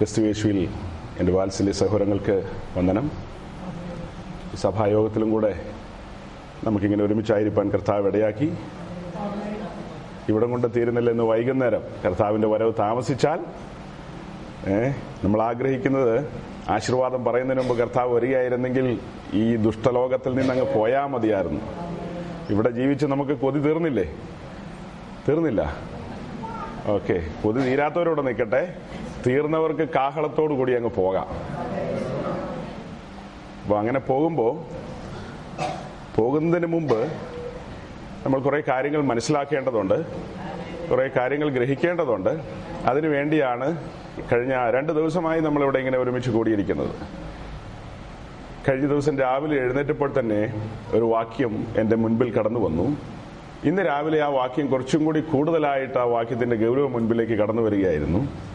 ക്രിസ്തുവേശുവിൽ എന്റെ വാത്സല്യ സഹോദരങ്ങൾക്ക് വന്ദനം. സഭായോഗത്തിലും കൂടെ നമുക്കിങ്ങനെ ഒരുമിച്ചായിരിക്കാൻ കർത്താവ് ഇടയാക്കി. ഇവിടം കൊണ്ട് തീരുന്നില്ല എന്ന് വൈകുന്നേരം. കർത്താവിന്റെ വരവ് താമസിച്ചാൽ നമ്മൾ ആഗ്രഹിക്കുന്നത് ആശീർവാദം പറയുന്നതിന് മുമ്പ് കർത്താവ് വരികയായിരുന്നെങ്കിൽ ഈ ദുഷ്ടലോകത്തിൽ നിന്ന് അങ്ങ് പോയാൽ മതിയായിരുന്നു. ഇവിടെ ജീവിച്ച് നമുക്ക് കൊതി തീർന്നില്ലേ? തീർന്നില്ല. ഓക്കെ കൊതി തീരാത്തവരോട് നിൽക്കട്ടെ. തീർന്നവർക്ക് കാഹളത്തോടു കൂടി അങ്ങ് പോകാം. അപ്പൊ അങ്ങനെ പോകുമ്പോൾ പോകുന്നതിന് മുമ്പ് നമ്മൾ കുറെ കാര്യങ്ങൾ മനസ്സിലാക്കേണ്ടതുണ്ട് കുറെ കാര്യങ്ങൾ ഗ്രഹിക്കേണ്ടതുണ്ട്. അതിനു വേണ്ടിയാണ് കഴിഞ്ഞ രണ്ട് ദിവസമായി നമ്മൾ ഇവിടെ ഇങ്ങനെ ഒരുമിച്ച് കൂടിയിരിക്കുന്നത്. കഴിഞ്ഞ ദിവസം രാവിലെ എഴുന്നേറ്റപ്പോൾ തന്നെ ഒരു വാക്യം എന്റെ മുൻപിൽ കടന്നു വന്നു. ഇന്ന് രാവിലെ ആ വാക്യം കുറച്ചും കൂടി കൂടുതലായിട്ട് ആ വാക്യത്തിന്റെ ഗൗരവം മുൻപിലേക്ക് കടന്നു വരികയായിരുന്നു.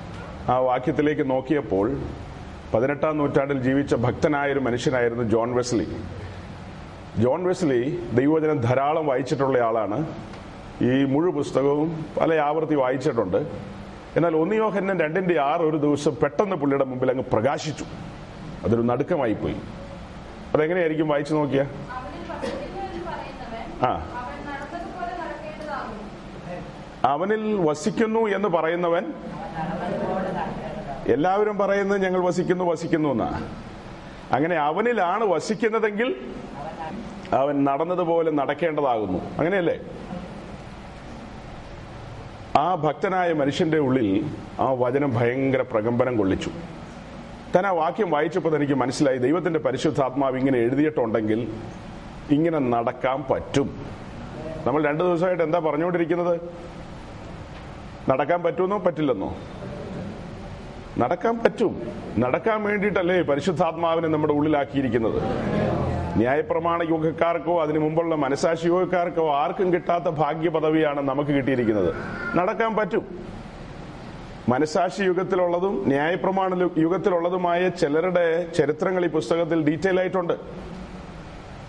ആ വാക്യത്തിലേക്ക് നോക്കിയപ്പോൾ പതിനെട്ടാം നൂറ്റാണ്ടിൽ ജീവിച്ച ഭക്തനായ ഒരു മനുഷ്യനായിരുന്നു ജോൺ വെസ്ലി. ജോൺ വെസ്ലി ദൈവവചനം ധാരാളം വായിച്ചിട്ടുള്ള ആളാണ്. ഈ മുഴു പുസ്തകവും പല ആവർത്തി വായിച്ചിട്ടുണ്ട്. എന്നാൽ ഒന്നിയോഹന്നൻ രണ്ടിന്റെ ആറ് ഒരു ദിവസം പെട്ടെന്ന് പുള്ളിയുടെ മുമ്പിൽ അങ്ങ് പ്രകാശിച്ചു. അതൊരു നടുക്കമായി പോയി. അതെങ്ങനെയായിരിക്കും വായിച്ചു നോക്കിയ? ആ. അവനിൽ വസിക്കുന്നു എന്ന് പറയുന്നവൻ എല്ലാവരും പറയുന്നത് ഞങ്ങൾ വസിക്കുന്നു വസിക്കുന്നു എന്നാ. അങ്ങനെ അവനിലാണ് വസിക്കുന്നതെങ്കിൽ അവൻ നടന്നതുപോലെ നടക്കേണ്ടതാകുന്നു. അങ്ങനെയല്ലേ? ആ ഭക്തനായ മനുഷ്യന്റെ ഉള്ളിൽ ആ വചനം ഭയങ്കര പ്രകമ്പനം കൊള്ളിച്ചു. താൻ ആ വാക്യം വായിച്ചപ്പോൾ എനിക്ക് മനസ്സിലായി ദൈവത്തിന്റെ പരിശുദ്ധാത്മാവ് ഇങ്ങനെ എഴുതിയിട്ടുണ്ടെങ്കിൽ ഇങ്ങനെ നടക്കാൻ പറ്റും. നമ്മൾ രണ്ടു ദിവസമായിട്ട് എന്താ പറഞ്ഞുകൊണ്ടിരിക്കുന്നത്? നടക്കാൻ പറ്റുമെന്നോ? പറ്റില്ലെന്നോ? നടക്കാൻ പറ്റും. നടക്കാൻ വേണ്ടിയിട്ടല്ലേ പരിശുദ്ധാത്മാവിനെ നമ്മുടെ ഉള്ളിലാക്കിയിരിക്കുന്നത്. ന്യായപ്രമാണ യോഗക്കാർക്കോ അതിനു മുമ്പുള്ള മനസാക്ഷി യോഗക്കാർക്കോ ആർക്കും കിട്ടാത്ത ഭാഗ്യ പദവിയാണ് നമുക്ക് കിട്ടിയിരിക്കുന്നത്. നടക്കാൻ പറ്റും. മനസാക്ഷി യുഗത്തിലുള്ളതും ന്യായപ്രമാണ യുഗത്തിലുള്ളതുമായ ചിലരുടെ ചരിത്രങ്ങൾ ഈ പുസ്തകത്തിൽ ഡീറ്റെയിൽ ആയിട്ടുണ്ട്.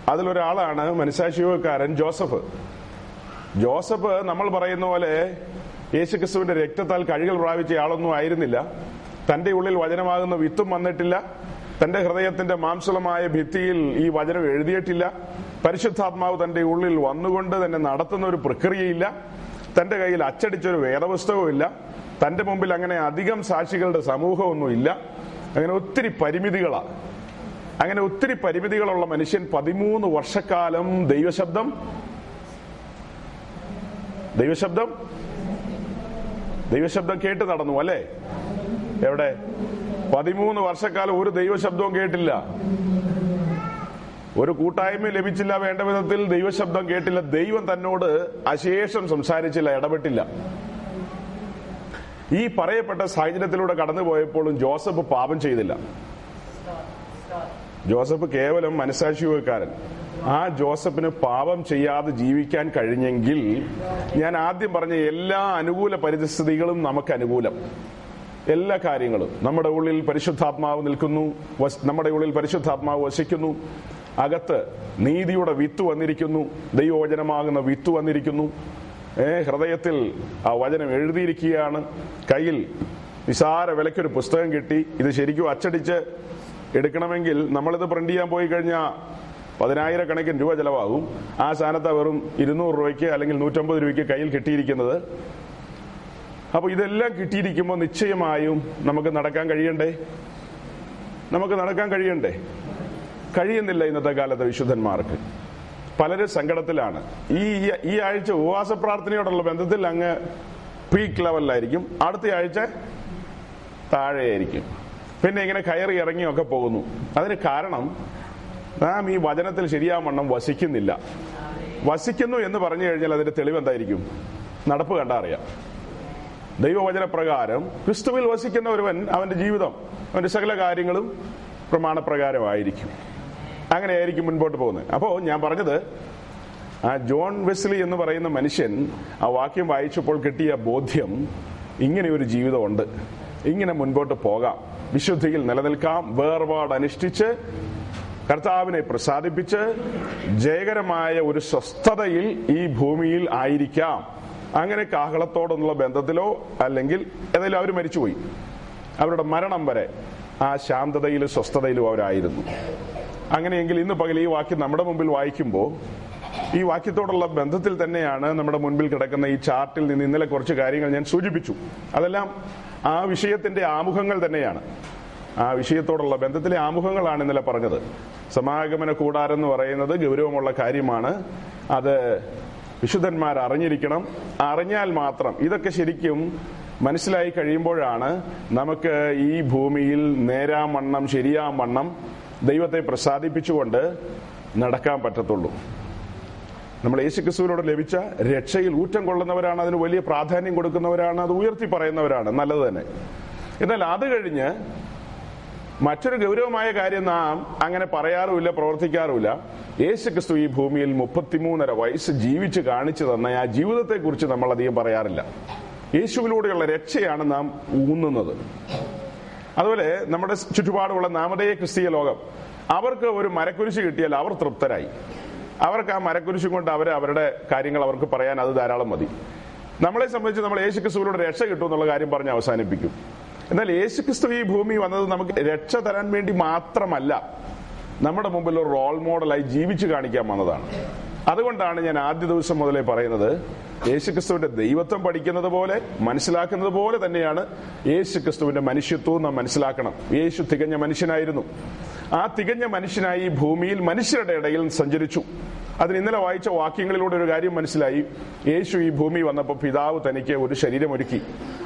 അതിലൊരാളാണ് മനസാക്ഷി യോഗക്കാരൻ ജോസഫ്. ജോസഫ് നമ്മൾ പറയുന്ന പോലെ യേശുക്രിസ്തുവിന്റെ രക്തത്താൽ കഴുകൽ പ്രാപിച്ച ആളൊന്നും ആയിരുന്നില്ല. തന്റെ ഉള്ളിൽ വചനമാകുന്ന വിത്തും വന്നിട്ടില്ല. തന്റെ ഹൃദയത്തിന്റെ മാംസളമായ ഭിത്തിയിൽ ഈ വചനം എഴുതിയിട്ടില്ല. പരിശുദ്ധാത്മാവ് തന്റെ ഉള്ളിൽ വന്നുകൊണ്ട് തന്നെ നടത്തുന്ന ഒരു പ്രക്രിയയില്ല. തന്റെ കയ്യിൽ അച്ചടിച്ചൊരു വേദപുസ്തകവും ഇല്ല. തന്റെ മുമ്പിൽ അങ്ങനെ അധികം സാക്ഷികളുടെ സമൂഹമൊന്നും ഇല്ല. അങ്ങനെ ഒത്തിരി പരിമിതികളാണ് അങ്ങനെ ഒത്തിരി പരിമിതികളുള്ള മനുഷ്യൻ പതിമൂന്ന് വർഷക്കാലം ദൈവശബ്ദം. ദൈവശബ്ദം? ദൈവശബ്ദം കേട്ട് നടന്നു അല്ലേ? എവിടെ? പതിമൂന്ന് വർഷക്കാലം ഒരു ദൈവശബ്ദവും കേട്ടില്ല. ഒരു കൂട്ടായ്മ ലഭിച്ചില്ല വേണ്ട വിധത്തിൽ ദൈവശബ്ദം കേട്ടില്ല. ദൈവം തന്നോട് അശേഷം സംസാരിച്ചില്ല ഇടപെട്ടില്ല. ഈ പറയപ്പെട്ട സാഹചര്യത്തിലൂടെ കടന്നുപോയപ്പോഴും ജോസഫ് പാപം ചെയ്തില്ല. ജോസഫ് കേവലം മനസാക്ഷിയുകാരൻ ആ ജോസഫിന് പാപം ചെയ്യാതെ ജീവിക്കാൻ കഴിഞ്ഞെങ്കിൽ ഞാൻ ആദ്യം പറഞ്ഞ എല്ലാ അനുകൂല പരിസ്ഥിതികളും നമുക്ക് അനുകൂലം. എല്ലാ കാര്യങ്ങളും നമ്മുടെ ഉള്ളിൽ പരിശുദ്ധാത്മാവ് നിൽക്കുന്നു നമ്മുടെ ഉള്ളിൽ പരിശുദ്ധാത്മാവ് വസിക്കുന്നു. അകത്ത് നീതിയുടെ വിത്ത് വന്നിരിക്കുന്നു ദൈവവചനമാകുന്ന വിത്ത് വന്നിരിക്കുന്നു. ഏ ഹൃദയത്തിൽ ആ വചനം എഴുതിയിരിക്കുകയാണ്. കയ്യിൽ നിസാര വിലയ്ക്കൊരു പുസ്തകം കിട്ടി. ഇത് ശരിക്കും അച്ചടിച്ച് എടുക്കണമെങ്കിൽ നമ്മളിത് പ്രിന്റ് ചെയ്യാൻ പോയി കഴിഞ്ഞാൽ പതിനായിരക്കണക്കിന് രൂപ ചെലവാകും. ആ സ്ഥാനത്ത് വെറും ഇരുന്നൂറ് രൂപയ്ക്ക് അല്ലെങ്കിൽ നൂറ്റമ്പത് രൂപയ്ക്ക് കയ്യിൽ കിട്ടിയിരിക്കുന്നത്. അപ്പൊ ഇതെല്ലാം കിട്ടിയിരിക്കുമ്പോൾ നിശ്ചയമായും നമുക്ക് നടക്കാൻ കഴിയണ്ടേ? നമുക്ക് നടക്കാൻ കഴിയണ്ടേ? കഴിയുന്നില്ല ഇന്നത്തെ കാലത്തെ വിശുദ്ധന്മാർക്ക്. പലരും സങ്കടത്തിലാണ്. ഈ ഈ ആഴ്ച ഉപവാസ പ്രാർത്ഥനയോടുള്ള ബന്ധത്തിൽ അങ്ങ് പീക്ക് ലെവലിലായിരിക്കും. അടുത്ത ആഴ്ച താഴെയായിരിക്കും. പിന്നെ ഇങ്ങനെ കയറി ഇറങ്ങിയൊക്കെ പോകുന്നു. അതിന് കാരണം നാം ഈ വചനത്തിൽ ശരിയാവണ്ണം വസിക്കുന്നില്ല. വസിക്കുന്നു എന്ന് പറഞ്ഞു കഴിഞ്ഞാൽ അതിന്റെ തെളിവ് എന്തായിരിക്കും? നടപ്പ് കണ്ടാ അറിയാം. ദൈവവചന പ്രകാരം ക്രിസ്തുവിൽ വസിക്കുന്ന ഒരുവൻ അവന്റെ ജീവിതം അവന്റെ സകല കാര്യങ്ങളും പ്രമാണപ്രകാരമായിരിക്കും. അങ്ങനെയായിരിക്കും മുൻപോട്ട് പോകുന്നത്. അപ്പോ ഞാൻ പറഞ്ഞത് ആ ജോൺ വെസ്ലി എന്ന് പറയുന്ന മനുഷ്യൻ ആ വാക്യം വായിച്ചപ്പോൾ കിട്ടിയ ബോധ്യം ഇങ്ങനെ ഒരു ജീവിതമുണ്ട്. ഇങ്ങനെ മുൻപോട്ട് പോകാം. വിശുദ്ധിയിൽ നിലനിൽക്കാം. വേർപാട് അനുഷ്ഠിച്ച് കർത്താവിനെ പ്രസാദിപ്പിച്ച് ജയകരമായ ഒരു സ്വസ്ഥതയിൽ ഈ ഭൂമിയിൽ ആയിരിക്കാം. അങ്ങനെ കാഹളത്തോടൊന്നുള്ള ബന്ധത്തിലോ അല്ലെങ്കിൽ ഏതായാലും അവർ മരിച്ചുപോയി. അവരുടെ മരണം വരെ ആ ശാന്തതയിലും സ്വസ്ഥതയിലും അവരായിരുന്നു. അങ്ങനെയെങ്കിൽ ഇന്ന് പകൽ ഈ വാക്യം നമ്മുടെ മുമ്പിൽ വായിക്കുമ്പോൾ ഈ വാക്യത്തോടുള്ള ബന്ധത്തിൽ തന്നെയാണ് നമ്മുടെ മുൻപിൽ കിടക്കുന്ന ഈ ചാർട്ടിൽ നിന്ന് ഇന്നലെ കുറച്ച് കാര്യങ്ങൾ ഞാൻ സൂചിപ്പിച്ചു. അതെല്ലാം ആ വിഷയത്തിന്റെ ആമുഖങ്ങൾ തന്നെയാണ്. ആ വിഷയത്തോടുള്ള ബന്ധത്തിലെ ആമുഖങ്ങളാണ് ഇന്നലെ പറഞ്ഞത്. സമാഗമന കൂടാരം എന്ന് പറയുന്നത് ഗൗരവമുള്ള കാര്യമാണ്. അത് വിശുദ്ധന്മാർ അറിഞ്ഞിരിക്കണം. അറിഞ്ഞാൽ മാത്രം. ഇതൊക്കെ ശരിക്കും മനസ്സിലായി കഴിയുമ്പോഴാണ് നമുക്ക് ഈ ഭൂമിയിൽ നേരാമണ്ണം ശരിയാമണ്ണം ദൈവത്തെ പ്രസാദിപ്പിച്ചുകൊണ്ട് നടക്കാൻ പറ്റത്തുള്ളൂ. നമ്മൾ യേശുക്രിസ്തുവിനോട് ലഭിച്ച രക്ഷയിൽ ഊറ്റം കൊള്ളുന്നവരാണ് അതിന് വലിയ പ്രാധാന്യം കൊടുക്കുന്നവരാണ് അത് ഉയർത്തി പറയുന്നവരാണ്. നല്ലത് തന്നെ. എന്നാൽ അത് കഴിഞ്ഞ് മറ്റൊരു ഗൗരവമായ കാര്യം നാം അങ്ങനെ പറയാറുമില്ല പ്രവർത്തിക്കാറുമില്ല. യേശുക്രിസ്തു ഈ ഭൂമിയിൽ മുപ്പത്തിമൂന്നര വയസ്സ് ജീവിച്ച് കാണിച്ചു തന്ന ആ ജീവിതത്തെക്കുറിച്ച് നമ്മൾ അധികം പറയാറില്ല. യേശുവിലൂടെയുള്ള രക്ഷയാണ് നാം ഊന്നുന്നത്. അതുപോലെ നമ്മുടെ ചുറ്റുപാടുമുള്ള നാമതേയ ക്രിസ്തീയ ലോകം അവർക്ക് ഒരു മരക്കുരിശ് കിട്ടിയാൽ അവർ തൃപ്തരായി. അവർക്ക് ആ മരക്കുരിശും കൊണ്ട് അവർ അവരുടെ കാര്യങ്ങൾ അവർക്ക് പറയാൻ അത് ധാരാളം മതി. നമ്മളെ സംബന്ധിച്ച് നമ്മൾ യേശുക്രിസ്തുവിലൂടെ രക്ഷ കിട്ടും എന്നുള്ള കാര്യം പറഞ്ഞ് അവസാനിപ്പിക്കും. എന്നാൽ യേശുക്രിസ്തു ഈ ഭൂമി വന്നത് നമുക്ക് രക്ഷ തരാൻ വേണ്ടി മാത്രമല്ല നമ്മുടെ മുമ്പിൽ ഒരു റോൾ മോഡലായി ജീവിച്ചു കാണിക്കാൻ വന്നതാണ്. അതുകൊണ്ടാണ് ഞാൻ ആദ്യ ദിവസം മുതലേ പറയുന്നത് യേശുക്രിസ്തുവിന്റെ ദൈവത്വം പഠിക്കുന്നത് പോലെ മനസ്സിലാക്കുന്നത് പോലെ തന്നെയാണ് യേശുക്രിസ്തുവിന്റെ മനുഷ്യത്വവും നാം മനസ്സിലാക്കണം. യേശു തികഞ്ഞ മനുഷ്യനായിരുന്നു. ആ തികഞ്ഞ മനുഷ്യനായി ഭൂമിയിൽ മനുഷ്യരുടെ ഇടയിൽ സഞ്ചരിച്ചു. അതിന് ഇന്നലെ വായിച്ച വാക്യങ്ങളിലൂടെ ഒരു കാര്യം മനസ്സിലായി. യേശു ഈ ഭൂമി വന്നപ്പോൾ പിതാവ് തനിക്ക് ഒരു ശരീരം ഒരുക്കി.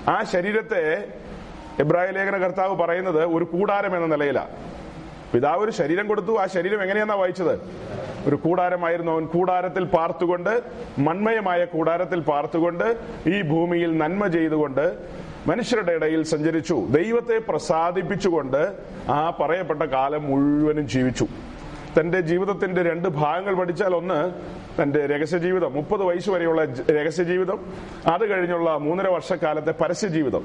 ആ ശരീരത്തെ എബ്രായ ലേഖന കർത്താവ് പറയുന്നത് ഒരു കൂടാരം എന്ന നിലയിലാണ് പിതാവ് ഒരു ശരീരം കൊടുത്തു ആ ശരീരം എങ്ങനെയാന്നാ വായിച്ചത്? ഒരു കൂടാരമായിരുന്നു അവൻ കൂടാരത്തിൽ പാർത്തുകൊണ്ട് മൺമയമായ കൂടാരത്തിൽ പാർത്തുകൊണ്ട് ഈ ഭൂമിയിൽ നന്മ ചെയ്തുകൊണ്ട് മനുഷ്യരുടെ ഇടയിൽ സഞ്ചരിച്ചു. ദൈവത്തെ പ്രസാദിപ്പിച്ചുകൊണ്ട് ആ പറയപ്പെട്ട കാലം മുഴുവനും ജീവിച്ചു. തന്റെ ജീവിതത്തിന്റെ രണ്ട് ഭാഗങ്ങൾ പഠിച്ചാൽ ഒന്ന് തന്റെ രഹസ്യ ജീവിതം മുപ്പത് വയസ്സ് വരെയുള്ള ജ- രഹസ്യ ജീവിതം അത് കഴിഞ്ഞുള്ള മൂന്നര വർഷക്കാലത്തെ പരസ്യ ജീവിതം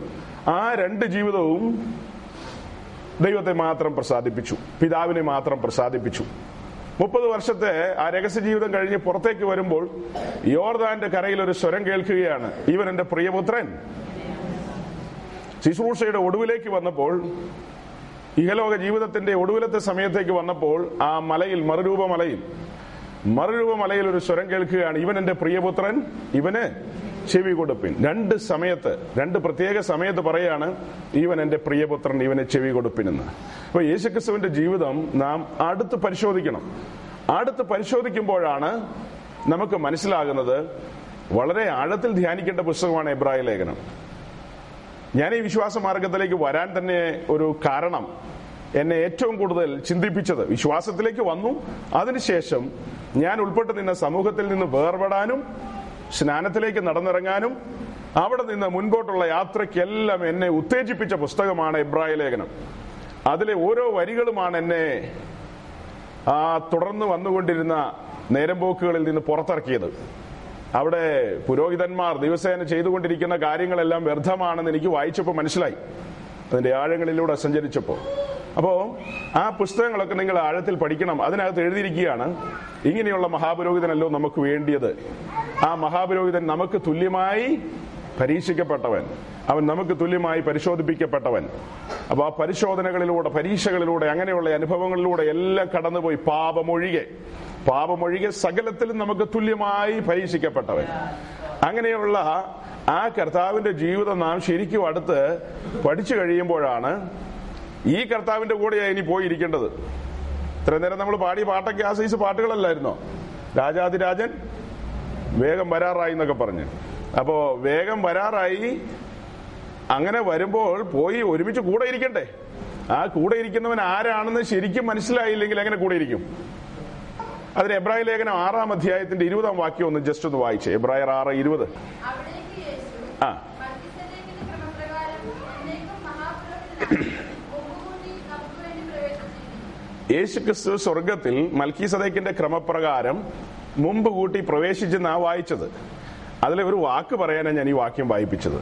ആ രണ്ട് ജീവിതവും ദൈവത്തെ മാത്രം പ്രസാദിപ്പിച്ചു പിതാവിനെ മാത്രം പ്രസാദിപ്പിച്ചു. മുപ്പത് വർഷത്തെ ആ രഹസ്യ ജീവിതം കഴിഞ്ഞ് പുറത്തേക്ക് വരുമ്പോൾ യോർദാന്റെ കരയിൽ ഒരു സ്വരം കേൾക്കുകയാണ് ഇവൻ എന്റെ പ്രിയപുത്രൻ. ശുശ്രൂഷയുടെ ഒടുവിലേക്ക് വന്നപ്പോൾ ഇഹലോക ജീവിതത്തിന്റെ ഒടുവിലത്തെ സമയത്തേക്ക് വന്നപ്പോൾ ആ മലയിൽ മറുരൂപ മലയിൽ മറുരൂപ മലയിൽ ഒരു സ്വരം കേൾക്കുകയാണ്. ഇവൻ എന്റെ പ്രിയപുത്രൻ ഇവന് ചെവി കൊടുപ്പിൻ. രണ്ട് സമയത്ത് രണ്ട് പ്രത്യേക സമയത്ത് പറയാണ് ഇവൻ എന്റെ പ്രിയപുത്രൻ ഇവനെ ചെവി കൊടുപ്പിനെന്ന്. അപ്പൊ യേശുക്രിസ്തുവിന്റെ ജീവിതം നാം അടുത്ത് പരിശോധിക്കണം. അടുത്ത് പരിശോധിക്കുമ്പോഴാണ് നമുക്ക് മനസ്സിലാകുന്നത് വളരെ ആഴത്തിൽ ധ്യാനിക്കേണ്ട പുസ്തകമാണ് എബ്രാഹിം ലേഖനം. ഞാൻ ഈ വിശ്വാസ മാർഗത്തിലേക്ക് വരാൻ തന്നെ ഒരു കാരണം എന്നെ ഏറ്റവും കൂടുതൽ ചിന്തിപ്പിച്ചത് വിശ്വാസത്തിലേക്ക് വന്നു. അതിനുശേഷം ഞാൻ ഉൾപ്പെട്ട് നിന്ന സമൂഹത്തിൽ നിന്ന് വേർപെടാനും സ്നാനത്തിലേക്ക് നടന്നിറങ്ങാനും അവിടെ നിന്ന് മുൻപോട്ടുള്ള യാത്രയ്ക്കെല്ലാം എന്നെ ഉത്തേജിപ്പിച്ച പുസ്തകമാണ് ഇബ്രായ ലേഖനം. അതിലെ ഓരോ വരികളുമാണ് എന്നെ ആ തുടർന്ന് വന്നുകൊണ്ടിരുന്ന നേരമ്പോക്കുകളിൽ നിന്ന് പുറത്തിറക്കിയത്. അവിടെ പുരോഹിതന്മാർ ദിവസേന ചെയ്തുകൊണ്ടിരിക്കുന്ന കാര്യങ്ങളെല്ലാം വ്യർത്ഥമാണെന്ന് എനിക്ക് വായിച്ചപ്പോൾ മനസ്സിലായി. അതിന്റെ ആഴങ്ങളിലൂടെ സഞ്ചരിച്ചപ്പോൾ. അപ്പോ ആ പുസ്തകങ്ങളൊക്കെ നിങ്ങൾ ആഴത്തിൽ പഠിക്കണം. അതിനകത്ത് എഴുതിയിരിക്കുകയാണ് ഇങ്ങനെയുള്ള മഹാപുരോഹിതനല്ലോ നമുക്ക് വേണ്ടിയത്. ആ മഹാപുരോഹിതൻ നമുക്ക് തുല്യമായി പരീക്ഷിക്കപ്പെട്ടവൻ. അവൻ നമുക്ക് തുല്യമായി പരിശോധിപ്പിക്കപ്പെട്ടവൻ. അപ്പൊ ആ പരിശോധനകളിലൂടെ പരീക്ഷകളിലൂടെ അങ്ങനെയുള്ള അനുഭവങ്ങളിലൂടെ എല്ലാം കടന്നുപോയി പാപമൊഴികെ. പാപമൊഴികെ സകലത്തിലും നമുക്ക് തുല്യമായി പരീക്ഷിക്കപ്പെട്ടവൻ. അങ്ങനെയുള്ള ആ കർത്താവിന്റെ ജീവിതം നാം ശരിക്കും അടുത്ത് പഠിച്ചു കഴിയുമ്പോഴാണ് ഈ കർത്താവിന്റെ കൂടെയാണ് ഇനി പോയിരിക്കേണ്ടത്. ഇത്ര നേരം നമ്മൾ പാടിയ പാട്ടൊക്കെ ആ സൈസ് പാട്ടുകളല്ലായിരുന്നോ? രാജാതിരാജൻ വേഗം വരാറായി എന്നൊക്കെ പറഞ്ഞ്. അപ്പോ വേഗം വരാറായി അങ്ങനെ വരുമ്പോൾ പോയി ഒരുമിച്ച് കൂടെ ഇരിക്കണ്ടേ? ആ കൂടെ ഇരിക്കുന്നവൻ ആരാണെന്ന് ശരിക്കും മനസ്സിലായില്ലെങ്കിൽ എങ്ങനെ കൂടെ ഇരിക്കും? അതിന് എബ്രായ ലേഖനം ആറാം അധ്യായത്തിന്റെ ഇരുപതാം വാക്യം ഒന്ന് ജസ്റ്റ് ഒന്ന് വായിച്ചേ. എബ്രായർ ആറ് ഇരുപത്. ആ മൽക്കീസേദെക്കിന്റെ ക്രമപ്രകാരം എന്നേക്കും മഹാപുരോഹിതനായി ഒന്നുകൂടി നമുക്ക് വേണ്ടി പ്രവേശിച്ചിരിക്കുന്നു യേശുക്രിസ്തു സ്വർഗത്തിൽ മൽക്കി സദേക്കിന്റെ ക്രമപ്രകാരം മുമ്പ് കൂട്ടി പ്രവേശിച്ചെന്നാ വായിച്ചത്. അതിലെ ഒരു വാക്ക് പറയാനാണ് ഞാൻ ഈ വാക്യം വായിപ്പിച്ചത്.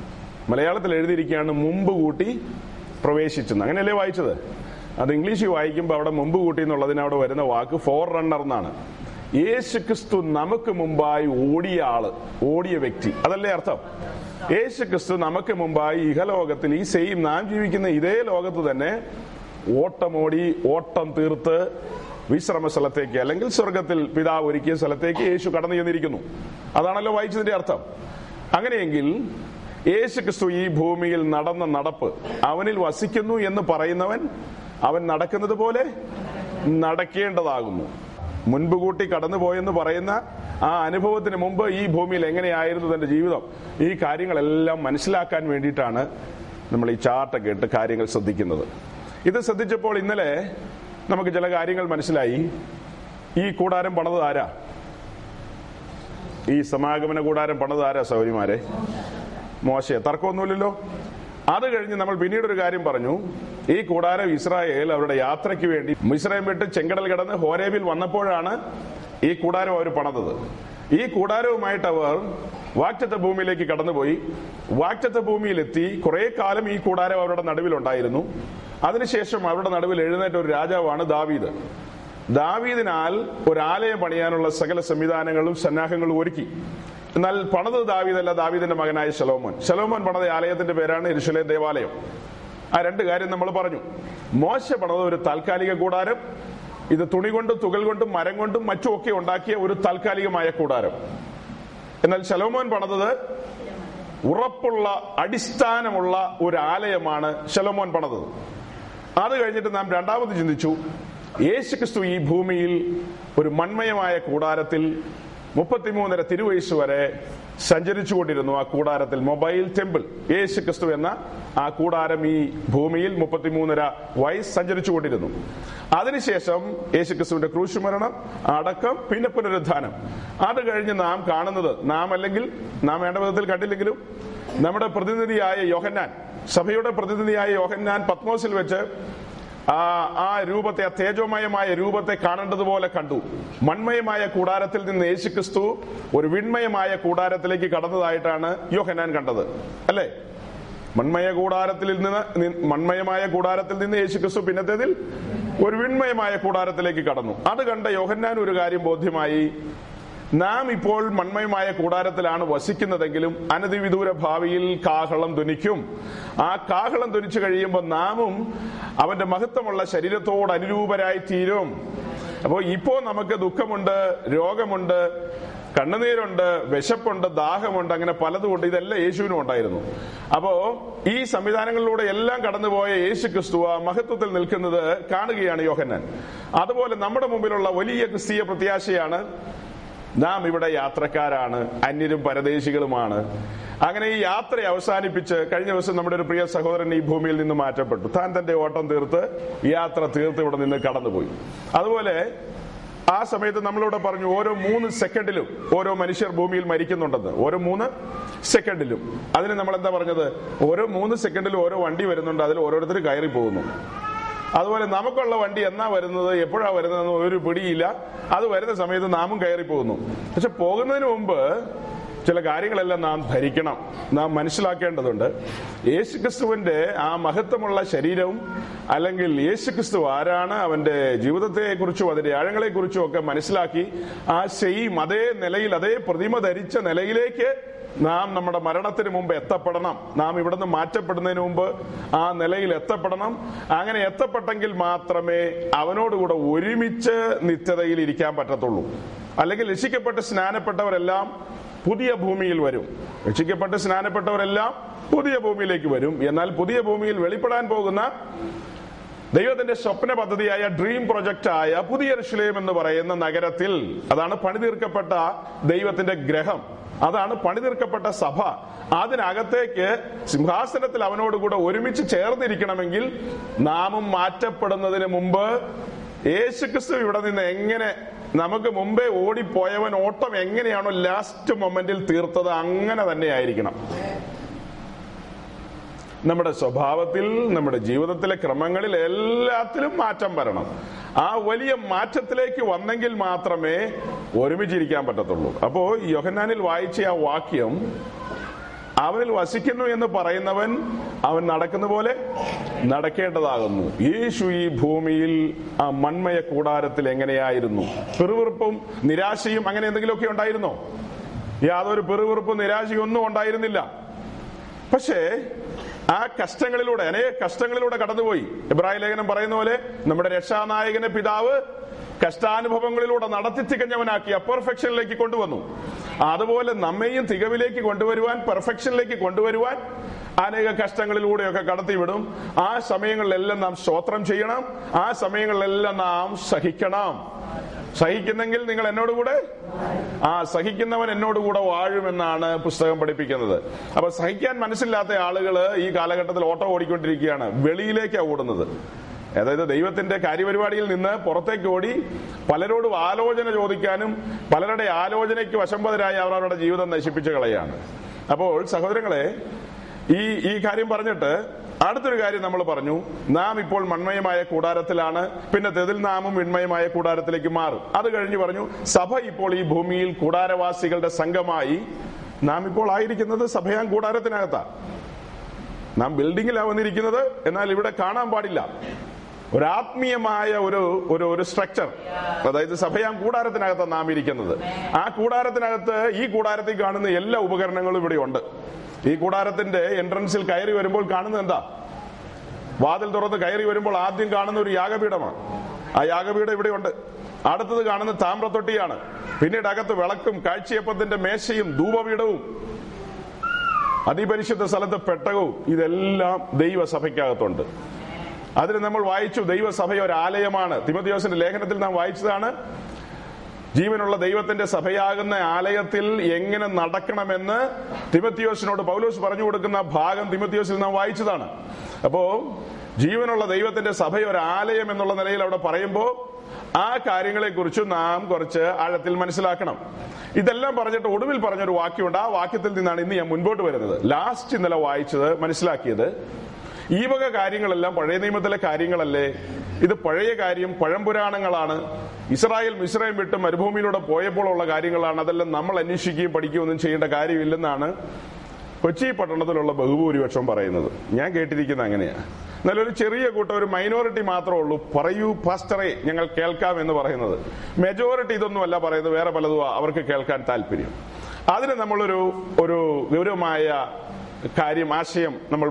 മലയാളത്തിൽ എഴുതിയിരിക്കുകയാണ് മുമ്പ് കൂട്ടി പ്രവേശിച്ചെന്ന്. അങ്ങനെയല്ലേ വായിച്ചത്? അത് ഇംഗ്ലീഷിൽ വായിക്കുമ്പോൾ അവിടെ മുമ്പ് കൂട്ടി എന്നുള്ളതിന് അവിടെ വരുന്ന വാക്ക് ഫോർ റണ്ണർ എന്നാണ്. യേശു ക്രിസ്തു നമുക്ക് മുമ്പായി ഓടിയ ആൾ ഓടിയ വ്യക്തി. അതല്ലേ അർത്ഥം? യേശു ക്രിസ്തു നമുക്ക് മുമ്പായി ഇഹലോകത്തിൽ ഈ സെയിം നാം ജീവിക്കുന്ന ഇതേ ലോകത്ത് തന്നെ ഓട്ടമോടി ഓട്ടം തീർത്ത് വിശ്രമ സ്ഥലത്തേക്ക് അല്ലെങ്കിൽ സ്വർഗത്തിൽ പിതാവ് ഒരുക്കിയ സ്ഥലത്തേക്ക് യേശു കടന്നു ചെന്നിരിക്കുന്നു. അതാണല്ലോ വായിച്ചതിന്റെ അർത്ഥം. അങ്ങനെയെങ്കിൽ യേശു ക്രിസ്തു ഈ ഭൂമിയിൽ നടന്ന നടപ്പ് അവനിൽ വസിക്കുന്നു എന്ന് പറയുന്നവൻ അവൻ നടക്കുന്നത് പോലെ നടക്കേണ്ടതാകുന്നു. മുൻപ് കൂട്ടി കടന്നുപോയെന്ന് പറയുന്ന ആ അനുഭവത്തിന് മുമ്പ് ഈ ഭൂമിയിൽ എങ്ങനെയായിരുന്നു തന്റെ ജീവിതം? ഈ കാര്യങ്ങളെല്ലാം മനസ്സിലാക്കാൻ വേണ്ടിയിട്ടാണ് നമ്മൾ ഈ ചാർട്ടൊക്കെ ഇട്ട് കാര്യങ്ങൾ ശ്രദ്ധിക്കുന്നത്. ഇത് ശ്രദ്ധിച്ചപ്പോൾ ഇന്നലെ നമുക്ക് ചില കാര്യങ്ങൾ മനസ്സിലായി. ഈ കൂടാരം പണത് ആരാ? ഈ സമാഗമന കൂടാരം പണത് ആരാ സൗരിമാരെ? മോശയെ തർക്കമൊന്നുമില്ലല്ലോ. അത് കഴിഞ്ഞ് നമ്മൾ പിന്നീട് ഒരു കാര്യം പറഞ്ഞു. ഈ കൂടാരം ഇസ്രായേൽ അവരുടെ യാത്രയ്ക്ക് വേണ്ടി മിശ്രയം വിട്ട് ചെങ്കടൽ കടന്ന് ഹോരേബിൽ വന്നപ്പോഴാണ് ഈ കൂടാരം അവർ പണതത്. ഈ കൂടാരവുമായിട്ട് അവർ വാക്റ്റത്തെ ഭൂമിയിലേക്ക് കടന്നുപോയി. വാക്റ്റത്തെ ഭൂമിയിലെത്തി കുറെ കാലം ഈ കൂടാരം അവരുടെ നടുവിലുണ്ടായിരുന്നു. അതിനുശേഷം അവരുടെ നടുവിൽ എഴുന്നേറ്റ ഒരു രാജാവാണ് ദാവീദ്. ദാവീദിനാൽ ഒരു ആലയം പണിയാനുള്ള സകല സംവിധാനങ്ങളും സന്നാഹങ്ങളും ഒരുക്കി. എന്നാൽ പണത് ദാവീദല്ല ദാവീദിന്റെ മകനായ ശലോമോൻ. ശലോമോൻ പണത ആലയത്തിന്റെ പേരാണ് ഇരുഷലേം ദേവാലയം. ആ രണ്ട് കാര്യം നമ്മൾ പറഞ്ഞു. മോശ പണത് ഒരു താൽക്കാലിക കൂടാരം ഇത് തുണി കൊണ്ടും തുകൽ കൊണ്ടും മരം കൊണ്ടും മറ്റുമൊക്കെ ഉണ്ടാക്കിയ ഒരു താൽക്കാലികമായ കൂടാരം. എന്നാൽ ശലോമോൻ പണത് ഉറപ്പുള്ള അടിസ്ഥാനമുള്ള ഒരു ആലയമാണ് ശലോമോൻ പണത് അത് കഴിഞ്ഞിട്ട് നാം രണ്ടാമത് ചിന്തിച്ചു യേശുക്രിസ്തു ഈ ഭൂമിയിൽ ഒരു മൺമയമായ കൂടാരത്തിൽ മുപ്പത്തിമൂന്നര തിരുവയസ് വരെ സഞ്ചരിച്ചുകൊണ്ടിരുന്നു ആ കൂടാരത്തിൽ മൊബൈൽ ടെമ്പിൾ. യേശു ക്രിസ്തു എന്ന ആ കൂടാരം ഈ ഭൂമിയിൽ മുപ്പത്തിമൂന്നര വയസ്സ് സഞ്ചരിച്ചുകൊണ്ടിരുന്നു. അതിനുശേഷം യേശു ക്രിസ്തുവിന്റെ ക്രൂശുമരണം അടക്കം പിന്നെ പുനരുദ്ധാനം. അത് കഴിഞ്ഞ് നാം കാണുന്നത് നാം അല്ലെങ്കിൽ നാം വേണ്ട വിധത്തിൽ കണ്ടില്ലെങ്കിലും നമ്മുടെ പ്രതിനിധിയായ യോഹന്നാൻ സഭയുടെ പ്രതിനിധിയായ യോഹന്നാൻ പത്മോസിൽ വെച്ച് ആ രൂപത്തെ ആ തേജോമയമായ രൂപത്തെ കാണേണ്ടതുപോലെ കണ്ടു. മൺമയമായ കൂടാരത്തിൽ നിന്ന് യേശുക്രിസ്തു ഒരു വിൺമയമായ കൂടാരത്തിലേക്ക് കടന്നതായിട്ടാണ് യോഹന്നാൻ കണ്ടത്. അല്ലേ? മൺമയ കൂടാരത്തിൽ നിന്ന് മൺമയമായ കൂടാരത്തിൽ നിന്ന് യേശുക്രിസ്തു പിന്നത്തേതിൽ ഒരു വിൺമയമായ കൂടാരത്തിലേക്ക് കടന്നു. അത് കണ്ട യോഹന്നാൻ ഒരു കാര്യം ബോധ്യമായി. നാം ഇപ്പോൾ മൺമയമായ കൂടാരത്തിലാണ് വസിക്കുന്നതെങ്കിലും അനധിവിദൂര ഭാവിയിൽ കാഹളം ധനിക്കും ആ കാഹളം ധനിച്ചു കഴിയുമ്പോൾ നാമും അവന്റെ മഹത്വമുള്ള ശരീരത്തോട് അനുരൂപരായി തീരും. അപ്പോൾ ഇപ്പോ നമുക്ക് ദുഃഖമുണ്ട് രോഗമുണ്ട് കണ്ണുനീരുണ്ട് വിശപ്പുണ്ട് ദാഹമുണ്ട് അങ്ങനെ പലതുമുണ്ട്. ഇതെല്ലാം യേശുവിനും ഉണ്ടായിരുന്നു. അപ്പോ ഈ സംവിധാനങ്ങളിലൂടെ എല്ലാം കടന്നുപോയ യേശു ക്രിസ്തു ആ മഹത്വത്തിൽ നിൽക്കുന്നത് കാണുകയാണ് യോഹന്നാൻ. അതുപോലെ നമ്മുടെ മുമ്പിലുള്ള വലിയ ക്രിസ്തീയ പ്രത്യാശയാണ് നാം ഇവിടെ യാത്രക്കാരാണ് അന്യരും പരദേശികളുമാണ്. അങ്ങനെ ഈ യാത്ര അവസാനിപ്പിച്ച് കഴിഞ്ഞ ദിവസം നമ്മുടെ ഒരു പ്രിയ സഹോദരൻ ഈ ഭൂമിയിൽ നിന്ന് മാറ്റപ്പെട്ടു. താൻ തന്റെ ഓട്ടം തീർത്ത് യാത്ര തീർത്ത് ഇവിടെ നിന്ന് കടന്നുപോയി. അതുപോലെ ആ സമയത്ത് നമ്മളിവിടെ പറഞ്ഞു ഓരോ മൂന്ന് സെക്കൻഡിലും ഓരോ മനുഷ്യർ ഭൂമിയിൽ മരിക്കുന്നുണ്ടെന്ന്. ഓരോ മൂന്ന് സെക്കൻഡിലും. അതിന് നമ്മൾ എന്താ പറഞ്ഞത്? ഓരോ മൂന്ന് സെക്കൻഡിലും ഓരോ വണ്ടി വരുന്നുണ്ട് അതിൽ ഓരോരുത്തർ കയറി പോകുന്നു അതുപോലെ നമുക്കുള്ള വണ്ടി എന്നാ വരുന്നത് എപ്പോഴാ വരുന്നതെന്ന് ഒരു പിടിയില്ല. അത് വരുന്ന സമയത്ത് നാമും കയറി പോകുന്നു. പക്ഷെ പോകുന്നതിന് മുമ്പ് ചില കാര്യങ്ങളെല്ലാം നാം ധരിക്കണം. നാം മനസ്സിലാക്കേണ്ടതുണ്ട്. യേശുക്രിസ്തുവിന്റെ ആ മഹത്വമുള്ള ശരീരവും അല്ലെങ്കിൽ യേശുക്രിസ്തു ആരാണ് അവന്റെ ജീവിതത്തെ കുറിച്ചും അതിന്റെ ആഴങ്ങളെ കുറിച്ചും ഒക്കെ മനസ്സിലാക്കി ആ സെയിം അതേ നിലയിൽ അതേ പ്രതിമ ധരിച്ച നിലയിലേക്ക് നാം നമ്മുടെ മരണത്തിന് മുമ്പ് എത്തപ്പെടണം. നാം ഇവിടുന്ന് മാറ്റപ്പെടുന്നതിന് മുമ്പ് ആ നിലയിൽ എത്തപ്പെടണം. അങ്ങനെ എത്തപ്പെട്ടെങ്കിൽ മാത്രമേ അവനോടുകൂടെ ഒരുമിച്ച് നിത്യതയിൽ ഇരിക്കാൻ പറ്റത്തുള്ളൂ. അല്ലെങ്കിൽ രക്ഷിക്കപ്പെട്ട് സ്നാനപ്പെട്ടവരെല്ലാം പുതിയ ഭൂമിയിൽ വരും. രക്ഷിക്കപ്പെട്ട് സ്നാനപ്പെട്ടവരെല്ലാം പുതിയ ഭൂമിയിലേക്ക് വരും. എന്നാൽ പുതിയ ഭൂമിയിൽ വെളിപ്പെടാൻ പോകുന്ന ദൈവത്തിന്റെ സ്വപ്ന പദ്ധതിയായ ഡ്രീം പ്രൊജക്റ്റ് ആയ പുതിയ ഋഷിലേം എന്ന് പറയുന്ന നഗരത്തിൽ അതാണ് പണിതീർക്കപ്പെട്ട ദൈവത്തിന്റെ ഗ്രഹം. അതാണ് പണിതീർക്കപ്പെട്ട സഭ. അതിനകത്തേക്ക് സിംഹാസനത്തിൽ അവനോടുകൂടെ ഒരുമിച്ച് ചേർന്നിരിക്കണമെങ്കിൽ നാമം മാറ്റപ്പെടുന്നതിന് മുമ്പ് യേശുക്രിസ്തു ഇവിടെ നിന്ന് എങ്ങനെ നമുക്ക് മുമ്പേ ഓടിപ്പോയവൻ ഓട്ടം എങ്ങനെയാണോ ലാസ്റ്റ് മൊമെന്റിൽ തീർത്തത് അങ്ങനെ തന്നെ ആയിരിക്കണം. നമ്മുടെ സ്വഭാവത്തിൽ നമ്മുടെ ജീവിതത്തിലെ ക്രമങ്ങളിൽ എല്ലാത്തിലും മാറ്റം വരണം. ആ വലിയ മാറ്റത്തിലേക്ക് വന്നെങ്കിൽ മാത്രമേ ഒരുമിച്ചിരിക്കാൻ പറ്റത്തുള്ളൂ. അപ്പോ യോഹന്നാനിൽ വായിച്ച ആ വാക്യം അവനിൽ വസിക്കുന്നു എന്ന് പറയുന്നവൻ അവൻ നടക്കുന്ന പോലെ നടക്കേണ്ടതാകുന്നു. യേശു ഈ ഭൂമിയിൽ ആ മൺമയ കൂടാരത്തിൽ എങ്ങനെയായിരുന്നു? പെറുവിറുപ്പും നിരാശയും അങ്ങനെ എന്തെങ്കിലുമൊക്കെ ഉണ്ടായിരുന്നോ? യാതൊരു പെറുവിറുപ്പും നിരാശയും ഒന്നും ഉണ്ടായിരുന്നില്ല. പക്ഷേ ആ കഷ്ടങ്ങളിലൂടെ അനേക കഷ്ടങ്ങളിലൂടെ കടന്നുപോയി. ഇബ്രാഹിം ലേഖനം പറയുന്ന പോലെ നമ്മുടെ രക്ഷാനായകനെ പിതാവ് കഷ്ടാനുഭവങ്ങളിലൂടെ നടത്തി തികഞ്ഞവനാക്കി അപെർഫെക്ഷനിലേക്ക് കൊണ്ടുവന്നു. അതുപോലെ നമ്മയും തികവിലേക്ക് കൊണ്ടുവരുവാൻ പെർഫെക്ഷനിലേക്ക് കൊണ്ടുവരുവാൻ അനേക കഷ്ടങ്ങളിലൂടെയൊക്കെ കടത്തിവിടും. ആ സമയങ്ങളിലെല്ലാം നാം സ്തോത്രം ചെയ്യണം. ആ സമയങ്ങളിലെല്ലാം നാം സഹിക്കണം. സഹിക്കുന്നെങ്കിൽ നിങ്ങൾ എന്നോടുകൂടെ ആ സഹിക്കുന്നവൻ എന്നോടുകൂടെ വാഴുമെന്നാണ് പുസ്തകം പഠിപ്പിക്കുന്നത്. അപ്പൊ സഹിക്കാൻ മനസ്സില്ലാത്ത ആളുകൾ ഈ കാലഘട്ടത്തിൽ ഓട്ടോ ഓടിക്കൊണ്ടിരിക്കുകയാണ്. വെളിയിലേക്കാണ് ഓടുന്നത്. അതായത് ദൈവത്തിന്റെ കാര്യപരിപാടിയിൽ നിന്ന് പുറത്തേക്ക് ഓടി പലരോടും ആലോചന ചോദിക്കാനും പലരുടെ ആലോചനയ്ക്ക് വശംബതരായി അവർ അവരുടെ ജീവിതം നശിപ്പിച്ചു കളയാണ്. അപ്പോൾ സഹോദരങ്ങളെ ഈ ഈ കാര്യം പറഞ്ഞിട്ട് അടുത്തൊരു കാര്യം നമ്മൾ പറഞ്ഞു. നാം ഇപ്പോൾ മൺമയമായ കൂടാരത്തിലാണ്. പിന്നെ തെതിൽ നാമും വിൺമയമായ കൂടാരത്തിലേക്ക് മാറും. അത് കഴിഞ്ഞ് പറഞ്ഞു സഭ ഇപ്പോൾ ഈ ഭൂമിയിൽ കൂടാരവാസികളുടെ സംഘമായി നാം ഇപ്പോൾ ആയിരിക്കുന്നത് സഭയാം കൂടാരത്തിനകത്താ. നാം ബിൽഡിങ്ങിലാ വന്നിരിക്കുന്നത്. എന്നാൽ ഇവിടെ കാണാൻ പാടില്ല. ഒരു ആത്മീയമായ ഒരു ഒരു ഒരു സ്ട്രക്ചർ അതായത് സഭയാം കൂടാരത്തിനകത്താണ് നാം ഇരിക്കുന്നത്. ആ കൂടാരത്തിനകത്ത് ഈ കൂടാരത്തിൽ കാണുന്ന എല്ലാ ഉപകരണങ്ങളും ഇവിടെ ഉണ്ട്. ഈ കൂടാരത്തിന്റെ എൻട്രൻസിൽ കയറി വരുമ്പോൾ കാണുന്നത് എന്താ? വാതിൽ തുറന്ന് കയറി വരുമ്പോൾ ആദ്യം കാണുന്ന ഒരു യാഗപീഠമാണ്. ആ യാഗപീഠം ഇവിടെയുണ്ട്. അടുത്തത് കാണുന്ന താമ്രത്തൊട്ടിയാണ്. പിന്നീട് അകത്ത് വിളക്കും കാഴ്ചയപ്പത്തിന്റെ മേശയും ധൂപപീഠവും. അതിപരിശുദ്ധ സ്ഥലത്ത് പെട്ടകവും. ഇതെല്ലാം ദൈവസഭയ്ക്കകത്തുണ്ട്. അതിന് നമ്മൾ വായിച്ചു ദൈവസഭ ഒരു ആലയമാണ്. തിമതിയോസിന്റെ ലേഖനത്തിൽ നാം വായിച്ചതാണ് ജീവനുള്ള ദൈവത്തിന്റെ സഭയാകുന്ന ആലയത്തിൽ എങ്ങനെ നടക്കണമെന്ന് തിമത്തിയോസിനോട് പൗലോസ് പറഞ്ഞു കൊടുക്കുന്ന ഭാഗം തിമത്തിയോസിൽ നാം വായിച്ചതാണ്. അപ്പോ ജീവനുള്ള ദൈവത്തിന്റെ സഭ ഒരു ആലയം എന്നുള്ള നിലയിൽ അവിടെ പറയുമ്പോൾ ആ കാര്യങ്ങളെ കുറിച്ച് നാം കുറച്ച് ആഴത്തിൽ മനസ്സിലാക്കണം. ഇതെല്ലാം പറഞ്ഞിട്ട് ഒടുവിൽ പറഞ്ഞൊരു വാക്യമുണ്ട്. ആ വാക്യത്തിൽ നിന്നാണ് ഇന്ന് ഞാൻ മുൻപോട്ട് വരുന്നത്. ലാസ്റ്റ് ഇന്നലെ വായിച്ചത് മനസ്സിലാക്കിയത്. ഈ വക കാര്യങ്ങളെല്ലാം പഴയ നിയമത്തിലെ കാര്യങ്ങളല്ലേ? ഇത് പഴയ കാര്യം പഴംപുരാണങ്ങളാണ് ഇസ്രായേൽ മിശ്രയും വിട്ട് മരുഭൂമിയിലൂടെ പോയപ്പോൾ ഉള്ള കാര്യങ്ങളാണ്. അതെല്ലാം നമ്മൾ അന്വേഷിക്കുകയും പഠിക്കുകയൊന്നും ചെയ്യേണ്ട കാര്യമില്ലെന്നാണ് കൊച്ചി പട്ടണത്തിലുള്ള ബഹുഭൂരിപക്ഷം പറയുന്നത്. ഞാൻ കേട്ടിരിക്കുന്ന അങ്ങനെയാ. എന്നാലും ഒരു ചെറിയ കൂട്ടം ഒരു മൈനോറിറ്റി മാത്രമേ ഉള്ളൂ. പറയൂ പാസ്റ്ററെ ഞങ്ങൾ കേൾക്കാം എന്ന് പറയുന്നത്. മെജോറിറ്റി ഇതൊന്നുമല്ല പറയുന്നത്. വേറെ പലതും അവർക്ക് കേൾക്കാൻ താല്പര്യം. അതിന് നമ്മളൊരു ഒരു ഗൗരവമായ കാര്യം ആശയം നമ്മൾ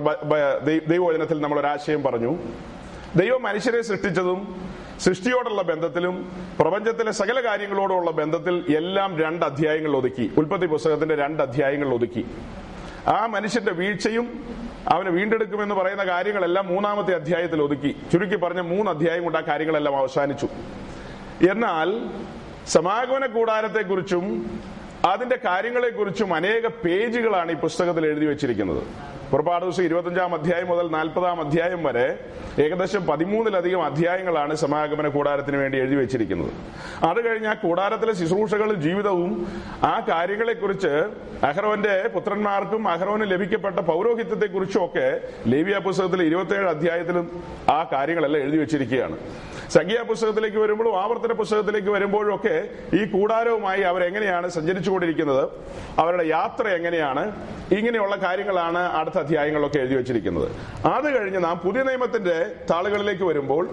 ദൈവവചനത്തിൽ നമ്മൾ ഒരു ആശയം പറഞ്ഞു. ദൈവം മനുഷ്യരെ സൃഷ്ടിച്ചതും സൃഷ്ടിയോടുള്ള ബന്ധത്തിലും പ്രപഞ്ചത്തിലെ സകല കാര്യങ്ങളോടുള്ള ബന്ധത്തിൽ എല്ലാം രണ്ട് അധ്യായങ്ങൾ ഒതുക്കി. ഉൽപ്പത്തി പുസ്തകത്തിന്റെ രണ്ട് അധ്യായങ്ങൾ ഒതുക്കി. ആ മനുഷ്യന്റെ വീഴ്ചയും അവന് വീണ്ടെടുക്കുമെന്ന് പറയുന്ന കാര്യങ്ങളെല്ലാം മൂന്നാമത്തെ അധ്യായത്തിൽ ഒതുക്കി. ചുരുക്കി പറഞ്ഞ മൂന്ന് അധ്യായം കൊണ്ട് ആ കാര്യങ്ങളെല്ലാം അവസാനിച്ചു. എന്നാൽ സമാഗമന കൂടാരത്തെക്കുറിച്ചും അതിന്റെ കാര്യങ്ങളെക്കുറിച്ചും അനേക പേജുകളാണ് ഈ പുസ്തകത്തിൽ എഴുതി വെച്ചിരിക്കുന്നത്. പുറപ്പാട് ദിവസം ഇരുപത്തഞ്ചാം അധ്യായം മുതൽ നാൽപ്പതാം അധ്യായം വരെ ഏകദേശം പതിമൂന്നിലധികം അധ്യായങ്ങളാണ് സമാഗമന കൂടാരത്തിന് വേണ്ടി എഴുതി വെച്ചിരിക്കുന്നത്. അത് കഴിഞ്ഞ് ആ കൂടാരത്തിലെ ശുശ്രൂഷകളും ജീവിതവും ആ കാര്യങ്ങളെക്കുറിച്ച് അഹ്റോന്റെ പുത്രന്മാർക്കും അഹ്റോന് ലഭിക്കപ്പെട്ട പൗരോഹിത്യത്തെക്കുറിച്ചും ഒക്കെ ലേവിയ പുസ്തകത്തിൽ ഇരുപത്തിയേഴ് അധ്യായത്തിലും ആ കാര്യങ്ങളെല്ലാം എഴുതി വെച്ചിരിക്കുകയാണ്. സംഖ്യാ പുസ്തകത്തിലേക്ക് വരുമ്പോഴും ആവർത്തന പുസ്തകത്തിലേക്ക് വരുമ്പോഴും ഒക്കെ ഈ കൂടാരവുമായി അവരെങ്ങനെയാണ് സഞ്ചരിച്ചുകൊണ്ടിരിക്കുന്നത് അവരുടെ യാത്ര എങ്ങനെയാണ് ഇങ്ങനെയുള്ള കാര്യങ്ങളാണ് അടുത്ത അധ്യായങ്ങളിലൊക്കെ എഴുതി വെച്ചിരിക്കുന്നത്. അത് കഴിഞ്ഞ് നാം പുതിയ നിയമത്തിന്റെ താളുകളിലേക്ക് വരുമ്പോൾ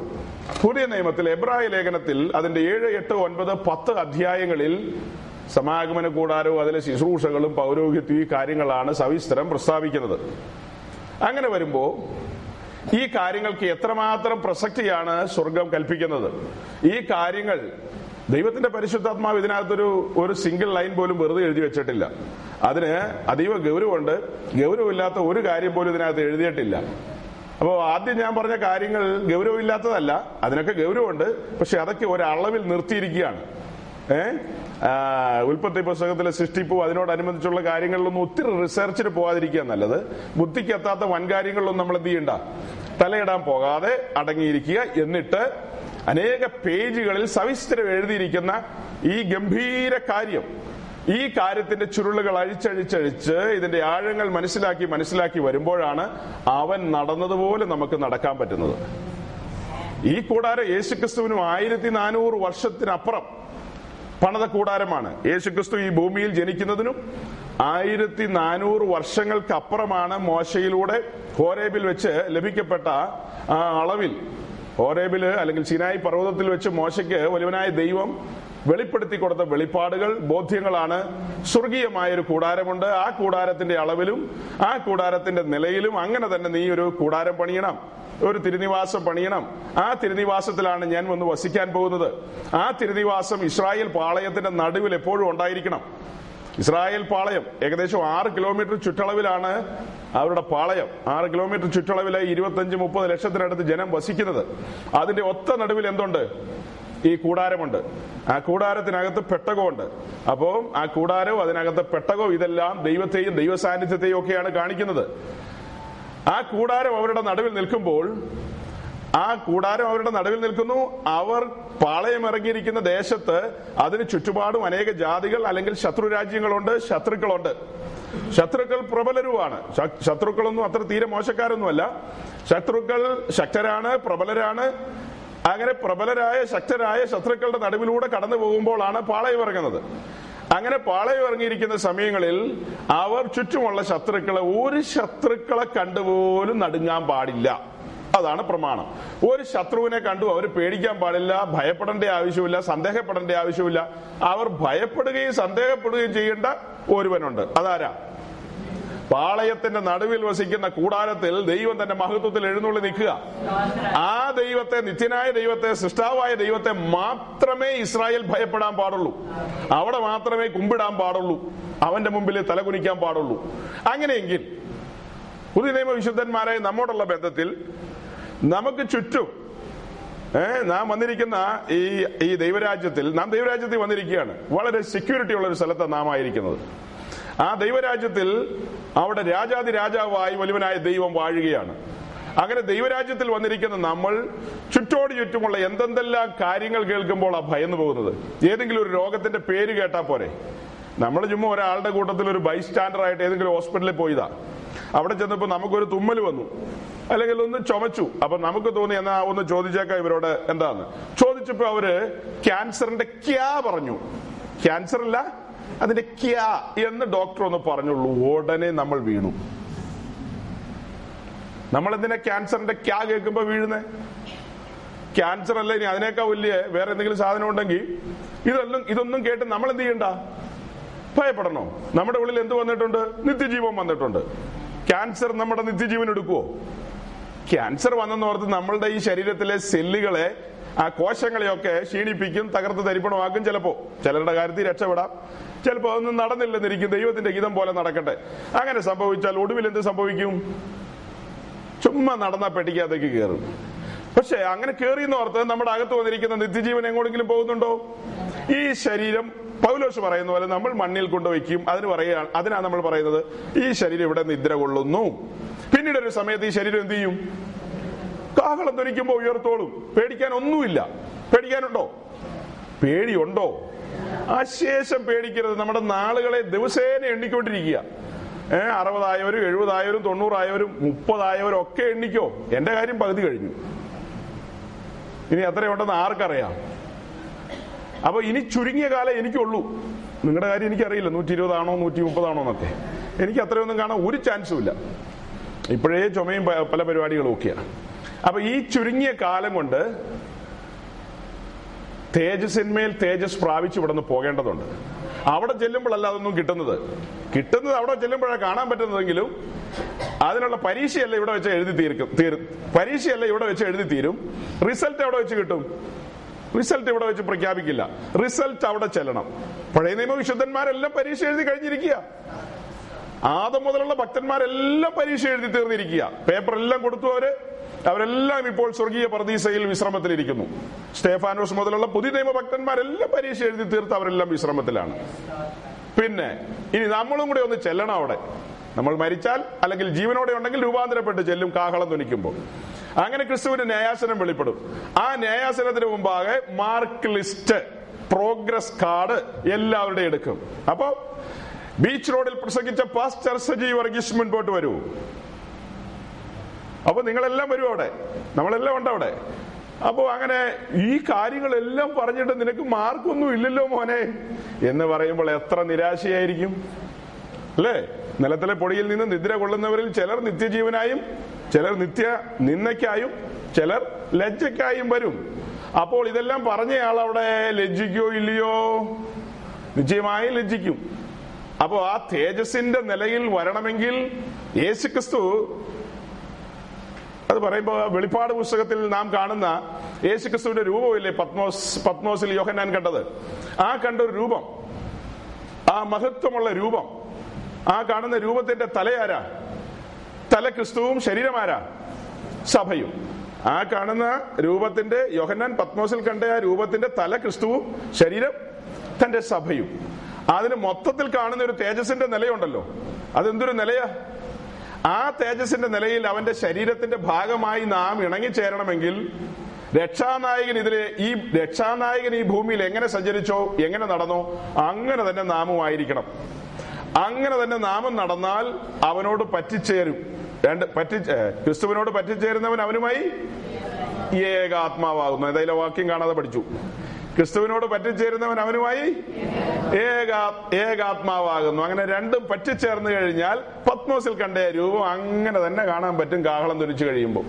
പുതിയ നിയമത്തിൽ എബ്രായ ലേഖനത്തിൽ അതിന്റെ ഏഴ് എട്ട് ഒൻപത് പത്ത് അധ്യായങ്ങളിൽ സമാഗമന കൂടാരവും അതിലെ ശുശ്രൂഷകളും പൗരോഹിത്യം ഈ കാര്യങ്ങളാണ് സവിസ്തരം പ്രസ്താവിക്കുന്നത്. അങ്ങനെ വരുമ്പോ ഈ കാര്യങ്ങൾക്ക് എത്രമാത്രം പ്രസക്തിയാണ് സ്വർഗം കൽപ്പിക്കുന്നത്? ഈ കാര്യങ്ങൾ ദൈവത്തിന്റെ പരിശുദ്ധാത്മാവ് ഇതിനകത്തൊരു ഒരു സിംഗിൾ ലൈൻ പോലും വെറുതെ എഴുതി വെച്ചിട്ടില്ല. അതിന് അതീവ ഗൗരവമുണ്ട്. ഗൗരവമില്ലാത്ത ഒരു കാര്യം പോലും ഇതിനകത്ത് എഴുതിയിട്ടില്ല. അപ്പോൾ ആദ്യം ഞാൻ പറഞ്ഞ കാര്യങ്ങൾ ഗൗരവമില്ലാത്തതല്ല. അതിനൊക്കെ ഗൗരവമുണ്ട്. പക്ഷെ അതൊക്കെ ഒരളവിൽ നിർത്തിയിരിക്കുകയാണ്. ഏ? ആ, ഉൽപ്പത്തി പുസ്തകത്തിലെ സൃഷ്ടിപ്പും അതിനോടനുബന്ധിച്ചുള്ള കാര്യങ്ങളിലൊന്നും ഒത്തിരി റിസർച്ചിന് പോകാതിരിക്കുക നല്ലത്. ബുദ്ധിക്കെത്താത്ത വൻകാര്യങ്ങളിലൊന്നും നമ്മൾ എന്ത് ചെയ്യണ്ട? തലയിടാൻ പോകാതെ അടങ്ങിയിരിക്കുക എന്നിട്ട് അനേക പേജുകളിൽ സവിസ്തരം എഴുതിയിരിക്കുന്ന ഈ ഗംഭീര കാര്യം. ഈ കാര്യത്തിന്റെ ചുരുളുകൾ അഴിച്ചഴിച്ചഴിച്ച് ഇതിന്റെ ആഴങ്ങൾ മനസ്സിലാക്കി മനസ്സിലാക്കി വരുമ്പോഴാണ് അവൻ നടന്നതുപോലെ നമുക്ക് നടക്കാൻ പറ്റുന്നത്. ഈ കൂടാരം യേശുക്രിസ്തുവിനും ആയിരത്തി നാനൂറ് വർഷത്തിനപ്പുറം പണത കൂടാരമാണ്. യേശുക്രിസ്തു ഈ ഭൂമിയിൽ ജനിക്കുന്നതിനും ആയിരത്തി നാനൂറ് വർഷങ്ങൾക്കപ്പുറമാണ് മോശയിലൂടെ ഹോരേബിൽ വെച്ച് ലഭിക്കപ്പെട്ട ആ അളവിൽ ഹോരേബിൽ അല്ലെങ്കിൽ സിനായി പർവതത്തിൽ വെച്ച് മോശയ്ക്ക് വലുവനായ ദൈവം വെളിപ്പെടുത്തി കൊടുത്ത വെളിപ്പാടുകൾ ബോധ്യങ്ങളാണ്. സ്വർഗീയമായ ഒരു കൂടാരമുണ്ട്. ആ കൂടാരത്തിന്റെ അളവിലും ആ കൂടാരത്തിന്റെ നിലയിലും അങ്ങനെ തന്നെ നീ ഒരു കൂടാരം പണിയണം. ഒരു തിരുനിവാസം പണിയണം. ആ തിരുനിവാസത്തിലാണ് ഞാൻ വന്ന് വസിക്കാൻ പോകുന്നത്. ആ തിരുനിവാസം ഇസ്രായേൽ പാളയത്തിന്റെ നടുവിൽ എപ്പോഴും ഉണ്ടായിരിക്കണം. ഇസ്രായേൽ പാളയം ഏകദേശം ആറ് കിലോമീറ്റർ ചുറ്റളവിലാണ് അവരുടെ പാളയം. ആറ് കിലോമീറ്റർ ചുറ്റളവിലെ ഇരുപത്തഞ്ച് മുപ്പത് ലക്ഷത്തിനടുത്ത് ജനം വസിക്കുന്നത്. അതിന്റെ ഒത്ത നടുവിൽ എന്തുണ്ട്? ഈ കൂടാരമുണ്ട്. ആ കൂടാരത്തിനകത്ത് പെട്ടകമുണ്ട്. അപ്പോൾ ആ കൂടാരവും അതിനകത്ത് പെട്ടകവും ഇതെല്ലാം ദൈവത്തെയും ദൈവ സാന്നിധ്യത്തെയും ഒക്കെയാണ് കാണിക്കുന്നത്. ആ കൂടാരം അവരുടെ നടുവിൽ നിൽക്കുമ്പോൾ ആ കൂടാരം അവരുടെ നടുവിൽ നിൽക്കുന്നു. അവർ പാളയം ഇറങ്ങിയിരിക്കുന്ന ദേശത്ത് അതിന് ചുറ്റുപാടും അനേക ജാതികൾ അല്ലെങ്കിൽ ശത്രു രാജ്യങ്ങളുണ്ട് ശത്രുക്കളുണ്ട്. ശത്രുക്കൾ പ്രബലരുമാണ്. ശത്രുക്കളൊന്നും അത്ര തീരെ മോശക്കാരൊന്നുമല്ല. ശത്രുക്കൾ ശക്തരാണ് പ്രബലരാണ്. അങ്ങനെ പ്രബലരായ ശക്തരായ ശത്രുക്കളുടെ നടുവിലൂടെ കടന്നു പോകുമ്പോഴാണ് പാളയം ഇറങ്ങുന്നത്. അങ്ങനെ പാളയം ഇറങ്ങിയിരിക്കുന്ന സമയങ്ങളിൽ അവർ ചുറ്റുമുള്ള ശത്രുക്കളെ ഒരു ശത്രുക്കളെ കണ്ടുപോലും നടുങ്ങാൻ പാടില്ല. അതാണ് പ്രമാണം. ഒരു ശത്രുവിനെ കണ്ടു അവർ പേടിക്കാൻ പാടില്ല ഭയപ്പെടേണ്ട ആവശ്യമില്ല സന്ദേഹപ്പെടേണ്ട ആവശ്യമില്ല. അവർ ഭയപ്പെടുകയും സന്ദേഹപ്പെടുകയും ചെയ്യേണ്ട ഒരുവനുണ്ട്. അതാരാ? പാളയത്തിന്റെ നടുവിൽ വസിക്കുന്ന കൂടാരത്തിൽ ദൈവം തന്റെ മഹത്വത്തിൽ എഴുന്നള്ളി നിൽക്കുക. ആ ദൈവത്തെ നിത്യനായ ദൈവത്തെ സൃഷ്ടാവായ ദൈവത്തെ മാത്രമേ ഇസ്രായേൽ ഭയപ്പെടാൻ പാടുള്ളൂ. അവിടെ മാത്രമേ കുമ്പിടാൻ പാടുള്ളൂ. അവന്റെ മുമ്പിൽ തലകുനിക്കാൻ പാടുള്ളൂ. അങ്ങനെയെങ്കിൽ പുതിയ നിയമ വിശുദ്ധന്മാരായ നമ്മോടുള്ള ബന്ധത്തിൽ നമുക്ക് ചുറ്റും ഏർ നാം വന്നിരിക്കുന്ന ഈ ഈ ദൈവരാജ്യത്തിൽ നാം ദൈവരാജ്യത്തിൽ വന്നിരിക്കുകയാണ്. വളരെ സെക്യൂരിറ്റി ഉള്ള ഒരു സ്ഥലത്താണ് നാം ആയിരിക്കുന്നത്. ആ ദൈവരാജ്യത്തിൽ അവിടെ രാജാതി രാജാവായി വലുവനായ ദൈവം വാഴുകയാണ്. അങ്ങനെ ദൈവരാജ്യത്തിൽ വന്നിരിക്കുന്ന നമ്മൾ ചുറ്റോട് ചുറ്റുമുള്ള എന്തെന്തെല്ലാം കാര്യങ്ങൾ കേൾക്കുമ്പോൾ ആ ഭയന്നു പോകുന്നത്? ഏതെങ്കിലും ഒരു രോഗത്തിന്റെ പേര് കേട്ടാ പോരെ. നമ്മൾ ചുമ്മാ ഒരാളുടെ കൂട്ടത്തിൽ ഒരു ബൈസ്റ്റാൻഡർ ആയിട്ട് ഏതെങ്കിലും ഹോസ്പിറ്റലിൽ പോയതാ. അവിടെ ചെന്നപ്പോ നമുക്കൊരു തുമ്മൽ വന്നു. അല്ലെങ്കിൽ ഒന്ന് ചുമച്ചു. അപ്പൊ നമുക്ക് തോന്നി എന്നാ ഒന്ന് ചോദിച്ചേക്കാം ഇവരോട് എന്താന്ന്. ചോദിച്ചപ്പോ അവർ ക്യാൻസറിന്റെ ക്യാ പറഞ്ഞു. ക്യാൻസർ അല്ല അതിന്റെ ക്യാ എന്ന് ഡോക്ടർ ഒന്ന് പറഞ്ഞുള്ളൂ. ഉടനെ നമ്മൾ വീണു. നമ്മൾ എന്തിനാ ക്യാൻസറിന്റെ ക്യാ കേൾക്കുമ്പോ വീഴുന്നേ? ക്യാൻസർ അല്ല ഇനി അതിനേക്കാൾ വലിയ? വേറെ എന്തെങ്കിലും സാധനം ഉണ്ടെങ്കിൽ ഇതൊന്നും ഇതൊന്നും കേട്ട് നമ്മൾ എന്ത് ചെയ്യണ്ട? ഭയപ്പെടണോ? നമ്മുടെ ഉള്ളിൽ എന്ത് വന്നിട്ടുണ്ട്? നിത്യജീവൻ വന്നിട്ടുണ്ട്. ക്യാൻസർ നമ്മുടെ നിത്യജീവൻ എടുക്കുവോ? ക്യാൻസർ വന്നെന്ന് ഓർത്ത് നമ്മളുടെ ഈ ശരീരത്തിലെ സെല്ലുകളെ ആ കോശങ്ങളെയൊക്കെ ക്ഷീണിപ്പിക്കും തകർത്ത് തരിപ്പണമാക്കും ചിലപ്പോ. ചിലരുടെ കാര്യത്തിൽ രക്ഷപ്പെടാം. ചിലപ്പോ അതൊന്നും നടന്നില്ലെന്നിരിക്കും ദൈവത്തിന്റെ ഗീതം പോലെ നടക്കട്ടെ. അങ്ങനെ സംഭവിച്ചാൽ ഒടുവിൽ എന്ത് സംഭവിക്കും? ചുമ്മാ നടന്ന പെട്ടിക്കകത്തേക്ക് കയറും. പക്ഷെ അങ്ങനെ കയറി എന്ന് ഓർത്ത് നമ്മുടെ അകത്ത് വന്നിരിക്കുന്ന നിത്യജീവൻ എങ്ങോട്ടെങ്കിലും പോകുന്നുണ്ടോ? ഈ ശരീരം പൗലോഷ് പറയുന്ന പോലെ നമ്മൾ മണ്ണിൽ കൊണ്ടുവയ്ക്കും. അതിന് പറയുകയാണ് അതിനാണ് നമ്മൾ പറയുന്നത് ഈ ശരീരം ഇവിടെ നിദ്ര കൊള്ളുന്നു. പിന്നീട് ഒരു സമയത്ത് ഈ ശരീരം എന്ത് ചെയ്യും? കാഹളം ധരിക്കുമ്പോ ഉയർത്തോളും. പേടിക്കാൻ ഒന്നുമില്ല പേടിക്കാനുണ്ടോ? പേടിയുണ്ടോ? അശേഷം പേടിക്കരുത്. നമ്മുടെ നാളുകളെ ദിവസേന എണ്ണിക്കൊണ്ടിരിക്കുക. ഏഹ് അറുപതായവരും എഴുപതായവരും തൊണ്ണൂറായവരും മുപ്പതായവരും ഒക്കെ എണ്ണിക്കോ. എന്റെ കാര്യം പകുതി കഴിഞ്ഞു. ഇനി എത്രയുണ്ടെന്ന് ആർക്കറിയാം? അപ്പൊ ഇനി ചുരുങ്ങിയ കാലം എനിക്കുള്ളൂ. നിങ്ങളുടെ കാര്യം എനിക്കറിയില്ല. നൂറ്റി ഇരുപതാണോ നൂറ്റി മുപ്പതാണോ എന്നൊക്കെ. എനിക്ക് അത്രയൊന്നും കാണാൻ ഒരു ചാൻസും ഇല്ല. ഇപ്പോഴേ ചുമയും പല പരിപാടികളും ഒക്കെയാണ്. അപ്പൊ ഈ ചുരുങ്ങിയ കാലം കൊണ്ട് തേജസ്സിന്മേൽ തേജസ് പ്രാപിച്ചു ഇവിടെ നിന്ന് പോകേണ്ടതുണ്ട്. അവിടെ ചെല്ലുമ്പോഴല്ല അതൊന്നും കിട്ടുന്നത്. കിട്ടുന്നത് അവിടെ ചെല്ലുമ്പോഴാണ് കാണാൻ പറ്റുന്നതെങ്കിലും അതിനുള്ള പരീക്ഷയല്ല ഇവിടെ വെച്ച് എഴുതി തീർക്കും തീരും. പരീക്ഷയല്ല ഇവിടെ വെച്ച് എഴുതി തീരും. റിസൾട്ട് എവിടെ വെച്ച് കിട്ടും? റിസൾട്ട് ഇവിടെ വെച്ച് പ്രഖ്യാപിക്കില്ല. റിസൾട്ട് അവിടെ ചെല്ലണം. പഴയ നിയമ വിശുദ്ധന്മാരെല്ലാം പരീക്ഷ എഴുതി കഴിഞ്ഞിരിക്കുക. ആദ്യം മുതലുള്ള ഭക്തന്മാരെല്ലാം പരീക്ഷ എഴുതി തീർന്നിരിക്കുക. പേപ്പർ എല്ലാം കൊടുത്തു അവർ. അവരെല്ലാം ഇപ്പോൾ സ്വർഗീയ പ്രതീസയിൽ വിശ്രമത്തിലിരിക്കുന്നു. സ്റ്റേഫാനോസ് മുതലുള്ള പുതിയ നിയമ ഭക്തന്മാരെല്ലാം പരീക്ഷ എഴുതി തീർത്ത് അവരെല്ലാം വിശ്രമത്തിലാണ്. പിന്നെ ഇനി നമ്മളും കൂടെ ഒന്ന് ചെല്ലണം അവിടെ. നമ്മൾ മരിച്ചാൽ അല്ലെങ്കിൽ ജീവനോടെ ഉണ്ടെങ്കിൽ രൂപാന്തരപ്പെട്ട് ചെല്ലും കാഹളം ധ്വനിക്കുമ്പോൾ. അങ്ങനെ ക്രിസ്തുവിന്റെ ന്യായാസനം വെളിപ്പെടും. ആ ന്യായാസനത്തിന് മുമ്പാകെ മാർക്ക് ലിസ്റ്റ് പ്രോഗ്രസ് കാർഡ് എല്ലാവരുടെയും എടുക്കും. അപ്പൊ ബീച്ച് റോഡിൽ പ്രസംഗിച്ച പാസ്റ്റർ സജീവ് വർഗീസ് മുൻപോട്ട് വരൂ. അപ്പൊ നിങ്ങളെല്ലാം വരും അവിടെ. നമ്മളെല്ലാം ഉണ്ട് അവിടെ. അപ്പോ അങ്ങനെ ഈ കാര്യങ്ങളെല്ലാം പറഞ്ഞിട്ട് നിനക്ക് മാർക്കൊന്നും ഇല്ലല്ലോ മോനെ എന്ന് പറയുമ്പോൾ എത്ര നിരാശയായിരിക്കും. അല്ലേ? നിലത്തിലെ പൊടിയിൽ നിന്ന് നിദ്ര കൊള്ളുന്നവരിൽ ചിലർ നിത്യജീവനായും ചിലർ നിത്യ നിന്നയ്ക്കായും ചിലർ ലജ്ജയ്ക്കായും വരും. അപ്പോൾ ഇതെല്ലാം പറഞ്ഞയാൾ അവിടെ ലജ്ജിക്കോ ഇല്ലയോ? നിശ്ചയമായും ലജ്ജിക്കും. അപ്പോ ആ തേജസിന്റെ നിലയിൽ വരണമെങ്കിൽ യേശുക്രിസ്തു അത് പറയുമ്പോൾ വെളിപ്പാട് പുസ്തകത്തിൽ നാം കാണുന്ന യേശുക്രിസ്തുവിന്റെ രൂപമില്ലേ പത്മോസ് പത്മോസിൽ യോഹന്നാൻ കണ്ടത്? ആ കണ്ട ഒരു രൂപം. ആ മഹത്വമുള്ള രൂപം. ആ കാണുന്ന രൂപത്തിന്റെ തലയാരാ? തല ക്രിസ്തുവും ശരീരമാരാ? സഭയും. ആ കാണുന്ന രൂപത്തിന്റെ യോഹന്നാൻ പത്മോസിൽ കണ്ട ആ രൂപത്തിന്റെ തല ക്രിസ്തുവും ശരീരം തന്റെ സഭയും. അതിന് മൊത്തത്തിൽ കാണുന്ന ഒരു തേജസിന്റെ നിലയുണ്ടല്ലോ. അതെന്തൊരു നിലയാ? ആ തേജസിന്റെ നിലയിൽ അവന്റെ ശരീരത്തിന്റെ ഭാഗമായി നാം ഇണങ്ങിച്ചേരണമെങ്കിൽ രക്ഷാനായകൻ ഇതിലെ ഈ രക്ഷാനായകൻ ഈ ഭൂമിയിൽ എങ്ങനെ സഞ്ചരിച്ചോ എങ്ങനെ നടന്നോ അങ്ങനെ തന്നെ നാമുമായിരിക്കണം അങ്ങനെ തന്നെ നാമം നടന്നാൽ അവനോട് പറ്റിച്ചേരും. രണ്ട് പറ്റി ക്രിസ്തുവിനോട് പറ്റിച്ചേരുന്നവൻ അവനുമായി ഏകാത്മാവാകുന്നു. ഏതായാലും വാക്യം കാണാതെ പഠിച്ചു? ക്രിസ്തുവിനോട് പറ്റിച്ചേരുന്നവൻ അവനുമായി ഏകാ ഏകാത്മാവാകുന്നു. അങ്ങനെ രണ്ടും പറ്റിച്ചേർന്ന് കഴിഞ്ഞാൽ പത്മോസിൽ കണ്ട രൂപം അങ്ങനെ തന്നെ കാണാൻ പറ്റും കാഹളം തുരിച്ചു കഴിയുമ്പോൾ.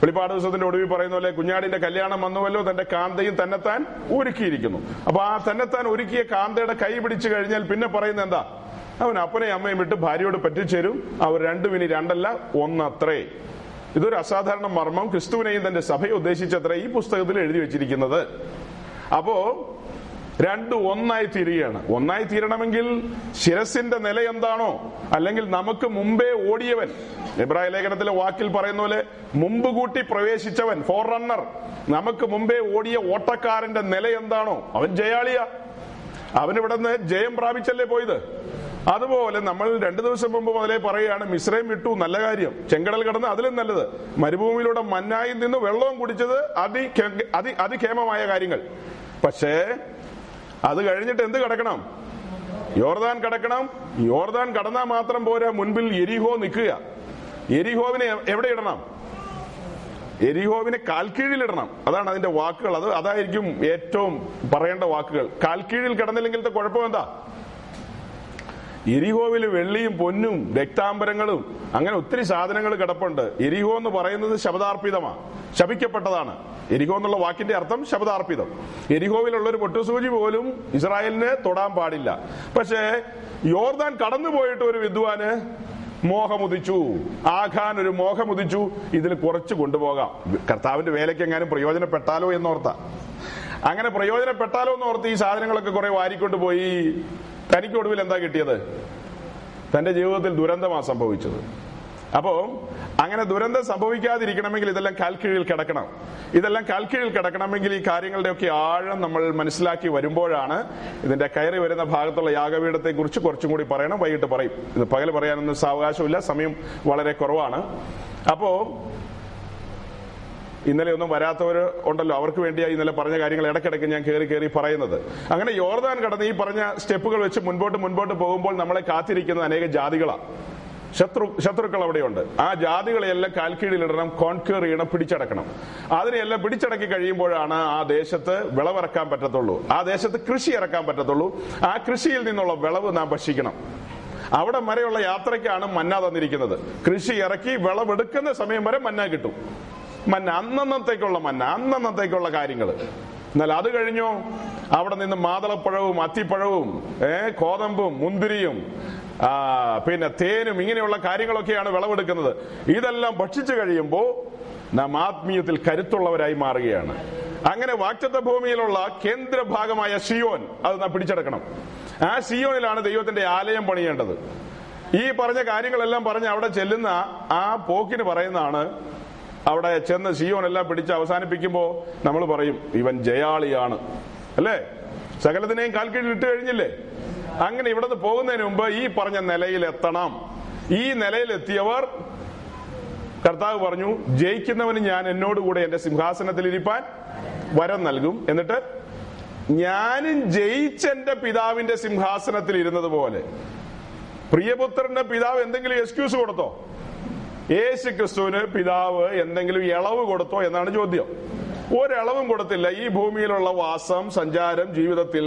വെളിപ്പാട് ദിവസത്തിന്റെ ഒടുവിൽ പറയുന്ന പോലെ കുഞ്ഞാടിന്റെ കല്യാണം വന്നുവല്ലോ തന്റെ കാന്തയും തന്നെത്താൻ ഒരുക്കിയിരിക്കുന്നു. അപ്പൊ ആ തന്നെത്താൻ ഒരുക്കിയ കാന്തയുടെ കൈ പിടിച്ചു കഴിഞ്ഞാൽ പിന്നെ പറയുന്ന എന്താ? അവൻ അപ്പനെയും അമ്മയും വിട്ട് ഭാര്യയോട് പറ്റിച്ചേരും. അവർ രണ്ടും ഇനി രണ്ടല്ല ഒന്നത്രേ. ഇതൊരു അസാധാരണ മർമ്മം. ക്രിസ്തുവിനെയും തന്റെ സഭയെ ഉദ്ദേശിച്ചത്ര ഈ പുസ്തകത്തിൽ എഴുതി വെച്ചിരിക്കുന്നത്. അപ്പോ രണ്ട് ഒന്നായി തീരുകയാണ് ഒന്നായി തീരണമെങ്കിൽ ശിരസിന്റെ നില എന്താണോ? അല്ലെങ്കിൽ നമുക്ക് മുമ്പേ ഓടിയവൻ ഇബ്രായ ലേഖനത്തിലെ വാക്കിൽ പറയുന്ന പോലെ മുമ്പ് കൂട്ടി പ്രവേശിച്ചവൻ ഫോർ റണ്ണർ നമുക്ക് മുമ്പേ ഓടിയ ഓട്ടക്കാരന്റെ നില എന്താണോ? അവൻ ജയാളിയാ. അവൻ ഇവിടെ നിന്ന് ജയം പ്രാപിച്ചല്ലേ പോയത്? അതുപോലെ നമ്മൾ രണ്ടു ദിവസം മുമ്പ് മുതലേ പറയുകയാണ് മിശ്രയും വിട്ടു നല്ല കാര്യം. ചെങ്കടൽ കടന്ന് അതിലും നല്ലത്. മരുഭൂമിയിലൂടെ മന്നായി നിന്ന് വെള്ളവും കുടിച്ചത് അതി അതി അതിക്ഷേമമായ കാര്യങ്ങൾ. പക്ഷേ അത് കഴിഞ്ഞിട്ട് എന്ത് കിടക്കണം? യോർദാൻ കടക്കണം. യോർദാൻ കടന്നാൽ മാത്രം പോരാ മുൻപിൽ എരിഹോ നിൽക്കുക. എരിഹോവിനെ എവിടെ ഇടണം? എരിഹോവിനെ കാൽക്കീഴിലിടണം അതാണ് അതിന്റെ വാക്കുകൾ. അത് അതായിരിക്കും ഏറ്റവും പറയേണ്ട വാക്കുകൾ. കാൽക്കീഴിൽ കിടന്നില്ലെങ്കിലത്തെ കുഴപ്പം എന്താ? എരിഹോവിൽ വെള്ളിയും പൊന്നും രക്താംബരങ്ങളും അങ്ങനെ ഒത്തിരി സാധനങ്ങൾ കിടപ്പുണ്ട്. എരിഹോ എന്ന് പറയുന്നത് ശബ്ദാർപ്പിതമാണ് ശപിക്കപ്പെട്ടതാണ്. എരിഹോ എന്നുള്ള വാക്കിന്റെ അർത്ഥം ശബ്ദാർപ്പിതം. എരിഹോവിലുള്ള ഒരു പൊട്ടുസൂചി പോലും ഇസ്രായേലിനെ തൊടാൻ പാടില്ല. പക്ഷേ യോർദാൻ കടന്നുപോയിട്ട് ഒരു വിദ്വാന് മോഹമുദിച്ചു. ആഖാൻ ഒരു മോഹമുദിച്ചു. ഇതിൽ കുറച്ച് കൊണ്ടുപോകാം. കർത്താവിന്റെ വേലയ്ക്ക് എങ്ങാനും പ്രയോജനപ്പെട്ടാലോ എന്നോർത്ത. അങ്ങനെ പ്രയോജനപ്പെട്ടാലോ എന്നോർത്ത് ഈ സാധനങ്ങളൊക്കെ കുറെ വാരിക്കൊണ്ട് പോയി തനിക്ക് ഒടുവിൽ എന്താ കിട്ടിയത്? തന്റെ ജീവിതത്തിൽ ദുരന്തമാണ് സംഭവിച്ചത്. അപ്പോ അങ്ങനെ ദുരന്തം സംഭവിക്കാതിരിക്കണമെങ്കിൽ ഇതെല്ലാം കാൽക്കീഴിൽ കിടക്കണം. ഇതെല്ലാം കാൽക്കീഴിൽ കിടക്കണമെങ്കിൽ ഈ കാര്യങ്ങളുടെയൊക്കെ ആഴം നമ്മൾ മനസ്സിലാക്കി വരുമ്പോഴാണ് ഇതിന്റെ കയറി വരുന്ന ഭാഗത്തുള്ള യാഗപീഠത്തെ കുറിച്ച് കുറച്ചും കൂടി പറയണം. വൈകിട്ട് പറയും. ഇത് പകൽ പറയാനൊന്നും സാവകാശമില്ല. സമയം വളരെ കുറവാണ്. അപ്പോ ഇന്നലെ ഒന്നും വരാത്തവർ ഉണ്ടല്ലോ. അവർക്ക് വേണ്ടിയായി ഇന്നലെ പറഞ്ഞ കാര്യങ്ങൾ ഇടയ്ക്കിടയ്ക്ക് ഞാൻ കയറി കയറി പറയുന്നത്. അങ്ങനെ യോർദാൻ കടന്ന് ഈ പറഞ്ഞ സ്റ്റെപ്പുകൾ വെച്ച് മുൻപോട്ട് മുൻപോട്ട് പോകുമ്പോൾ നമ്മളെ കാത്തിരിക്കുന്ന അനേക ജാതികളാണ് ശത്രു ശത്രുക്കൾ അവിടെയുണ്ട്. ആ ജാതികളെയെല്ലാം കാൽക്കീഴിലിടണം കോൺക്വർ ചെയ്യണം പിടിച്ചടക്കണം. അതിനെയെല്ലാം പിടിച്ചടക്കി കഴിയുമ്പോഴാണ് ആ ദേശത്ത് വിളവിറക്കാൻ പറ്റത്തുള്ളൂ. ആ ദേശത്ത് കൃഷി ഇറക്കാൻ പറ്റത്തുള്ളൂ. ആ കൃഷിയിൽ നിന്നുള്ള വിളവ് നാം ഭക്ഷിക്കണം. അവിടെ വരെയുള്ള യാത്രയ്ക്കാണ് മന്ന തന്നിരിക്കുന്നത്. കൃഷി ഇറക്കി വിളവെടുക്കുന്ന സമയം വരെ മന്ന കിട്ടും. മന്ന അന്നന്നത്തേക്കുള്ള മന്ന അന്നന്നത്തേക്കുള്ള കാര്യങ്ങൾ എന്നാൽ അത് കഴിഞ്ഞോ? അവിടെ നിന്ന് മാതളപ്പഴവും അത്തിപ്പഴവും ഏ കോതമ്പും മുന്തിരിയും ആ പിന്നെ തേനും ഇങ്ങനെയുള്ള കാര്യങ്ങളൊക്കെയാണ് വിളവെടുക്കുന്നത്. ഇതെല്ലാം ഭക്ഷിച്ചു കഴിയുമ്പോൾ നാം ആത്മീയത്തിൽ കരുത്തുള്ളവരായി മാറുകയാണ്. അങ്ങനെ വാക്ചത്ത ഭൂമിയിലുള്ള കേന്ദ്ര ഭാഗമായ സിയോൻ അത് നാം പിടിച്ചെടുക്കണം. ആ സിയോനിലാണ് ദൈവത്തിന്റെ ആലയം പണിയേണ്ടത്. ഈ പറഞ്ഞ കാര്യങ്ങളെല്ലാം പറഞ്ഞ് അവിടെ ചെല്ലുന്ന ആ പോക്കിന് പറയുന്നതാണ് അവിടെ ചെന്ന് സിയോനെല്ലാം പിടിച്ച് അവസാനിപ്പിക്കുമ്പോ നമ്മൾ പറയും ഇവൻ ജയാളിയാണ്. അല്ലേ? സകലത്തിനെയും കാൽക്കീഴിൽ ഇട്ട് കഴിഞ്ഞില്ലേ? അങ്ങനെ ഇവിടുന്ന് പോകുന്നതിന് മുമ്പ് ഈ പറഞ്ഞ നിലയിൽ എത്തണം. ഈ നിലയിൽ എത്തിയവർ കർത്താവ് പറഞ്ഞു ജയിക്കുന്നവന് ഞാൻ എന്നോട് കൂടെ എന്റെ സിംഹാസനത്തിൽ ഇരിപ്പാൻ വരം നൽകും. എന്നിട്ട് ഞാനും ജയിച്ചെന്റെ പിതാവിന്റെ സിംഹാസനത്തിൽ ഇരുന്നത് പോലെ. പ്രിയപുത്രന്റെ പിതാവ് എന്തെങ്കിലും എക്സ്ക്യൂസ് കൊടുത്തോ? യേശു ക്രിസ്തുവിന് പിതാവ് എന്തെങ്കിലും ഇളവ് കൊടുത്തോ എന്നാണ് ചോദ്യം. ഒരളവും കൊടുത്തില്ല. ഈ ഭൂമിയിലുള്ള വാസം സഞ്ചാരം ജീവിതത്തിൽ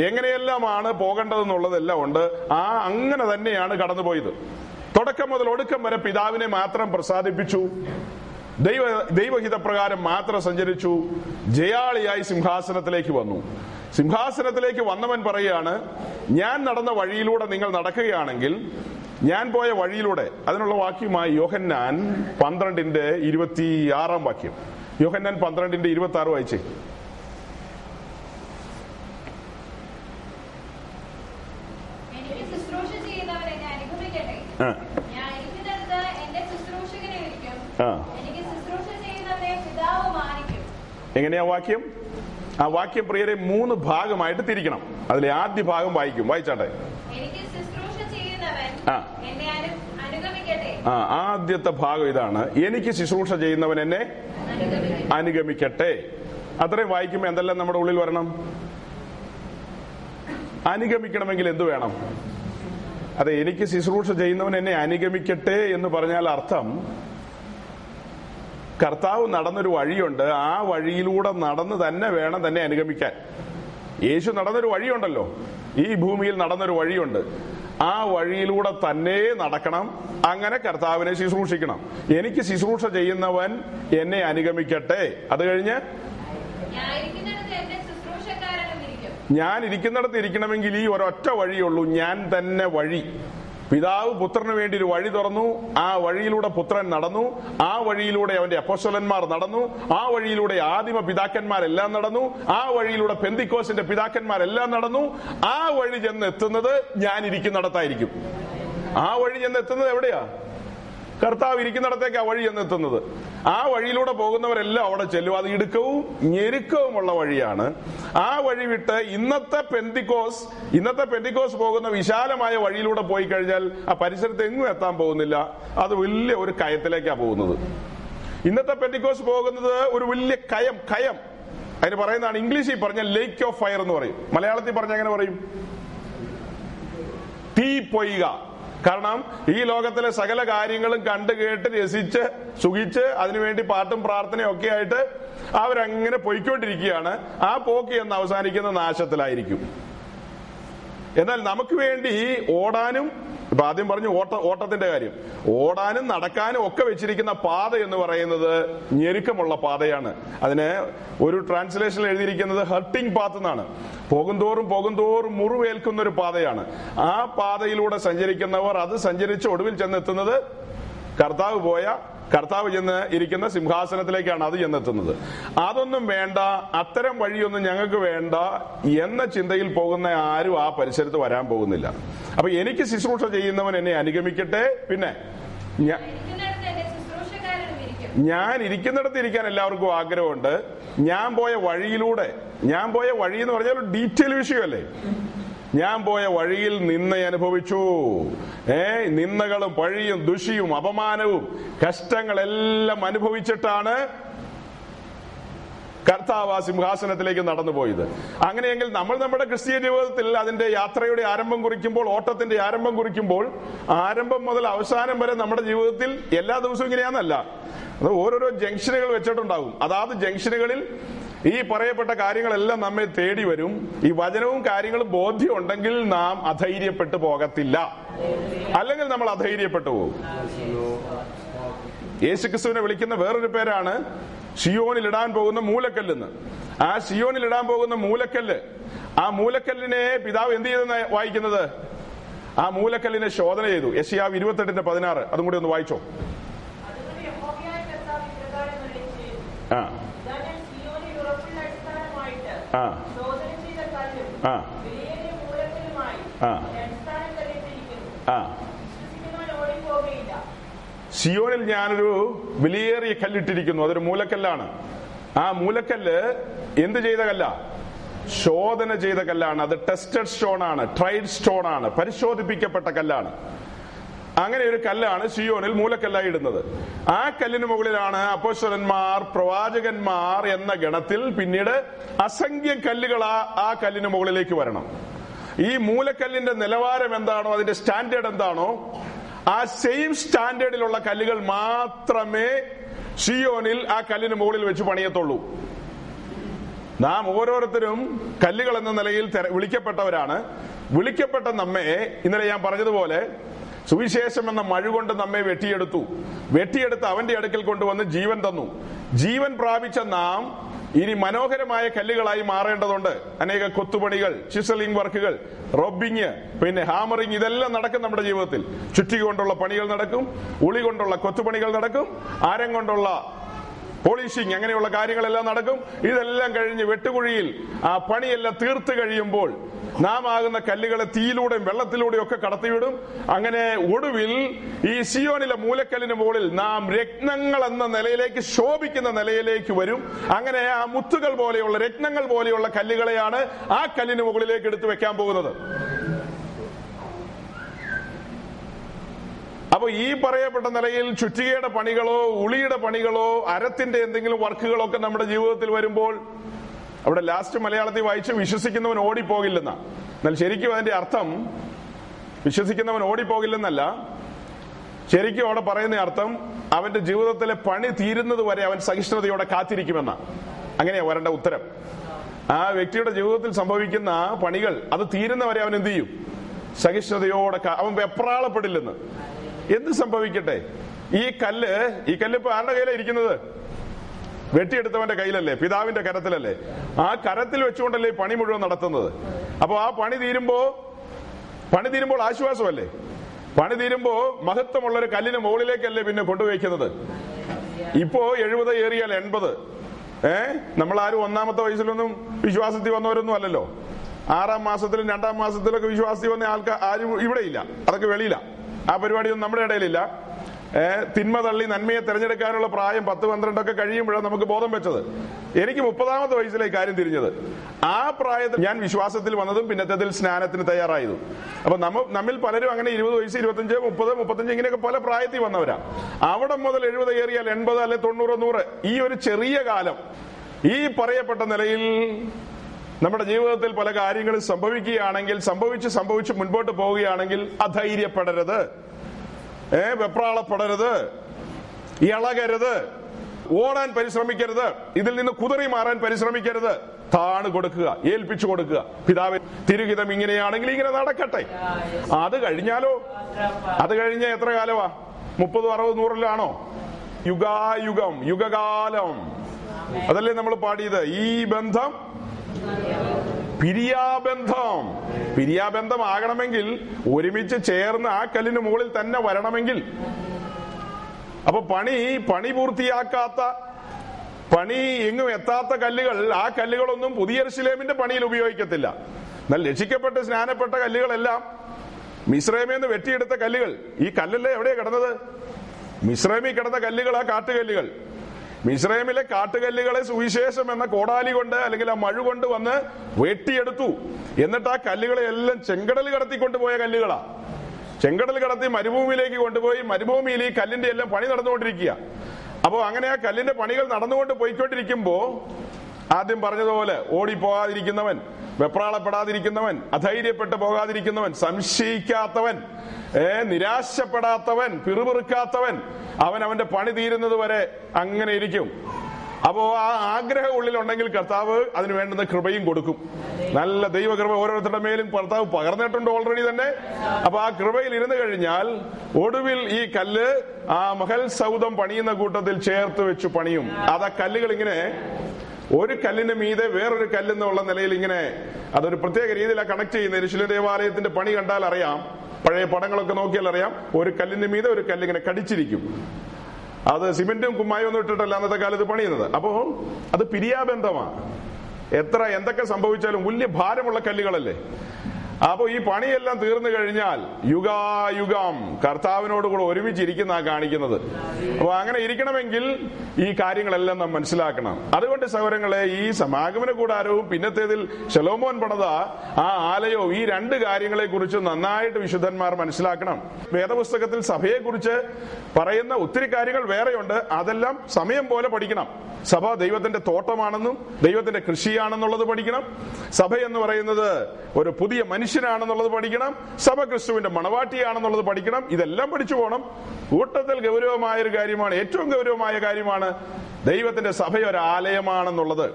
എങ്ങനെയെല്ലാമാണ് പോകേണ്ടതെന്നുള്ളതെല്ലാം ഉണ്ട്. ആ അങ്ങനെ തന്നെയാണ് കടന്നുപോയത്. തുടക്കം മുതൽ ഒടുക്കം വരെ പിതാവിനെ മാത്രം പ്രസാദിപ്പിച്ചു. ദൈവ ദൈവഹിതപ്രകാരം മാത്രം സഞ്ചരിച്ചു. ജയാളിയായി സിംഹാസനത്തിലേക്ക് വന്നു. സിംഹാസനത്തിലേക്ക് വന്നവൻ പറയുകയാണ് ഞാൻ നടന്ന വഴിയിലൂടെ നിങ്ങൾ നടക്കുകയാണെങ്കിൽ ഞാൻ പോയ വഴിയിലൂടെ അതിനുള്ള വാക്യമായി യോഹന്നാൻ പന്ത്രണ്ടിന്റെ ഇരുപത്തി ആറാം വാക്യം. യോഹന്നാൻ പന്ത്രണ്ടിന്റെ ഇരുപത്തി ആറ് വായിച്ചേ ആ, എങ്ങനെയാ വാക്യം? ആ വാക്യം പ്രിയരെ മൂന്ന് ഭാഗമായിട്ട് തിരിക്കണം. അതിലെ ആദ്യ ഭാഗം വായിക്കും. വായിച്ചാട്ടെ? ആ. ആ ആദ്യത്തെ ഭാഗം ഇതാണ്. എനിക്ക് ശുശ്രൂഷ ചെയ്യുന്നവൻ എന്നെ അനുഗമിക്കട്ടെ. അനുഗമിക്കട്ടെ. അത്രയും വായിക്കുമ്പോൾ എന്തെല്ലാം നമ്മുടെ ഉള്ളിൽ വരണം? അനുഗമിക്കണമെങ്കിൽ എന്തു വേണം? അതെ എനിക്ക് ശുശ്രൂഷ ചെയ്യുന്നവൻ എന്നെ അനുഗമിക്കട്ടെ എന്ന് പറഞ്ഞാൽ അർത്ഥം കർത്താവ് നടന്നൊരു വഴിയുണ്ട്. ആ വഴിയിലൂടെ നടന്ന് തന്നെ വേണം തന്നെ അനുഗമിക്കാൻ. യേശു നടന്നൊരു വഴിയുണ്ടല്ലോ. ഈ ഭൂമിയിൽ നടന്നൊരു വഴിയുണ്ട്. ആ വഴിയിലൂടെ തന്നെ നടക്കണം. അങ്ങനെ കർത്താവിനെ ശുശ്രൂഷിക്കണം. എനിക്ക് ശുശ്രൂഷ ചെയ്യുന്നവൻ എന്നെ അനുഗമിക്കട്ടെ. അത് കഴിഞ്ഞ്? ഞാൻ ഇരിക്കുന്നിടത്ത് ഇരിക്കണമെങ്കിൽ ഈ ഒരൊറ്റ വഴിയുള്ളൂ ഞാൻ തന്നെ വഴി. പിതാവ് പുത്രന് വേണ്ടി ഒരു വഴി തുറന്നു. ആ വഴിയിലൂടെ പുത്രൻ നടന്നു. ആ വഴിയിലൂടെ അവന്റെ അപ്പോസ്വലന്മാർ നടന്നു. ആ വഴിയിലൂടെ ആദിമ പിതാക്കന്മാരെല്ലാം നടന്നു. ആ വഴിയിലൂടെ പെന്തിക്കോസിന്റെ പിതാക്കന്മാരെല്ലാം നടന്നു. ആ വഴി ചെന്ന് എത്തുന്നത് ഞാൻ ഇരിക്കുന്നിടത്തായിരിക്കും ആ വഴി ചെന്ന് എത്തുന്നത് എവിടെയാ? കർത്താവ് ഇരിക്കുന്നിടത്തേക്ക് ആ വഴി എന്നെത്തുന്നത് ആ വഴിയിലൂടെ പോകുന്നവരെല്ലാം അവിടെ ചെല്ലും. അത് ഇടുക്കവും ഞെരുക്കവുമുള്ള വഴിയാണ്. ആ വഴി വിട്ട് ഇന്നത്തെ പെന്തിക്കോസ് ഇന്നത്തെ പെന്തിക്കോസ് പോകുന്ന വിശാലമായ വഴിയിലൂടെ പോയി കഴിഞ്ഞാൽ ആ പരിസരത്ത് എങ്ങും എത്താൻ പോകുന്നില്ല. അത് വലിയ ഒരു കയത്തിലേക്കാണ് പോകുന്നത്. ഇന്നത്തെ പെന്തിക്കോസ് പോകുന്നത് ഒരു വലിയ കയം കയം. അതിന് പറയുന്നതാണ് ഇംഗ്ലീഷിൽ പറഞ്ഞ ലേക്ക് ഓഫ് ഫയർ എന്ന് പറയും. മലയാളത്തിൽ പറഞ്ഞ എങ്ങനെ പറയും? തീ പൊയ്യുക കാരണം ഈ ലോകത്തിലെ സകല കാര്യങ്ങളും കണ്ടു കേട്ട് രസിച്ച് സുഖിച്ച് അതിനുവേണ്ടി പാട്ടും പ്രാർത്ഥനയും ഒക്കെ ആയിട്ട് അവരങ്ങനെ പൊയ്ക്കൊണ്ടിരിക്കുകയാണ്. ആ പോക്ക് എന്ന് അവസാനിക്കുന്ന നാശത്തിലായിരിക്കും. എന്നാൽ നമുക്ക് വേണ്ടി ഓടാനും ഇപ്പൊ ആദ്യം പറഞ്ഞു ഓട്ട ഓട്ടത്തിന്റെ കാര്യം. ഓടാനും നടക്കാനും ഒക്കെ വെച്ചിരിക്കുന്ന പാത എന്ന് പറയുന്നത് ഞെരുക്കമുള്ള പാതയാണ്. അതിന് ഒരു ട്രാൻസ്ലേഷൻ എഴുതിയിരിക്കുന്നത് ഹർട്ടിംഗ് പാത്ത് എന്നാണ്. പോകുന്തോറും പോകുന്തോറും മുറിവേൽക്കുന്ന ഒരു പാതയാണ്. ആ പാതയിലൂടെ സഞ്ചരിക്കുന്നവർ അത് സഞ്ചരിച്ച് ഒടുവിൽ ചെന്നെത്തുന്നത് കർത്താവ് പോയ കർത്താവ് ചെന്ന് ഇരിക്കുന്ന സിംഹാസനത്തിലേക്കാണ് അത് ചെന്നെത്തുന്നത്. അതൊന്നും വേണ്ട അത്തരം വഴിയൊന്നും ഞങ്ങൾക്ക് വേണ്ട എന്ന ചിന്തയിൽ പോകുന്ന ആരും ആ പരിസരത്ത് വരാൻ പോകുന്നില്ല. അപ്പൊ എനിക്ക് ശുശ്രൂഷ ചെയ്യുന്നവൻ എന്നെ അനുഗമിക്കട്ടെ പിന്നെ ഞാൻ ഇരിക്കുന്നിടത്ത് ഇരിക്കാൻ എല്ലാവർക്കും ആഗ്രഹമുണ്ട്. ഞാൻ പോയ വഴിയിലൂടെ ഞാൻ പോയ വഴി എന്ന് പറഞ്ഞാൽ ഡീറ്റെയിൽ വിഷയമല്ലേ ഞാൻ പോയ വഴിയിൽ നിന്ന അനുഭവിച്ചു. ഏ നിന്നകളും പഴിയും ദുഷിയും അപമാനവും കഷ്ടങ്ങളെല്ലാം അനുഭവിച്ചിട്ടാണ് കർത്താവ് ആ സിംഹാസനത്തിലേക്ക് നടന്നു പോയത് അങ്ങനെയെങ്കിൽ നമ്മൾ നമ്മുടെ ക്രിസ്തീയ ജീവിതത്തിൽ അതിന്റെ യാത്രയുടെ ആരംഭം കുറിക്കുമ്പോൾ ഓട്ടത്തിന്റെ ആരംഭം കുറിക്കുമ്പോൾ ആരംഭം മുതൽ അവസാനം വരെ നമ്മുടെ ജീവിതത്തിൽ എല്ലാ ദിവസവും ഇങ്ങനെയാന്നല്ല. അത് ഓരോരോ ജംഗ്ഷനുകൾ വെച്ചിട്ടുണ്ടാകും അതാത് ജംഗ്ഷനുകളിൽ ഈ പറയപ്പെട്ട കാര്യങ്ങളെല്ലാം നമ്മെ തേടി വരും. ഈ വചനവും കാര്യങ്ങളും ബോധ്യം ഉണ്ടെങ്കിൽ നാം അധൈര്യപ്പെട്ടു പോകത്തില്ല. അല്ലെങ്കിൽ നമ്മൾ അധൈര്യപ്പെട്ടു പോകും. യേശുക്രിസ്തുവിനെ വിളിക്കുന്ന വേറൊരു പേരാണ് ഷിയോനിൽ ഇടാൻ പോകുന്ന മൂലക്കല്ലെന്ന്. ആ ഷിയോനിൽ ഇടാൻ പോകുന്ന മൂലക്കല്ല്. ആ മൂലക്കല്ലിനെ പിതാവ് എന്ത് ചെയ്തെന്ന് വായിക്കുന്നത്? ആ മൂലക്കല്ലിനെ ശോധന ചെയ്തു. യശിയാവ് ഇരുപത്തെട്ടിന്റെ പതിനാറ്. അതും കൂടി ഒന്ന് വായിച്ചോ. ആ ഇതാ ഞാൻ സീയോനിൽ ഉറപ്പുള്ള അടിസ്ഥാനമായിട്ട് ആ. ആ. ആ. സിയോനിൽ ഞാനൊരു വിലയേറിയ കല്ലിട്ടിരിക്കുന്നു. അതൊരു മൂലക്കല്ലാണ്. ആ മൂലക്കല്ല് എന്ത് ചെയ്ത കല്ല? ശോധന ചെയ്ത കല്ലാണ്. അത് ടെസ്റ്റഡ് സ്റ്റോൺ ആണ് ട്രൈഡ് സ്റ്റോൺ ആണ് പരിശോധിപ്പിക്കപ്പെട്ട കല്ലാണ്. അങ്ങനെ ഒരു കല്ലാണ് സിയോനിൽ മൂലക്കല്ലായി ഇടുന്നത്. ആ കല്ലിന് മുകളിലാണ് അപ്പോശ്വരന്മാർ പ്രവാചകന്മാർ എന്ന ഗണത്തിൽ പിന്നീട് അസംഖ്യം കല്ലുകൾ ആ കല്ലിന് മുകളിലേക്ക് വരണം. ഈ മൂലക്കല്ലിന്റെ നിലവാരം എന്താണോ അതിന്റെ സ്റ്റാൻഡേർഡ് എന്താണോ ആ സെയിം സ്റ്റാൻഡേർഡിലുള്ള കല്ലുകൾ മാത്രമേ ഷിയോനിൽ ആ കല്ലിന് മുകളിൽ വെച്ച് പണിയത്തുള്ളൂ. നാം ഓരോരുത്തരും കല്ലുകൾ എന്ന നിലയിൽ വിളിക്കപ്പെട്ടവരാണ്. വിളിക്കപ്പെട്ട നമ്മെ ഇന്നലെ ഞാൻ പറഞ്ഞതുപോലെ സുവിശേഷം എന്ന മഴ കൊണ്ട് നമ്മെ വെട്ടിയെടുത്തു. വെട്ടിയെടുത്ത് അവന്റെ അടുക്കൽ കൊണ്ടുവന്ന് ജീവൻ തന്നു. ജീവൻ പ്രാപിച്ച നാം ഇനി മനോഹരമായ കല്ലുകളായി മാറേണ്ടതുണ്ട്. അനേക കൊത്തുപണികൾ ചിസലിംഗ് വർക്കുകൾ റബ്ബിങ് പിന്നെ ഹാമറിങ് ഇതെല്ലാം നടക്കും നമ്മുടെ ജീവിതത്തിൽ. ചുറ്റി കൊണ്ടുള്ള പണികൾ നടക്കും ഉളി കൊണ്ടുള്ള കൊത്തുപണികൾ നടക്കും ആരം കൊണ്ടുള്ള പോളിഷിങ് അങ്ങനെയുള്ള കാര്യങ്ങളെല്ലാം നടക്കും. ഇതെല്ലാം കഴിഞ്ഞ് വെട്ടുകുഴിയിൽ ആ പണിയെല്ലാം തീർത്ത് കഴിയുമ്പോൾ നാം ആകുന്ന കല്ലുകളെ തീയിലൂടെയും വെള്ളത്തിലൂടെയും ഒക്കെ കടത്തിവിടും. അങ്ങനെ ഒടുവിൽ ഈ സിയോനിലെ മൂലക്കല്ലിന് മുകളിൽ നാം രത്നങ്ങൾ എന്ന നിലയിലേക്ക് ശോഭിക്കുന്ന നിലയിലേക്ക് വരും. അങ്ങനെ ആ മുത്തുകൾ പോലെയുള്ള രത്നങ്ങൾ പോലെയുള്ള കല്ലുകളെയാണ് ആ കല്ലിന് മുകളിലേക്ക് എടുത്തു വെക്കാൻ പോകുന്നത്. അപ്പൊ ഈ പറയപ്പെട്ട നിലയിൽ ചുറ്റികയുടെ പണികളോ ഉളിയുടെ പണികളോ അരത്തിന്റെ എന്തെങ്കിലും വർക്കുകളോ ഒക്കെ നമ്മുടെ ജീവിതത്തിൽ വരുമ്പോൾ അവിടെ ലാസ്റ്റ് മലയാളത്തിൽ വായിച്ച് വിശ്വസിക്കുന്നവൻ ഓടിപ്പോകില്ലെന്ന. എന്നാൽ ശരിക്കും അതിന്റെ അർത്ഥം വിശ്വസിക്കുന്നവൻ ഓടിപ്പോകില്ലെന്നല്ല. ശരിക്കും അവിടെ പറയുന്ന അർത്ഥം അവന്റെ ജീവിതത്തിലെ പണി തീരുന്നത് വരെ അവൻ സഹിഷ്ണുതയോടെ കാത്തിരിക്കുമെന്ന. അങ്ങനെയാ വരേണ്ട ഉത്തരം. ആ വ്യക്തിയുടെ ജീവിതത്തിൽ സംഭവിക്കുന്ന പണികൾ അത് തീരുന്നവരെ അവൻ എന്ത് ചെയ്യും? സഹിഷ്ണുതയോടെ അവൻ വെപ്രാളപ്പെടില്ലെന്ന് എന്ത് സംഭവിക്കട്ടെ? ഈ കല്ല് ഈ കല്ല് ഇപ്പൊ ആരുടെ കയ്യിലാണ് ഇരിക്കുന്നത്? വെട്ടിയെടുത്തവന്റെ കയ്യിലല്ലേ പിതാവിന്റെ കരത്തിലല്ലേ. ആ കരത്തിൽ വെച്ചുകൊണ്ടല്ലേ പണി മുഴുവൻ നടത്തുന്നത്? അപ്പൊ ആ പണി തീരുമ്പോ പണി തീരുമ്പോൾ ആശ്വാസമല്ലേ? പണി തീരുമ്പോ മഹത്വമുള്ള ഒരു കല്ലിന് മുകളിലേക്കല്ലേ പിന്നെ കൊണ്ടുവയ്ക്കുന്നത് ഇപ്പോ എഴുപത് ഏറിയാൽ എൺപത്. ഏ? നമ്മൾ ആരും ഒന്നാമത്തെ വയസ്സിലൊന്നും വിശ്വാസത്തിൽ വന്നവരൊന്നും അല്ലല്ലോ. ആറാം മാസത്തിലും രണ്ടാം മാസത്തിലൊക്കെ വിശ്വാസത്തിൽ വന്ന ആൾക്കാർ ആരും ഇവിടെ ഇല്ല അതൊക്കെ വെളിയില്ല ആ പരിപാടിയൊന്നും നമ്മുടെ ഇടയിലില്ല. തിന്മ തള്ളി നന്മയെ തെരഞ്ഞെടുക്കാനുള്ള പ്രായം പത്ത് പന്ത്രണ്ടൊക്കെ കഴിയുമ്പോഴാണ് നമുക്ക് ബോധം വെച്ചത്. എനിക്ക് മുപ്പതാമത്തെ വയസ്സിലെ കാര്യം തിരിഞ്ഞത്. ആ പ്രായത്തിൽ ഞാൻ വിശ്വാസത്തിൽ വന്നതും പിന്നത്തെ സ്നാനത്തിന് തയ്യാറായതും. അപ്പൊ നമ്മ നമ്മിൽ പലരും അങ്ങനെ ഇരുപത് വയസ്സ് ഇരുപത്തഞ്ച് മുപ്പത് മുപ്പത്തഞ്ച് ഇങ്ങനെയൊക്കെ പല പ്രായത്തിൽ വന്നവരാ. അവിടെ മുതൽ എഴുപത് ഏറിയാൽ എൺപത് അല്ലെ തൊണ്ണൂറ് നൂറ്. ഈ ഒരു ചെറിയ കാലം ഈ പറയപ്പെട്ട നിലയിൽ നമ്മുടെ ജീവിതത്തിൽ പല കാര്യങ്ങളും സംഭവിക്കുകയാണെങ്കിൽ സംഭവിച്ച് സംഭവിച്ച് മുൻപോട്ട് പോവുകയാണെങ്കിൽ അധൈര്യപ്പെടരുത്. ഏ വെപ്രാളപ്പെടരുത്. ഇളകരുത്. ഓടാൻ പരിശ്രമിക്കരുത്. ഇതിൽ നിന്ന് കുതിറി മാറാൻ പരിശ്രമിക്കരുത്. താണ് കൊടുക്കുക ഏൽപ്പിച്ചു കൊടുക്കുക. പിതാവ് തിരുഹിതം ഇങ്ങനെയാണെങ്കിൽ ഇങ്ങനെ നടക്കട്ടെ. അത് കഴിഞ്ഞാലോ? അത് കഴിഞ്ഞ എത്ര കാലമാ മുപ്പതും അറുപത് നൂറിലാണോ? യുഗായുഗം യുഗകാലം. അതല്ലേ നമ്മൾ പാടിയത്? ഈ ബന്ധം പിരിയാബന്ധം. പിരിയാബന്ധം ആകണമെങ്കിൽ ഒരുമിച്ച് ചേർന്ന് ആ കല്ലിന് മുകളിൽ തന്നെ വരണമെങ്കിൽ. അപ്പൊ പണി പണി പൂർത്തിയാക്കാത്ത പണി എങ്ങും എത്താത്ത കല്ലുകൾ ആ കല്ലുകളൊന്നും പുതിയ ശിലേമിന്റെ പണിയിൽ ഉപയോഗിക്കത്തില്ല. എന്നാൽ രക്ഷിക്കപ്പെട്ട് സ്നാനപ്പെട്ട കല്ലുകളെല്ലാം മിശ്രമേന്ന് വെട്ടിയെടുത്ത കല്ലുകൾ. ഈ കല്ലല്ലേ എവിടെയാ കിടന്നത്? മിശ്രമി കിടന്ന കല്ലുകൾ ആ കാട്ടുകല്ലുകൾ. മിശ്രമിലെ കാട്ടുകല്ലുകളെ സുവിശേഷം എന്ന കോടാലി കൊണ്ട് അല്ലെങ്കിൽ ആ മഴ കൊണ്ട് വന്ന് വെട്ടിയെടുത്തു. എന്നിട്ട് ആ കല്ലുകളെ എല്ലാം ചെങ്കടൽ കടത്തിക്കൊണ്ടുപോയ കല്ലുകളാ. ചെങ്കടൽ കടത്തി മരുഭൂമിയിലേക്ക് കൊണ്ടുപോയി മരുഭൂമിയിൽ ഈ കല്ലിന്റെ എല്ലാം പണി നടന്നുകൊണ്ടിരിക്കുക അപ്പോ അങ്ങനെ ആ കല്ലിന്റെ പണികൾ നടന്നുകൊണ്ട് പോയിക്കൊണ്ടിരിക്കുമ്പോ ആദ്യം പറഞ്ഞതുപോലെ ഓടിപ്പോകാതിരിക്കുന്നവൻ വെപ്രാളപ്പെടാതിരിക്കുന്നവൻ അധൈര്യപ്പെട്ട് പോകാതിരിക്കുന്നവൻ സംശയിക്കാത്തവൻ ഏ നിരാശപ്പെടാത്തവൻ പിറുപിറുക്കാത്തവൻ അവൻ അവന്റെ പണി തീരുന്നത് വരെ അങ്ങനെ ഇരിക്കും. അപ്പോ ആ ആഗ്രഹം ഉള്ളിലുണ്ടെങ്കിൽ കർത്താവ് അതിന് വേണ്ടുന്ന കൃപയും കൊടുക്കും. നല്ല ദൈവകൃപ ഓരോരുത്തരുടെ മേലും കർത്താവ് പകർന്നിട്ടുണ്ട് ഓൾറെഡി തന്നെ. അപ്പൊ ആ കൃപയിൽ ഇരുന്ന് കഴിഞ്ഞാൽ ഒടുവിൽ ഈ കല്ല് ആ മഹൽ സൗദം പണിയുന്ന കൂട്ടത്തിൽ ചേർത്ത് വെച്ച് പണിയും. അത് ആ കല്ലുകൾ ഇങ്ങനെ ഒരു കല്ലിന്റെ മീതെ വേറൊരു കല്ലെന്നുള്ള നിലയിൽ ഇങ്ങനെ അതൊരു പ്രത്യേക രീതിയിലാണ് കണക്ട് ചെയ്യുന്നത്. ഋഷില ദേവാലയത്തിന്റെ പണി കണ്ടാൽ അറിയാം. പഴയ പടങ്ങളൊക്കെ നോക്കിയാൽ അറിയാം. ഒരു കല്ലിന്റെ മീതെ ഒരു കല്ലിങ്ങനെ കടിച്ചിരിക്കും. അത് സിമെന്റും കുമ്മായും ഒന്നും ഇട്ടിട്ടല്ല അന്നത്തെ കാലത്ത് പണിയുന്നത്. അപ്പോ അത് പിരിയാബന്ധമാണ് എത്ര എന്തൊക്കെ സംഭവിച്ചാലും വലിയ ഭാരമുള്ള കല്ലുകളല്ലേ? അപ്പോ ഈ പണിയെല്ലാം തീർന്നു കഴിഞ്ഞാൽ യുഗായുഗം കർത്താവിനോട് കൂടെ ഒരുമിച്ചിരിക്കുന്ന കാണിക്കുന്നത്. അപ്പൊ അങ്ങനെ ഇരിക്കണമെങ്കിൽ ഈ കാര്യങ്ങളെല്ലാം നാം മനസ്സിലാക്കണം. അതുകൊണ്ട് സൗരങ്ങളെ ഈ സമാഗമന കൂടാരവും പിന്നത്തേതിൽ ശലോമോൻ പണത ആ ആലയോ ഈ രണ്ട് കാര്യങ്ങളെ കുറിച്ച് നന്നായിട്ട് വിശുദ്ധന്മാർ മനസ്സിലാക്കണം. വേദപുസ്തകത്തിൽ സഭയെ കുറിച്ച് പറയുന്ന ഒത്തിരി കാര്യങ്ങൾ വേറെയുണ്ട്. അതെല്ലാം സമയം പോലെ പഠിക്കണം. സഭ ദൈവത്തിന്റെ തോട്ടമാണെന്നും ദൈവത്തിന്റെ കൃഷിയാണെന്നുള്ളത് പഠിക്കണം. സഭ എന്ന് പറയുന്നത് ഒരു പുതിയ മനുഷ്യനാണെന്നുള്ളത് പഠിക്കണം സഭ ക്രിസ്തുവിന്റെ മണവാട്ടിയാണെന്നുള്ളത് പഠിക്കണം ഇതെല്ലാം പഠിച്ചു പോകണം കൂട്ടത്തിൽ ഗൗരവമായ ഒരു കാര്യമാണ് ഏറ്റവും ഗൗരവമായ കാര്യമാണ് ദൈവത്തിന്റെ സഭയൊരാലയമാണെന്നുള്ളത്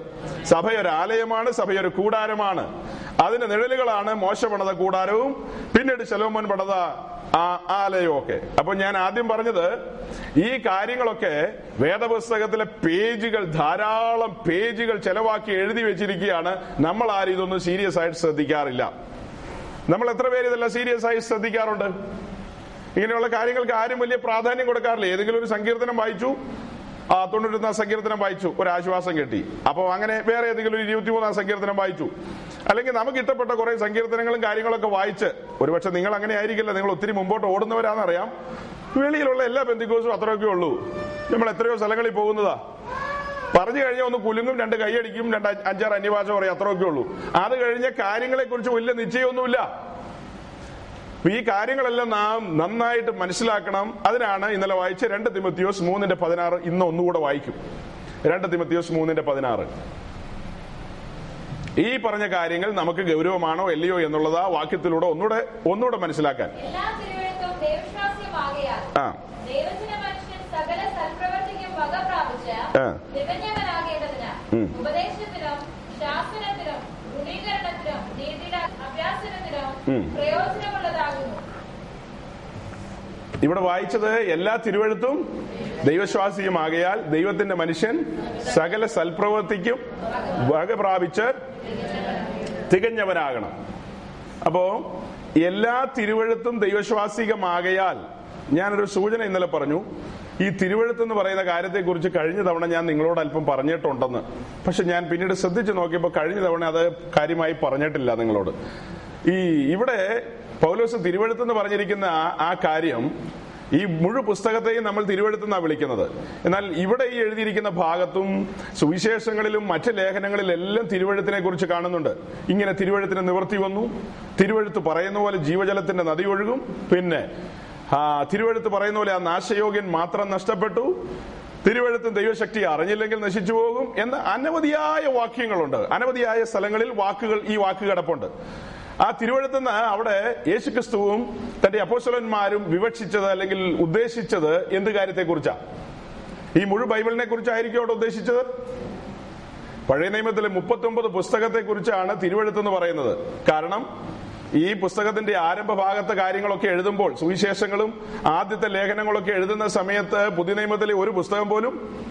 സഭയൊരാലയമാണ് സഭയൊരു കൂടാരമാണ്. അതിന്റെ നിഴലുകളാണ് മോശ പണിത കൂടാരവും പിന്നീട് ശലോമോൻ പണിത ആ ഒക്കെ. അപ്പൊ ഞാൻ ആദ്യം പറഞ്ഞത് ഈ കാര്യങ്ങളൊക്കെ വേദപുസ്തകത്തിലെ പേജുകൾ ധാരാളം പേജുകൾ ചെലവാക്കി എഴുതി വെച്ചിരിക്കുകയാണ്. നമ്മൾ ആരും ഇതൊന്നും സീരിയസ് ആയിട്ട് ശ്രദ്ധിക്കാറില്ല. നമ്മൾ എത്ര പേര് ഇതെല്ലാം സീരിയസ് ആയി ശ്രദ്ധിക്കാറുണ്ട്? ഇങ്ങനെയുള്ള കാര്യങ്ങൾക്ക് ആരും വലിയ പ്രാധാന്യം കൊടുക്കാറില്ല. ഏതെങ്കിലും ഒരു സങ്കീർത്തനം വായിച്ചു. ആ തൊണ്ണൂറ്റൊന്നാം സങ്കീർത്തനം വായിച്ചു. ഒരു ആശ്വാസം കിട്ടി. അപ്പോൾ അങ്ങനെ വേറെ ഏതെങ്കിലും ഒരു ഇരുപത്തിമൂന്നാം സങ്കീർത്തനം വായിച്ചു. അല്ലെങ്കിൽ നമുക്ക് ഇഷ്ടപ്പെട്ട കുറെ സങ്കീർത്തനങ്ങളും കാര്യങ്ങളൊക്കെ വായിച്ച് ഒരുപക്ഷെ നിങ്ങൾ അങ്ങനെ ആയിരിക്കില്ല. നിങ്ങൾ ഒത്തിരി മുമ്പോട്ട് ഓടുന്നവരാണെന്നറിയാം. വെളിയിലുള്ള എല്ലാ ബന്ധുക്കോസും അത്രയൊക്കെ ഉള്ളൂ. നമ്മൾ എത്രയോ സ്ഥലങ്ങളിൽ പോകുന്നതാ. പറഞ്ഞു കഴിഞ്ഞാൽ ഒന്ന് കുലുങ്ങും രണ്ട് കൈയടിക്കും രണ്ട് അഞ്ച് അഞ്ചാറ് അന്യഭാഷ പറയും അത്രയൊക്കെ ഉള്ളൂ. അത് കഴിഞ്ഞ കാര്യങ്ങളെ കുറിച്ച് വലിയ നിശ്ചയമൊന്നുമില്ല. ഈ കാര്യങ്ങളെല്ലാം നാം നന്നായിട്ട് മനസ്സിലാക്കണം. അതിനാണ് ഇന്നലെ വായിച്ച രണ്ട് തിമത്തിയോസ് മൂന്നിന്റെ പതിനാറ് ഇന്ന് ഒന്നുകൂടെ വായിക്കും. രണ്ട് തിമത്തിയോസ് മൂന്നിന്റെ പതിനാറ്. ഈ പറഞ്ഞ കാര്യങ്ങൾ നമുക്ക് ഗൗരവമാണോ അല്ലയോ എന്നുള്ളത് ആ വാക്യത്തിലൂടെ ഒന്നുകൂടെ ഒന്നുകൂടെ മനസ്സിലാക്കാൻ. ആ. സകല സൽപ്രവർത്തിക്കും വക പ്രാപിച്ച് ആ. ഉപദേശത്തിലും ശാസനത്തിനും ഗുണീകരണത്തിനും നീതിയുടെ അഭ്യാസനത്തിനും പ്രയോജനമുള്ളതാകുന്നു. ഇവിടെ വായിച്ചത് എല്ലാ തിരുവഴുത്തും ദൈവശ്വാസിയുമാകയാൽ ദൈവത്തിന്റെ മനുഷ്യൻ സകല സൽപ്രവൃത്തിക്കും വക പ്രാപിച്ച് തികഞ്ഞവനാകണം. അപ്പോ എല്ലാ തിരുവഴുത്തും ദൈവശ്വാസികമാകയാൽ ഞാനൊരു സൂചന ഇന്നലെ പറഞ്ഞു. ഈ തിരുവഴുത്ത് എന്ന് പറയുന്ന കാര്യത്തെക്കുറിച്ച് കഴിഞ്ഞ തവണ ഞാൻ നിങ്ങളോട് അല്പം പറഞ്ഞിട്ടുണ്ടെന്ന്. പക്ഷെ ഞാൻ പിന്നീട് ശ്രദ്ധിച്ചു നോക്കിയപ്പോൾ കഴിഞ്ഞ തവണ അത് കാര്യമായി പറഞ്ഞിട്ടില്ല നിങ്ങളോട്. ഈ ഇവിടെ പൗലോസ് തിരുവഴുത്ത് എന്ന് പറഞ്ഞിരിക്കുന്ന ആ- കാര്യം ഈ മുഴു പുസ്തകത്തെയും നമ്മൾ തിരുവഴുത്തെന്നാണ് വിളിക്കുന്നത്. എന്നാൽ ഇവിടെ ഈ എഴുതിയിരിക്കുന്ന ഭാഗത്തും സുവിശേഷങ്ങളിലും മറ്റ് ലേഖനങ്ങളിലെല്ലാം തിരുവഴുത്തിനെ കുറിച്ച് കാണുന്നുണ്ട്. ഇങ്ങനെ തിരുവഴുത്തിന് നിവർത്തി വന്നു. തിരുവഴുത്ത് പറയുന്ന പോലെ ജീവജലത്തിന്റെ നദി ഒഴുകും. പിന്നെ ആ തിരുവഴുത്ത് പറയുന്ന പോലെ ആ നാശയോഗ്യൻ മാത്രം നഷ്ടപ്പെട്ടു. തിരുവഴുത്തും ദൈവശക്തി അറിഞ്ഞില്ലെങ്കിൽ നശിച്ചു പോകും എന്ന അനവധിയായ വാക്യങ്ങളുണ്ട്. അനവധിയായ സ്ഥലങ്ങളിൽ വാക്കുകൾ ഈ വാക്ക് കിടപ്പുണ്ട്. ആ തിരുവഴുത്തുനിന്ന് അവിടെ യേശുക്രിസ്തുവും തന്റെ അപ്പോസ്തലന്മാരും വിവക്ഷിച്ചത് അല്ലെങ്കിൽ ഉദ്ദേശിച്ചത് എന്ത് കാര്യത്തെക്കുറിച്ചാ? ഈ മുഴു ബൈബിളിനെ കുറിച്ചായിരിക്കും അവിടെ ഉദ്ദേശിച്ചത്? പഴയ നിയമത്തിലെ മുപ്പത്തി ഒമ്പത് പുസ്തകത്തെ കുറിച്ചാണ് തിരുവഴുത്തെന്ന് പറയുന്നത്. കാരണം ഈ പുസ്തകത്തിന്റെ ആരംഭ ഭാഗത്തെ കാര്യങ്ങളൊക്കെ എഴുതുമ്പോൾ സുവിശേഷങ്ങളും ആദ്യത്തെ ലേഖനങ്ങളൊക്കെ എഴുതുന്ന സമയത്ത് പുതിയ നിയമത്തിലെ ഒരു പുസ്തകം പോലും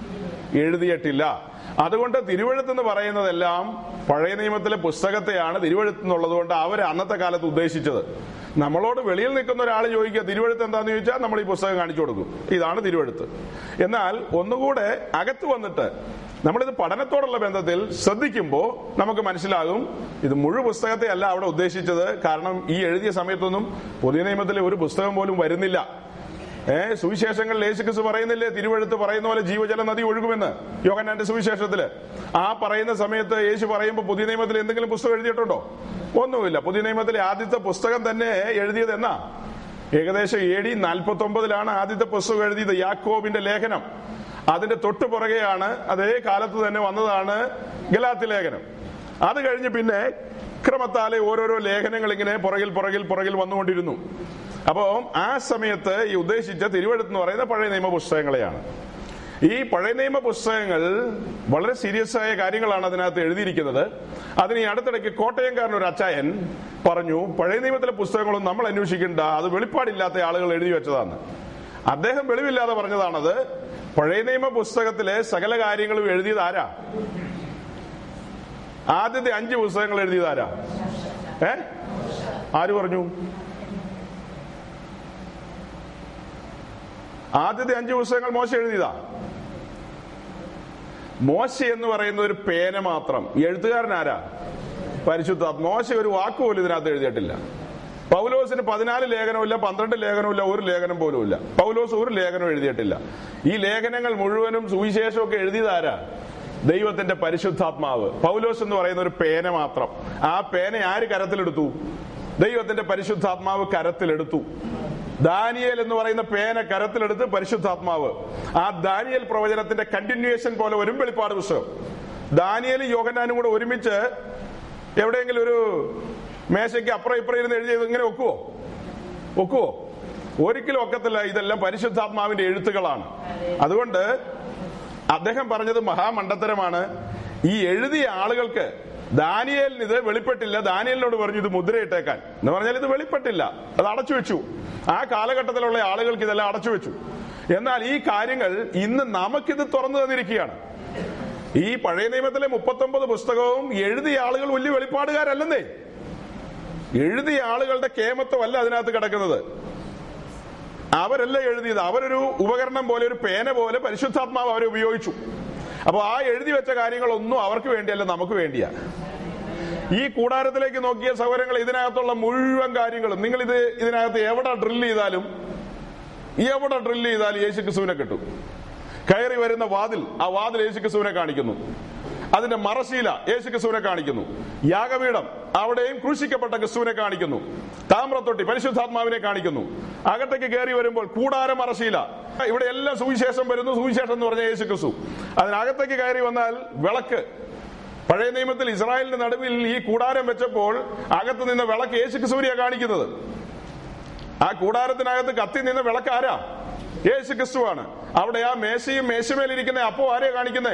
എഴുതിയിട്ടില്ല. അതുകൊണ്ട് തിരുവഴുത്ത് എന്ന് പറയുന്നതെല്ലാം പഴയ നിയമത്തിലെ പുസ്തകത്തെയാണ് തിരുവഴുത്ത് എന്നുള്ളത് കൊണ്ട് അവർ അന്നത്തെ കാലത്ത് ഉദ്ദേശിച്ചത്. നമ്മളോട് വെളിയിൽ നിൽക്കുന്ന ഒരാൾ ചോദിക്കുക തിരുവഴുത്ത് എന്താന്ന് ചോദിച്ചാൽ നമ്മൾ ഈ പുസ്തകം കാണിച്ചു കൊടുക്കും. ഇതാണ് തിരുവഴുത്ത്. എന്നാൽ ഒന്നുകൂടെ അകത്ത് വന്നിട്ട് നമ്മളിത് പഠനത്തോടുള്ള ബന്ധത്തിൽ ശ്രദ്ധിക്കുമ്പോൾ നമുക്ക് മനസ്സിലാകും ഇത് മുഴുവൻ പുസ്തകത്തെ അല്ല അവിടെ ഉദ്ദേശിച്ചത്. കാരണം ഈ എഴുതിയ സമയത്തൊന്നും പുതിയ നിയമത്തിലെ ഒരു പുസ്തകം പോലും വരുന്നില്ല. ഏ സുവിശേഷങ്ങളിൽ യേശുക്രിസ്തു പറയുന്നില്ലേ? തിരുവഴുത്ത് പറയുന്ന പോലെ ജീവജല നദി ഒഴുകുമെന്ന് യോഗനാന്റെ സുവിശേഷത്തിൽ. ആ പറയുന്ന സമയത്ത് യേശു പറയുമ്പോൾ പുതിയ നിയമത്തിൽ എന്തെങ്കിലും പുസ്തകം എഴുതിയിട്ടുണ്ടോ? ഒന്നുമില്ല. പുതിയ നിയമത്തിലെ ആദ്യത്തെ പുസ്തകം തന്നെ എഴുതിയത് എന്നാ? ഏകദേശം എ ഡി നാൽപ്പത്തി ഒമ്പതിലാണ് ആദ്യത്തെ പുസ്തകം എഴുതിയത്. യാക്കോബിന്റെ ലേഖനം. അതിന്റെ തൊട്ടു പുറകെയാണ് അതേ കാലത്ത് തന്നെ വന്നതാണ് ഗലാത്തി ലേഖനം. അത് കഴിഞ്ഞ് പിന്നെ ക്രമത്താലെ ഓരോരോ ലേഖനങ്ങൾ ഇങ്ങനെ പുറകിൽ പുറകിൽ പുറകിൽ വന്നുകൊണ്ടിരുന്നു. അപ്പോൾ ആ സമയത്ത് ഈ ഉദ്ദേശിച്ച തിരുവഴുത്ത് എന്ന് പറയുന്ന പഴയ നിയമ പുസ്തകങ്ങളെയാണ്. ഈ പഴയ നിയമ പുസ്തകങ്ങൾ വളരെ സീരിയസ് ആയ കാര്യങ്ങളാണ് അതിനകത്ത് എഴുതിയിരിക്കുന്നത്. അതിന് ഈ അടുത്തിടയ്ക്ക് കോട്ടയംകാരൻ ഒരു അച്ചായൻ പറഞ്ഞു പഴയ നിയമത്തിലെ പുസ്തകങ്ങളും നമ്മൾ അന്വേഷിക്കേണ്ട അത് വെളിപ്പാടില്ലാത്ത ആളുകൾ എഴുതി വെച്ചതാണ്. അദ്ദേഹം വെളിവില്ലാതെ പറഞ്ഞതാണത്. പഴയ നിയമ പുസ്തകത്തിലെ സകല കാര്യങ്ങളും എഴുതിയത് ആരാ? ആദ്യത്തെ അഞ്ച് പുസ്തകങ്ങൾ എഴുതിയത് ആരാ? ഏ? ആര് പറഞ്ഞു? ആദ്യത്തെ അഞ്ച് പുസ്തകങ്ങൾ മോശ എഴുതിയതാ? മോശ എന്ന് പറയുന്ന ഒരു പേന മാത്രം. എഴുത്തുകാരൻ ആരാ? പരിശുദ്ധ മോശ ഒരു വാക്കുപോലും ഇതിനകത്ത് എഴുതിയിട്ടില്ല. പൗലോസിന് പതിനാല് ലേഖനമില്ല പന്ത്രണ്ട് ലേഖനമില്ല ഒരു ലേഖനം പോലും ഇല്ല പൗലോസ് ഒരു ലേഖനം എഴുതിയിട്ടില്ല. ഈ ലേഖനങ്ങൾ മുഴുവനും സുവിശേഷമൊക്കെ എഴുതിയതാരാ ദൈവത്തിന്റെ പരിശുദ്ധാത്മാവ്. പൗലോസ് എന്ന് പറയുന്ന ഒരു പേന മാത്രം. ആ പേന ആര് കരത്തിലെടുത്തു? ദൈവത്തിന്റെ പരിശുദ്ധാത്മാവ് കരത്തിലെടുത്തു. ദാനിയൽ എന്ന് പറയുന്ന പേന കരത്തിലെടുത്ത് പരിശുദ്ധാത്മാവ്. ആ ദാനിയൽ പ്രവചനത്തിന്റെ കണ്ടിന്യൂഷൻ പോലെ വരും വെളിപ്പാട് പുസ്തകം. ദാനിയലും യോഗനാനും കൂടെ ഒരുമിച്ച് എവിടെയെങ്കിലും ഒരു മേശയ്ക്ക് അപ്പുറം ഇപ്പുറം ഇരുന്ന് എഴുതിയത് ഇങ്ങനെ ഒക്കുവോ ഒക്കുവോ ഒരിക്കലും ഒക്കത്തില്ല. ഇതെല്ലാം പരിശുദ്ധാത്മാവിന്റെ എഴുത്തുകളാണ്. അതുകൊണ്ട് അദ്ദേഹം പറഞ്ഞത് മഹാമണ്ഡത്തരമാണ്. ഈ എഴുതിയ ആളുകൾക്ക് ദാനിയേലിന് ഇത് വെളിപ്പെട്ടില്ല. ദാനിയലിനോട് പറഞ്ഞു ഇത് മുദ്രയിട്ടേക്കാൻ എന്ന് പറഞ്ഞാൽ ഇത് വെളിപ്പെട്ടില്ല. അത് അടച്ചു വെച്ചു. ആ കാലഘട്ടത്തിലുള്ള ആളുകൾക്ക് ഇതെല്ലാം അടച്ചു വെച്ചു. എന്നാൽ ഈ കാര്യങ്ങൾ ഇന്ന് നമുക്കിത് തുറന്നു തന്നിരിക്കുകയാണ്. ഈ പഴയ നിയമത്തിലെ മുപ്പത്തൊമ്പത് പുസ്തകവും എഴുതിയ ആളുകൾ വലിയ വെളിപ്പാടുകാരല്ലെന്നേ. എഴുതിയ ആളുകളുടെ കേമത്വമല്ല അതിനകത്ത് കിടക്കുന്നത്. അവരല്ല എഴുതിയത്? അവരൊരു ഉപകരണം പോലെ ഒരു പേന പോലെ പരിശുദ്ധാത്മാവ് അവരെ ഉപയോഗിച്ചു. അപ്പൊ ആ എഴുതി വെച്ച കാര്യങ്ങളൊന്നും അവർക്ക് വേണ്ടിയല്ല നമുക്ക് വേണ്ടിയാ. ഈ കൂടാരത്തിലേക്ക് നോക്കിയ സൗകര്യങ്ങൾ ഇതിനകത്തുള്ള മുഴുവൻ കാര്യങ്ങളും. നിങ്ങൾ ഇത് ഇതിനകത്ത് എവിടെ ഡ്രിൽ ചെയ്താലും എവിടെ ഡ്രിൽ ചെയ്താലും യേശു ക്രിസ്തുവിനെ കിട്ടും. കയറി വരുന്ന വാതിൽ ആ വാതിൽ യേശു ക്രിസ്തുവിനെ കാണിക്കുന്നു. അതിന്റെ മറശീല യേശു ക്രിസ്തുവിനെ കാണിക്കുന്നു. യാഗപീഠം അവിടെയും ക്രൂശിക്കപ്പെട്ട ക്രിസ്തുവിനെ കാണിക്കുന്നു. താമ്രത്തൊട്ടി പരിശുദ്ധാത്മാവിനെ കാണിക്കുന്നു. അകത്തേക്ക് കയറി വരുമ്പോൾ കൂടാര മറശീല. ഇവിടെ എല്ലാം സുവിശേഷം വരുന്നു സുവിശേഷം എന്ന് പറഞ്ഞ യേശു ക്രിസ്തു അതിനകത്തേക്ക് കയറി വന്നാൽ വിളക്ക്. പഴയ നിയമത്തിൽ ഇസ്രായേലിന്റെ നടുവിൽ ഈ കൂടാരം വെച്ചപ്പോൾ അകത്ത് നിന്ന് വിളക്ക് യേശു ക്രിസ്തുവിനെയാണ് കാണിക്കുന്നത്. ആ കൂടാരത്തിനകത്ത് കത്തി നിന്ന് വിളക്ക് ആരാ? യേശു ക്രിസ്തുവാണ് അവിടെ ആ മേശയും മേശമേലിരിക്കുന്ന അപ്പോ ആരെയാ കാണിക്കുന്നേ?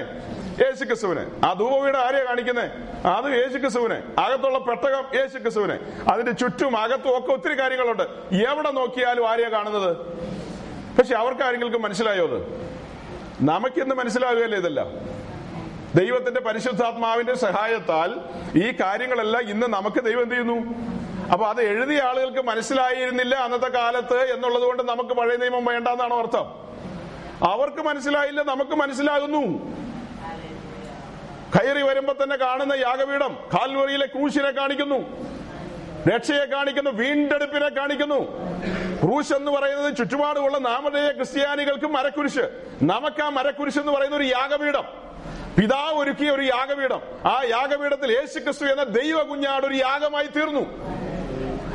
യേശു ക്രിസ്തുവിനെ ആ ധൂപവീട് ആരെയാ കാണിക്കുന്നേ? അത് യേശു ക്രിസ്തുവിനെ അകത്തുള്ള പെട്ടകം യേശു ക്രിസ്തുവിനെ അതിന്റെ ചുറ്റും അകത്തും ഒക്കെ ഒത്തിരി കാര്യങ്ങളുണ്ട്. എവിടെ നോക്കിയാലും ആരെയാ കാണുന്നത്? പക്ഷെ അവർക്ക് ആരെങ്കിലും മനസ്സിലായോ അത്? നമുക്കിന്ന് മനസ്സിലാകുകയല്ലേ ഇതല്ല? ദൈവത്തിന്റെ പരിശുദ്ധാത്മാവിന്റെ സഹായത്താൽ ഈ കാര്യങ്ങളെല്ലാം ഇന്ന് നമുക്ക് ദൈവം എന്ത് ചെയ്യുന്നു? അപ്പൊ അത് എഴുതിയ ആളുകൾക്ക് മനസ്സിലായിരുന്നില്ല അന്നത്തെ കാലത്ത് എന്നുള്ളത് കൊണ്ട് നമുക്ക് പഴയ നിയമം വേണ്ടെന്നാണ് അർത്ഥം. അവർക്ക് മനസ്സിലായില്ല നമുക്ക് മനസ്സിലാകുന്നു. കയറി വരുമ്പോ തന്നെ കാണുന്ന യാഗപീഠം കാൽവറിയിലെ ക്രൂശിനെ കാണിക്കുന്നു. രക്ഷയെ കാണിക്കുന്നു വീണ്ടെടുപ്പിനെ കാണിക്കുന്നു. ക്രൂശ് എന്ന് പറയുന്നത് ചുറ്റുപാടുമുള്ള നാമധേയ ക്രിസ്ത്യാനികൾക്ക് മരക്കുരിശ്. നമുക്ക് ആ മരക്കുരിശ് എന്ന് പറയുന്ന ഒരു യാഗപീഠം. പിതാവ് ഒരുക്കിയ ഒരു യാഗപീഠം. ആ യാഗപീഠത്തിൽ യേശു ക്രിസ്തു എന്ന ദൈവ കുഞ്ഞാട് ഒരു യാഗമായി തീർന്നു.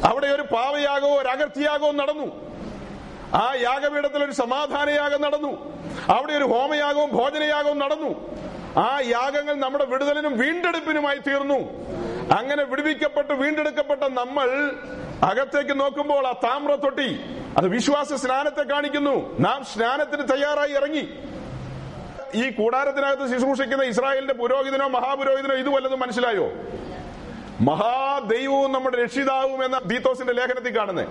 അവിടെ ഒരു പാവയാഗവും ഒരു അകർത്തിയാഗവും നടന്നു. ആ യാഗപീഠത്തിൽ ഒരു സമാധാനയാഗം നടന്നു. അവിടെ ഒരു ഹോമയാഗവും ഭോജനയാഗവും നടന്നു. ആ യാഗങ്ങൾ നമ്മുടെ വിടുതലിനും വീണ്ടെടുപ്പിനുമായി തീർന്നു. അങ്ങനെ വിടുവിക്കപ്പെട്ട് വീണ്ടെടുക്കപ്പെട്ട നമ്മൾ അകത്തേക്ക് നോക്കുമ്പോൾ ആ താമ്രത്തൊട്ടി അത് വിശ്വാസ സ്നാനത്തെ കാണിക്കുന്നു. നാം സ്നാനത്തിന് തയ്യാറായി ഇറങ്ങി. ഈ കൂടാരത്തിനകത്ത് ശുശ്രൂഷിക്കുന്ന ഇസ്രായേലിന്റെ പുരോഹിതനോ മഹാപുരോഹിതനോ ഇത് വല്ലതും മനസ്സിലായോ? മഹാദൈവവും നമ്മുടെ രക്ഷിതാവും എന്ന ദീത്തോസിന്റെ ലേഖനത്തിൽ കാണുന്നത്.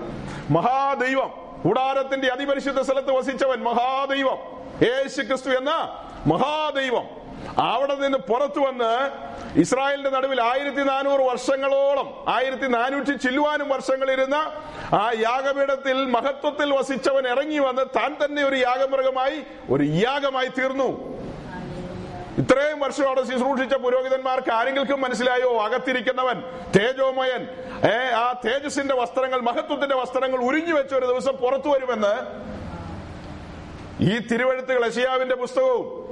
മഹാദൈവം കൂടാരത്തിന്റെ അതിപരിശുദ്ധ സ്ഥലത്ത് വസിച്ചവൻ മഹാദൈവം യേശു ക്രിസ്തു എന്ന മഹാദൈവം. അവിടെ നിന്ന് പുറത്തു വന്ന് ഇസ്രായേലിന്റെ നടുവിൽ ആയിരത്തി നാനൂറ് വർഷങ്ങളോളം ആയിരത്തി നാനൂറ്റി ചില്ലുവാനും വർഷങ്ങളിരുന്ന ആ യാഗപീഠത്തിൽ മഹത്വത്തിൽ വസിച്ചവൻ ഇറങ്ങി വന്ന് താൻ തന്നെ ഒരു യാഗമൃഗമായി ഒരു യാഗമായി തീർന്നു. ഇത്രയും വർഷം അവിടെ ശുശ്രൂഷിച്ച പുരോഹിതന്മാർക്ക് ആരെങ്കിലും മനസ്സിലായോ? അകത്തിരിക്കുന്നവൻ തേജോമയൻ. ഏ ആ തേജസിന്റെ വസ്ത്രങ്ങൾ മഹത്വത്തിന്റെ വസ്ത്രങ്ങൾ ഉരിഞ്ഞു വെച്ച ഒരു ദിവസം പുറത്തു വരുമെന്ന് ഈ തിരുവഴുത്തുകൾ യശയാവിന്റെ പുസ്തകവും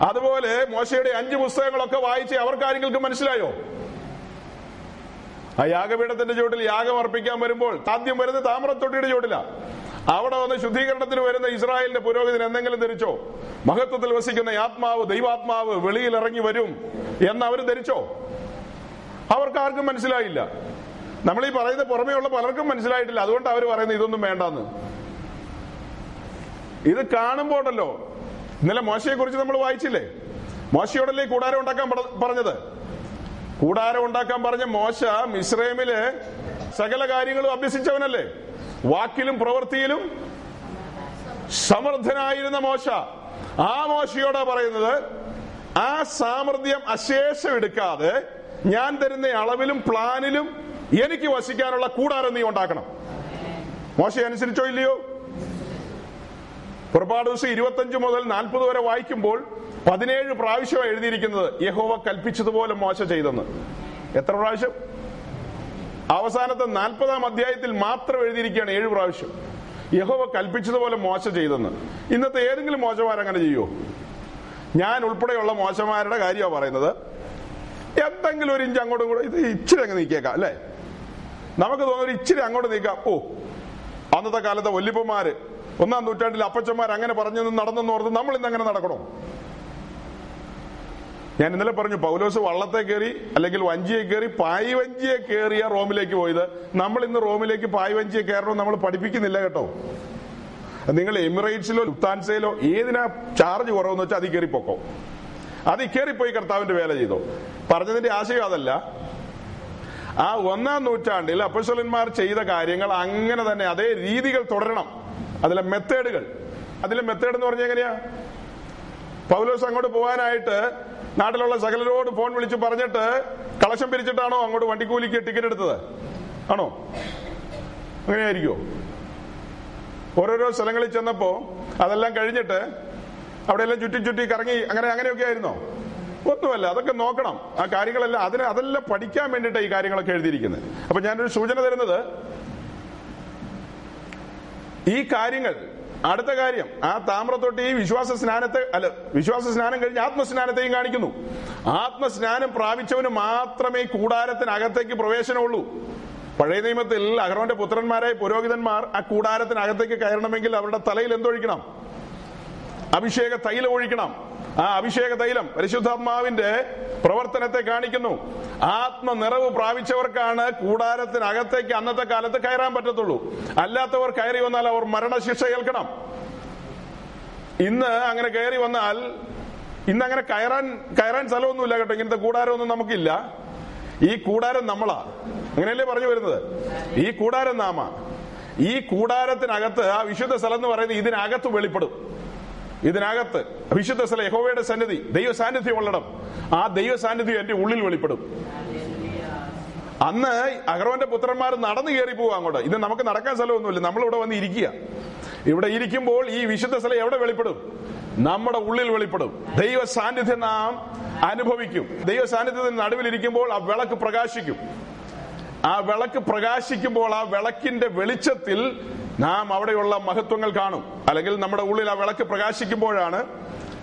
അതുപോലെ മോശയുടെ അഞ്ച് പുസ്തകങ്ങളൊക്കെ വായിച്ച് അവർക്ക് ആരെങ്കിലും മനസ്സിലായോ? ആ യാഗപീഠത്തിന്റെ ചുവട്ടിൽ യാഗം അർപ്പിക്കാൻ വരുമ്പോൾ ആദ്യം വരുന്നത് താമ്രത്തൊട്ടിയുടെ ചുവട്ടില. അവിടെ വന്ന് ശുദ്ധീകരണത്തിന് വരുന്ന ഇസ്രായേലിന്റെ പുരോഹിതൻ എന്തെങ്കിലും ധരിച്ചോ? മഹത്വത്തിൽ വസിക്കുന്ന ആത്മാവ് ദൈവാത്മാവ് വെളിയിൽ ഇറങ്ങി വരും എന്ന് അവർ ധരിച്ചോ? അവർക്ക് ആർക്കും മനസ്സിലായില്ല. നമ്മൾ ഈ പറയുന്ന പുറമേയുള്ള പലർക്കും മനസ്സിലായിട്ടില്ല. അതുകൊണ്ട് അവർ പറയുന്നത് ഇതൊന്നും വേണ്ടെന്ന്. ഇത് കാണുമ്പോണ്ടല്ലോ. ഇന്നലെ മോശയെ കുറിച്ച് നമ്മൾ വായിച്ചില്ലേ? മോശയോടല്ലേ കൂടാരം ഉണ്ടാക്കാൻ പറഞ്ഞത്? കൂടാരം ഉണ്ടാക്കാൻ പറഞ്ഞ മോശ ഇസ്രേമിൽ സകല കാര്യങ്ങളും അഭ്യസിച്ചവനല്ലേ? വാക്കിലും പ്രവൃത്തിയിലും സമർത്ഥനായിരുന്ന മോശ. ആ മോശയോടാ പറയുന്നത് ആ സാമർഥ്യം അശേഷം എടുക്കാതെ ഞാൻ തരുന്ന അളവിലും പ്ലാനിലും എനിക്ക് വസിക്കാനുള്ള കൂടാരം നീ ഉണ്ടാക്കണം. മോശ അനുസരിച്ചോ ഇല്ലയോ? പുറപ്പാട് ദിവസം ഇരുപത്തഞ്ച് മുതൽ നാൽപ്പത് വരെ വായിക്കുമ്പോൾ പതിനേഴ് പ്രാവശ്യം എഴുതിയിരിക്കുന്നത് യഹോവ കൽപ്പിച്ചതുപോലെ മോശ ചെയ്തെന്ന്. എത്ര പ്രാവശ്യം? അവസാനത്തെ നാൽപ്പതാം അധ്യായത്തിൽ മാത്രം എഴുതിയിരിക്കുകയാണ് ഏഴ് പ്രാവശ്യം. യഹോവ കൽപ്പിച്ചതുപോലെ മോശ ചെയ്തെന്ന്. ഇന്നത്തെ ഏതെങ്കിലും മോശമാരങ്ങനെ ചെയ്യുമോ ഞാൻ ഉൾപ്പെടെയുള്ള മോശമാരുടെ കാര്യമാണ് പറയുന്നത്. എന്തെങ്കിലും ഒരു ഇഞ്ച് അങ്ങോട്ടും കൂടെ ഇത് ഇച്ചിരി അങ്ങ് നീക്കിയേക്കാം അല്ലേ? നമുക്ക് തോന്നുന്നു ഇച്ചിരി അങ്ങോട്ട് നീക്കാം. ഓ അന്നത്തെ കാലത്തെ വല്യപ്പന്മാര് ഒന്നാം നൂറ്റാണ്ടിൽ അപ്പച്ചന്മാർ അങ്ങനെ പറഞ്ഞു നടന്നെന്ന് ഓർത്ത് നമ്മൾ ഇന്ന് അങ്ങനെ നടക്കണോ? ഞാൻ ഇന്നലെ പറഞ്ഞു പൗലോസ് വള്ളത്തെ കയറി അല്ലെങ്കിൽ വഞ്ചിയെ കയറി പായ് വഞ്ചിയെ കയറിയ റോമിലേക്ക് പോയത്. നമ്മൾ ഇന്ന് റോമിലേക്ക് പായ് വഞ്ചിയെ കയറണം നമ്മൾ പഠിപ്പിക്കുന്നില്ല കേട്ടോ. നിങ്ങൾ എമിറേറ്റ്സിലോ ലുത്താൻസയിലോ ഏതിനാ ചാർജ് കുറവെന്ന് വെച്ചാൽ അതിൽ കയറി പൊക്കോ. അത് കയറിപ്പോയി കർത്താവിന്റെ വേല ചെയ്തോ. പറഞ്ഞതിന്റെ ആശയം അതല്ല. ആ ഒന്നാം നൂറ്റാണ്ടിൽ അപ്പസ്വലന്മാർ ചെയ്ത കാര്യങ്ങൾ അങ്ങനെ തന്നെ അതേ രീതികൾ തുടരണം. അതിലെ മെത്തേഡുകൾ. അതിലെ മെത്തേഡ് എന്ന് പറഞ്ഞാൽ എങ്ങനെയാ? പൗലോസ് അങ്ങോട്ട് പോകാനായിട്ട് നാട്ടിലുള്ള സകലരോട് ഫോൺ വിളിച്ച് പറഞ്ഞിട്ട് കളശം പിരിച്ചിട്ടാണോ അങ്ങോട്ട് വണ്ടിക്കൂലിക്ക് ടിക്കറ്റ് എടുത്തത്? ആണോ? അങ്ങനെയായിരിക്കോ ഓരോരോ സ്ഥലങ്ങളിൽ ചെന്നപ്പോ അതെല്ലാം കഴിഞ്ഞിട്ട് അവിടെ എല്ലാം ചുറ്റി ചുറ്റി കറങ്ങി അങ്ങനെ അങ്ങനെയൊക്കെ ആയിരുന്നോ? ഒന്നുമല്ല അതൊക്കെ നോക്കണം. ആ കാര്യങ്ങളെല്ലാം അതിന് അതെല്ലാം പഠിക്കാൻ വേണ്ടിയിട്ട് ഈ കാര്യങ്ങളൊക്കെ എഴുതിയിരിക്കുന്നത്. അപ്പൊ ഞാനൊരു സൂചന തരുന്നത് ഈ കാര്യങ്ങൾ അടുത്ത കാര്യം ആ താമ്രത്തൊട്ടി വിശ്വാസ സ്നാനത്തെ അല്ല വിശ്വാസ സ്നാനം കഴിഞ്ഞ് ആത്മസ്നാനത്തെയും കാണിക്കുന്നു. ആത്മസ്നാനം പ്രാപിച്ചവന് മാത്രമേ കൂടാരത്തിനകത്തേക്ക് പ്രവേശനമുള്ളൂ. പഴയ നിയമത്തിൽ അഹ്റോന്റെ പുത്രന്മാരായ പുരോഹിതന്മാർ ആ കൂടാരത്തിനകത്തേക്ക് കയറണമെങ്കിൽ അവരുടെ തലയിൽ എന്തൊഴിക്കണം? അഭിഷേക തൈലം ഒഴിക്കണം. ആ അഭിഷേക തൈലം പരിശുദ്ധാത്മാവിന്റെ പ്രവർത്തനത്തെ കാണിക്കുന്നു. ആത്മ നിറവ് പ്രാപിച്ചവർക്കാണ് കൂടാരത്തിനകത്തേക്ക് അന്നത്തെ കാലത്ത് കയറാൻ പറ്റത്തുള്ളൂ. അല്ലാത്തവർ കയറി വന്നാൽ അവർ മരണശിക്ഷ ഏൽക്കണം. ഇന്ന് അങ്ങനെ കയറി വന്നാൽ ഇന്ന് അങ്ങനെ കയറാൻ കയറാൻ സ്ഥലമൊന്നുമില്ല കേട്ടോ. ഇങ്ങനത്തെ കൂടാരമൊന്നും നമുക്കില്ല. ഈ കൂടാരം നമ്മളാ. അങ്ങനെയല്ലേ പറഞ്ഞു വരുന്നത്? ഈ കൂടാരം നാമ. ഈ കൂടാരത്തിനകത്ത് ആ വിശുദ്ധ സ്ഥലം എന്ന് പറയുന്നത് ഇതിനകത്ത് വെളിപ്പെടും. ഇതിനകത്ത് വിശുദ്ധ സ്ഥല യഹോവയുടെ സന്നിധി ദൈവ സാന്നിധ്യം ഉള്ളടം ആ ദൈവ സാന്നിധ്യം എന്റെ ഉള്ളിൽ വെളിപ്പെടും. അന്ന് അഹ്റോന്റെ പുത്രന്മാർ നടന്നു കയറി പോവാ അങ്ങോട്ട്. ഇത് നമുക്ക് നടക്കാൻ സ്ഥലമൊന്നുമില്ല. നമ്മളിവിടെ വന്ന് ഇരിക്കുക. ഇവിടെ ഇരിക്കുമ്പോൾ ഈ വിശുദ്ധ സ്ഥലം എവിടെ വെളിപ്പെടും? നമ്മുടെ ഉള്ളിൽ വെളിപ്പെടും. ദൈവ സാന്നിധ്യം നാം അനുഭവിക്കും. ദൈവ സാന്നിധ്യത്തിന് നടുവിലിരിക്കുമ്പോൾ ആ വിളക്ക് പ്രകാശിക്കും. ആ വിളക്ക് പ്രകാശിക്കുമ്പോൾ ആ വിളക്കിന്റെ വെളിച്ചത്തിൽ നാം അവിടെയുള്ള മഹത്വങ്ങൾ കാണും. അല്ലെങ്കിൽ നമ്മുടെ ഉള്ളിൽ ആ വിളക്ക് പ്രകാശിക്കുമ്പോഴാണ്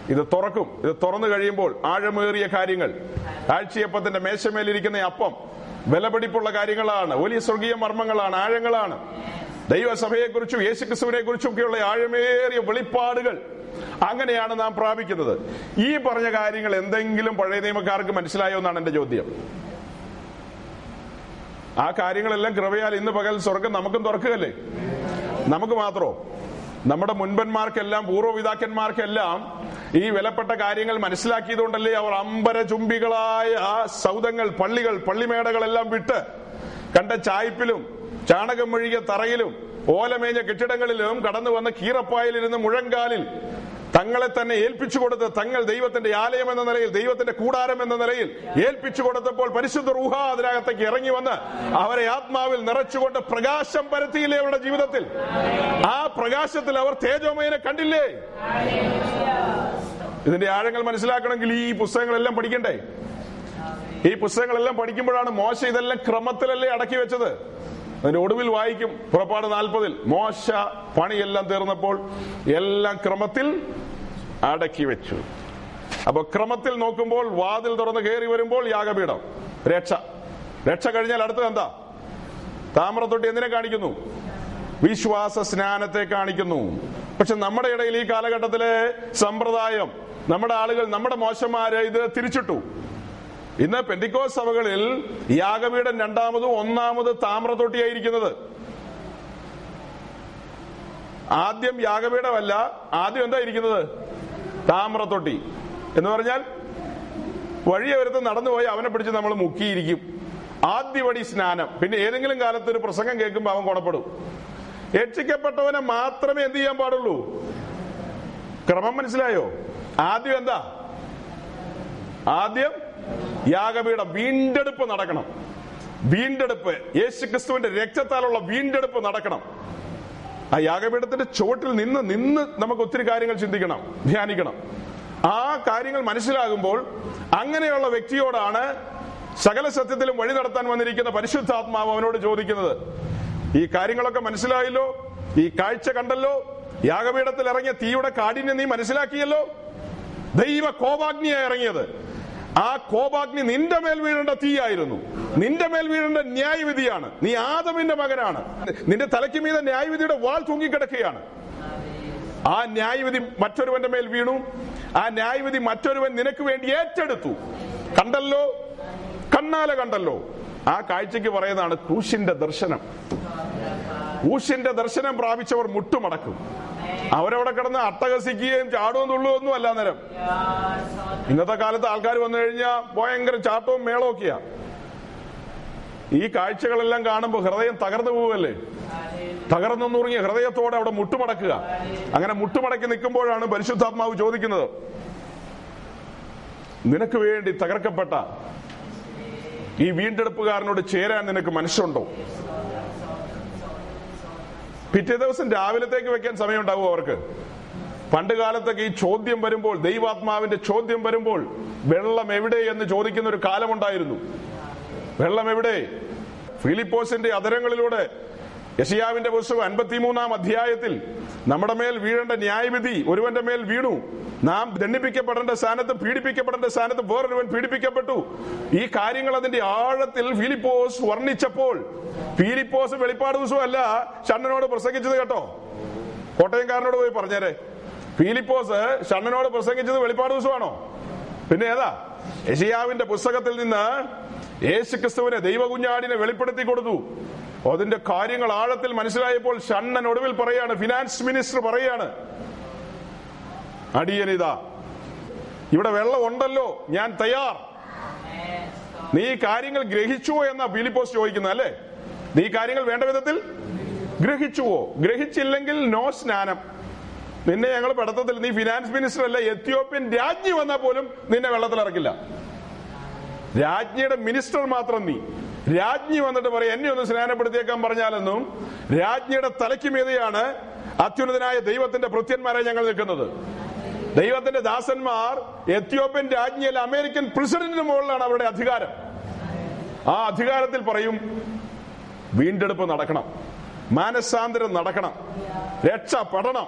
ഇത് തുറക്കും. ഇത് തുറന്നു കഴിയുമ്പോൾ ആഴമേറിയ കാര്യങ്ങൾ. ആഴ്ചയപ്പത്തിന്റെ മേശമേലിരിക്കുന്ന അപ്പം വിലപിടിപ്പുള്ള കാര്യങ്ങളാണ്. വലിയ സ്വർഗീയ മർമ്മങ്ങളാണ്. ആഴങ്ങളാണ്. ദൈവസഭയെക്കുറിച്ചും യേശുക്രിസ്തുവിനെ കുറിച്ചും ഒക്കെയുള്ള ആഴമേറിയ വെളിപ്പാടുകൾ അങ്ങനെയാണ് നാം പ്രാപിക്കുന്നത്. ഈ പറഞ്ഞ കാര്യങ്ങൾ എന്തെങ്കിലും പഴയ നിയമക്കാർക്ക് മനസ്സിലായോ എന്നാണ് എന്റെ ചോദ്യം. ആ കാര്യങ്ങളെല്ലാം കൃപയാൽ ഇന്ന് പകൽ സ്വർഗം നമുക്കും തുറക്കുകയല്ലേ? നമുക്ക് മാത്രോ? നമ്മുടെ മുൻപന്മാർക്കെല്ലാം പൂർവപിതാക്കന്മാർക്കെല്ലാം ഈ വിലപ്പെട്ട കാര്യങ്ങൾ മനസ്സിലാക്കിയതുകൊണ്ടല്ലേ അവർ അമ്പര ചുംബികളായ ആ സൗധങ്ങൾ പള്ളികൾ പള്ളിമേടകളെല്ലാം വിട്ട് കണ്ട ചായ്പിലും ചാണകം മുഴുകിയ തറയിലും ഓലമേഞ്ഞ കെട്ടിടങ്ങളിലും കടന്നു വന്ന കീറപ്പായിലിരുന്ന് മുഴങ്കാലിൽ തങ്ങളെ തന്നെ ഏൽപ്പിച്ചു കൊടുത്ത് തങ്ങൾ ദൈവത്തിന്റെ ആലയം എന്ന നിലയിൽ ദൈവത്തിന്റെ കൂടാരം എന്ന നിലയിൽ ഏൽപ്പിച്ചു കൊടുത്തപ്പോൾ പരിശുദ്ധ റൂഹ അതിനകത്തേക്ക് ഇറങ്ങി വന്ന് അവരെ ആത്മാവിൽ നിറച്ചുകൊണ്ട് പ്രകാശം പരത്തിയില്ലേ അവരുടെ ജീവിതത്തിൽ? ആ പ്രകാശത്തിൽ അവർ തേജോമയനെ കണ്ടില്ലേ? ഇതിന്റെ ആഴങ്ങൾ മനസ്സിലാക്കണമെങ്കിൽ ഈ പുസ്തകങ്ങളെല്ലാം പഠിക്കണ്ടേ? ഈ പുസ്തകങ്ങളെല്ലാം പഠിക്കുമ്പോഴാണ് മോശ ഇതെല്ലാം ക്രമത്തിലല്ലേ അടക്കി വെച്ചത്. അതിന്റെ ഒടുവിൽ വായിക്കും പുറപ്പാട് നാൽപ്പതിൽ. മോശ പണിയെല്ലാം തീർന്നപ്പോൾ എല്ലാം ക്രമത്തിൽ അടക്കി വെച്ചു. അപ്പൊ ക്രമത്തിൽ നോക്കുമ്പോൾ വാതിൽ തുറന്ന് കയറി വരുമ്പോൾ യാഗപീഠം രക്ഷ. രക്ഷ കഴിഞ്ഞാൽ അടുത്തത് എന്താ? താമ്രത്തൊട്ടി എന്തിനെ കാണിക്കുന്നു? വിശ്വാസ സ്നാനത്തെ കാണിക്കുന്നു. പക്ഷെ നമ്മുടെ ഇടയിൽ ഈ കാലഘട്ടത്തിലെ സമ്പ്രദായം നമ്മുടെ ആളുകൾ നമ്മുടെ മോശന്മാരെ ഇത് തിരിച്ചിട്ടു. ഇന്ന് പെന്തിക്കോസ് സഭകളിൽ യാഗപീഠം രണ്ടാമതും ഒന്നാമത് താമ്രത്തൊട്ടിയായിരിക്കുന്നത്. ആദ്യം യാഗപീഠമല്ല ആദ്യം എന്താ ഇരിക്കുന്നത്? താമ്രത്തൊട്ടി. എന്ന് പറഞ്ഞാൽ വഴിയൊരുത്ത് നടന്നുപോയി അവനെ പിടിച്ച് നമ്മൾ മുക്കിയിരിക്കും. ആദ്യപടി സ്നാനം. പിന്നെ ഏതെങ്കിലും കാലത്ത് ഒരു പ്രസംഗം കേൾക്കുമ്പോൾ അവൻ കൊണപ്പെടും. രക്ഷിക്കപ്പെട്ടവനെ മാത്രമേ എന്ത് ചെയ്യാൻ പാടുള്ളൂ? ക്രമം മനസ്സിലായോ? ആദ്യം എന്താ? ആദ്യം യാഗപീഠം വീണ്ടെടുപ്പ് നടക്കണം. വീണ്ടെടുപ്പ് യേശു ക്രിസ്തുവിന്റെ രക്തത്താലുള്ള വീണ്ടെടുപ്പ് നടക്കണം. ആ യാഗപീഠത്തിന്റെ ചുവട്ടിൽ നിന്ന് നിന്ന് നമുക്ക് ഒത്തിരി കാര്യങ്ങൾ ചിന്തിക്കണം ധ്യാനിക്കണം. ആ കാര്യങ്ങൾ മനസ്സിലാകുമ്പോൾ അങ്ങനെയുള്ള വ്യക്തിയോടാണ് സകല സത്യത്തിലും വഴി നടത്താൻ വന്നിരിക്കുന്ന പരിശുദ്ധാത്മാവ് അവനോട് ചോദിക്കുന്നത്. ഈ കാര്യങ്ങളൊക്കെ മനസ്സിലായല്ലോ? ഈ കാഴ്ച കണ്ടല്ലോ? യാഗപീഠത്തിൽ ഇറങ്ങിയ തീയുടെ കാഠിന്യം നീ മനസ്സിലാക്കിയല്ലോ? ദൈവ കോപാഗ്നിയായി ഇറങ്ങിയത്. ആ കോപാഗ്നി നിന്റെ മേൽ വീഴേണ്ട തീയായിരുന്നു. നിന്റെ മേൽ വീഴേണ്ട ന്യായവിധിയാണ്. നീ ആദമിന്റെ മകനാണ്. നിന്റെ തലയ്ക്ക് മീത ന്യായവിധിയുടെ വാൾ തൂങ്ങിക്കിടക്കുകയാണ്. ആ ന്യായവിധി മറ്റൊരുവന്റെ മേൽ വീണു. ആ ന്യായവിധി മറ്റൊരുവൻ നിനക്ക് വേണ്ടി ഏറ്റെടുത്തു. കണ്ടല്ലോ? കണ്ണാല കണ്ടല്ലോ? ആ കാഴ്ചക്ക് പറയുന്നതാണ് ക്രൂശിന്റെ ദർശനം. ക്രൂശിന്റെ ദർശനം പ്രാപിച്ചവർ മുട്ടുമടക്കും. അവരവിടെ കിടന്ന് അട്ടഹസിക്കുകയും ചാടുകയും തുള്ളുകയൊന്നും അല്ല നേരം ഇന്നത്തെ കാലത്ത് ആൾക്കാർ വന്നു കഴിഞ്ഞാൽ ഭയങ്കര ചാട്ടവും മേളവും ഒക്കെയാ. ഈ കാഴ്ചകളെല്ലാം കാണുമ്പോൾ ഹൃദയം തകർന്നു പോവല്ലേ തകർന്നു നുറുങ്ങിയ ഹൃദയത്തോടെ അവിടെ മുട്ടുമടക്കുക. അങ്ങനെ മുട്ടുമടക്കി നിൽക്കുമ്പോഴാണ് പരിശുദ്ധാത്മാവ് ചോദിക്കുന്നത് നിനക്ക് വേണ്ടി തകർക്കപ്പെട്ട ഈ വീണ്ടെടുപ്പുകാരനോട് ചേരാൻ നിനക്ക് മനസ്സുണ്ടോ? പിറ്റേ ദിവസം രാവിലത്തേക്ക് വെക്കാൻ സമയം ഉണ്ടാവും അവർക്ക്. പണ്ട് കാലത്തൊക്കെ ഈ ചോദ്യം വരുമ്പോൾ ദൈവാത്മാവിന്റെ ചോദ്യം വരുമ്പോൾ വെള്ളം എവിടെ എന്ന് ചോദിക്കുന്ന ഒരു കാലമുണ്ടായിരുന്നു. വെള്ളം എവിടെ? ഫിലിപ്പോസിന്റെ അതരങ്ങളിലൂടെ യശയാവിന്റെ പുസ്തകം അൻപത്തിമൂന്നാം അധ്യായത്തിൽ നമ്മുടെ മേൽ വീഴേണ്ട ന്യായവിധി ഒരുവന്റെ മേൽ വീണു. നാം ദണ്ഡിപ്പിക്കപ്പെടേണ്ട സ്ഥാനത്ത് പീഡിപ്പിക്കപ്പെടേണ്ട സ്ഥാനത്ത് വേറൊരുവൻ പീഡിപ്പിക്കപ്പെട്ടു. ഈ കാര്യങ്ങൾ അതിന്റെ ആഴത്തിൽ ഫിലിപ്പോസ് വർണിച്ചപ്പോൾ. ഫിലിപ്പോസ് വെളിപ്പാട് ദിവസമല്ല ഷണ്ണനോട് പ്രസംഗിച്ചത് കേട്ടോ. കോട്ടയംകാരനോട് പോയി പറഞ്ഞേരെ. ഫിലിപ്പോസ് ഷണ്ണനോട് പ്രസംഗിച്ചത് വെളിപ്പാട് ദിവസമാണോ പിന്നെ ഏതാ? യഷിയാവിന്റെ പുസ്തകത്തിൽ നിന്ന് യേശുക്രിസ്തുവിനെ ദൈവകുഞ്ഞാടിനെ വെളിപ്പെടുത്തി കൊടുത്തു. അതിന്റെ കാര്യങ്ങൾ ആഴത്തിൽ മനസ്സിലായപ്പോൾ ഷണ്ണൻ ഒടുവിൽ പറയാണ് ഫിനാൻസ് മിനിസ്റ്റർ പറയാണ് അടിയനിതാ ഇവിടെ വെള്ളം ഉണ്ടല്ലോ ഞാൻ തയ്യാർ. നീ കാര്യങ്ങൾ ഗ്രഹിച്ചുവോ എന്നാ ഫിലിപ്പോസ് ചോദിക്കുന്നത് അല്ലേ? നീ കാര്യങ്ങൾ വേണ്ട വിധത്തിൽ ഗ്രഹിച്ചുവോ? ഗ്രഹിച്ചില്ലെങ്കിൽ നോ സ്നാനം. നിന്നെ ഞങ്ങൾ പഠിത്തത്തിൽ നീ ഫിനാൻസ് മിനിസ്റ്റർ അല്ല എത്യോപ്യൻ രാജ്ഞി വന്നാൽ പോലും നിന്നെ വെള്ളത്തിൽ ഇറക്കില്ല രാജ്ഞിയുടെ മിനിസ്റ്റർ മാത്രം നീ. രാജ്ഞി വന്നിട്ട് പറയും എന്നെ ഒന്ന് സ്നാനപ്പെടുത്തിയേക്കാൻ പറഞ്ഞാലെന്നും രാജ്ഞിയുടെ തലയ്ക്ക് മീതെയാണ് അത്യുന്നതനായ ദൈവത്തിന്റെ ഭൃത്യന്മാരായി ഞങ്ങൾ നിൽക്കുന്നത്. ദൈവത്തിന്റെ ദാസന്മാർ എത്യോപ്യൻ രാജ്ഞിയല്ല അമേരിക്കൻ പ്രസിഡന്റിന് മുകളിലാണ് അവരുടെ അധികാരം. ആ അധികാരത്തിൽ പറയും വീണ്ടെടുപ്പ് നടക്കണം മാനസാന്തരം നടക്കണം രക്ഷപ്പെടണം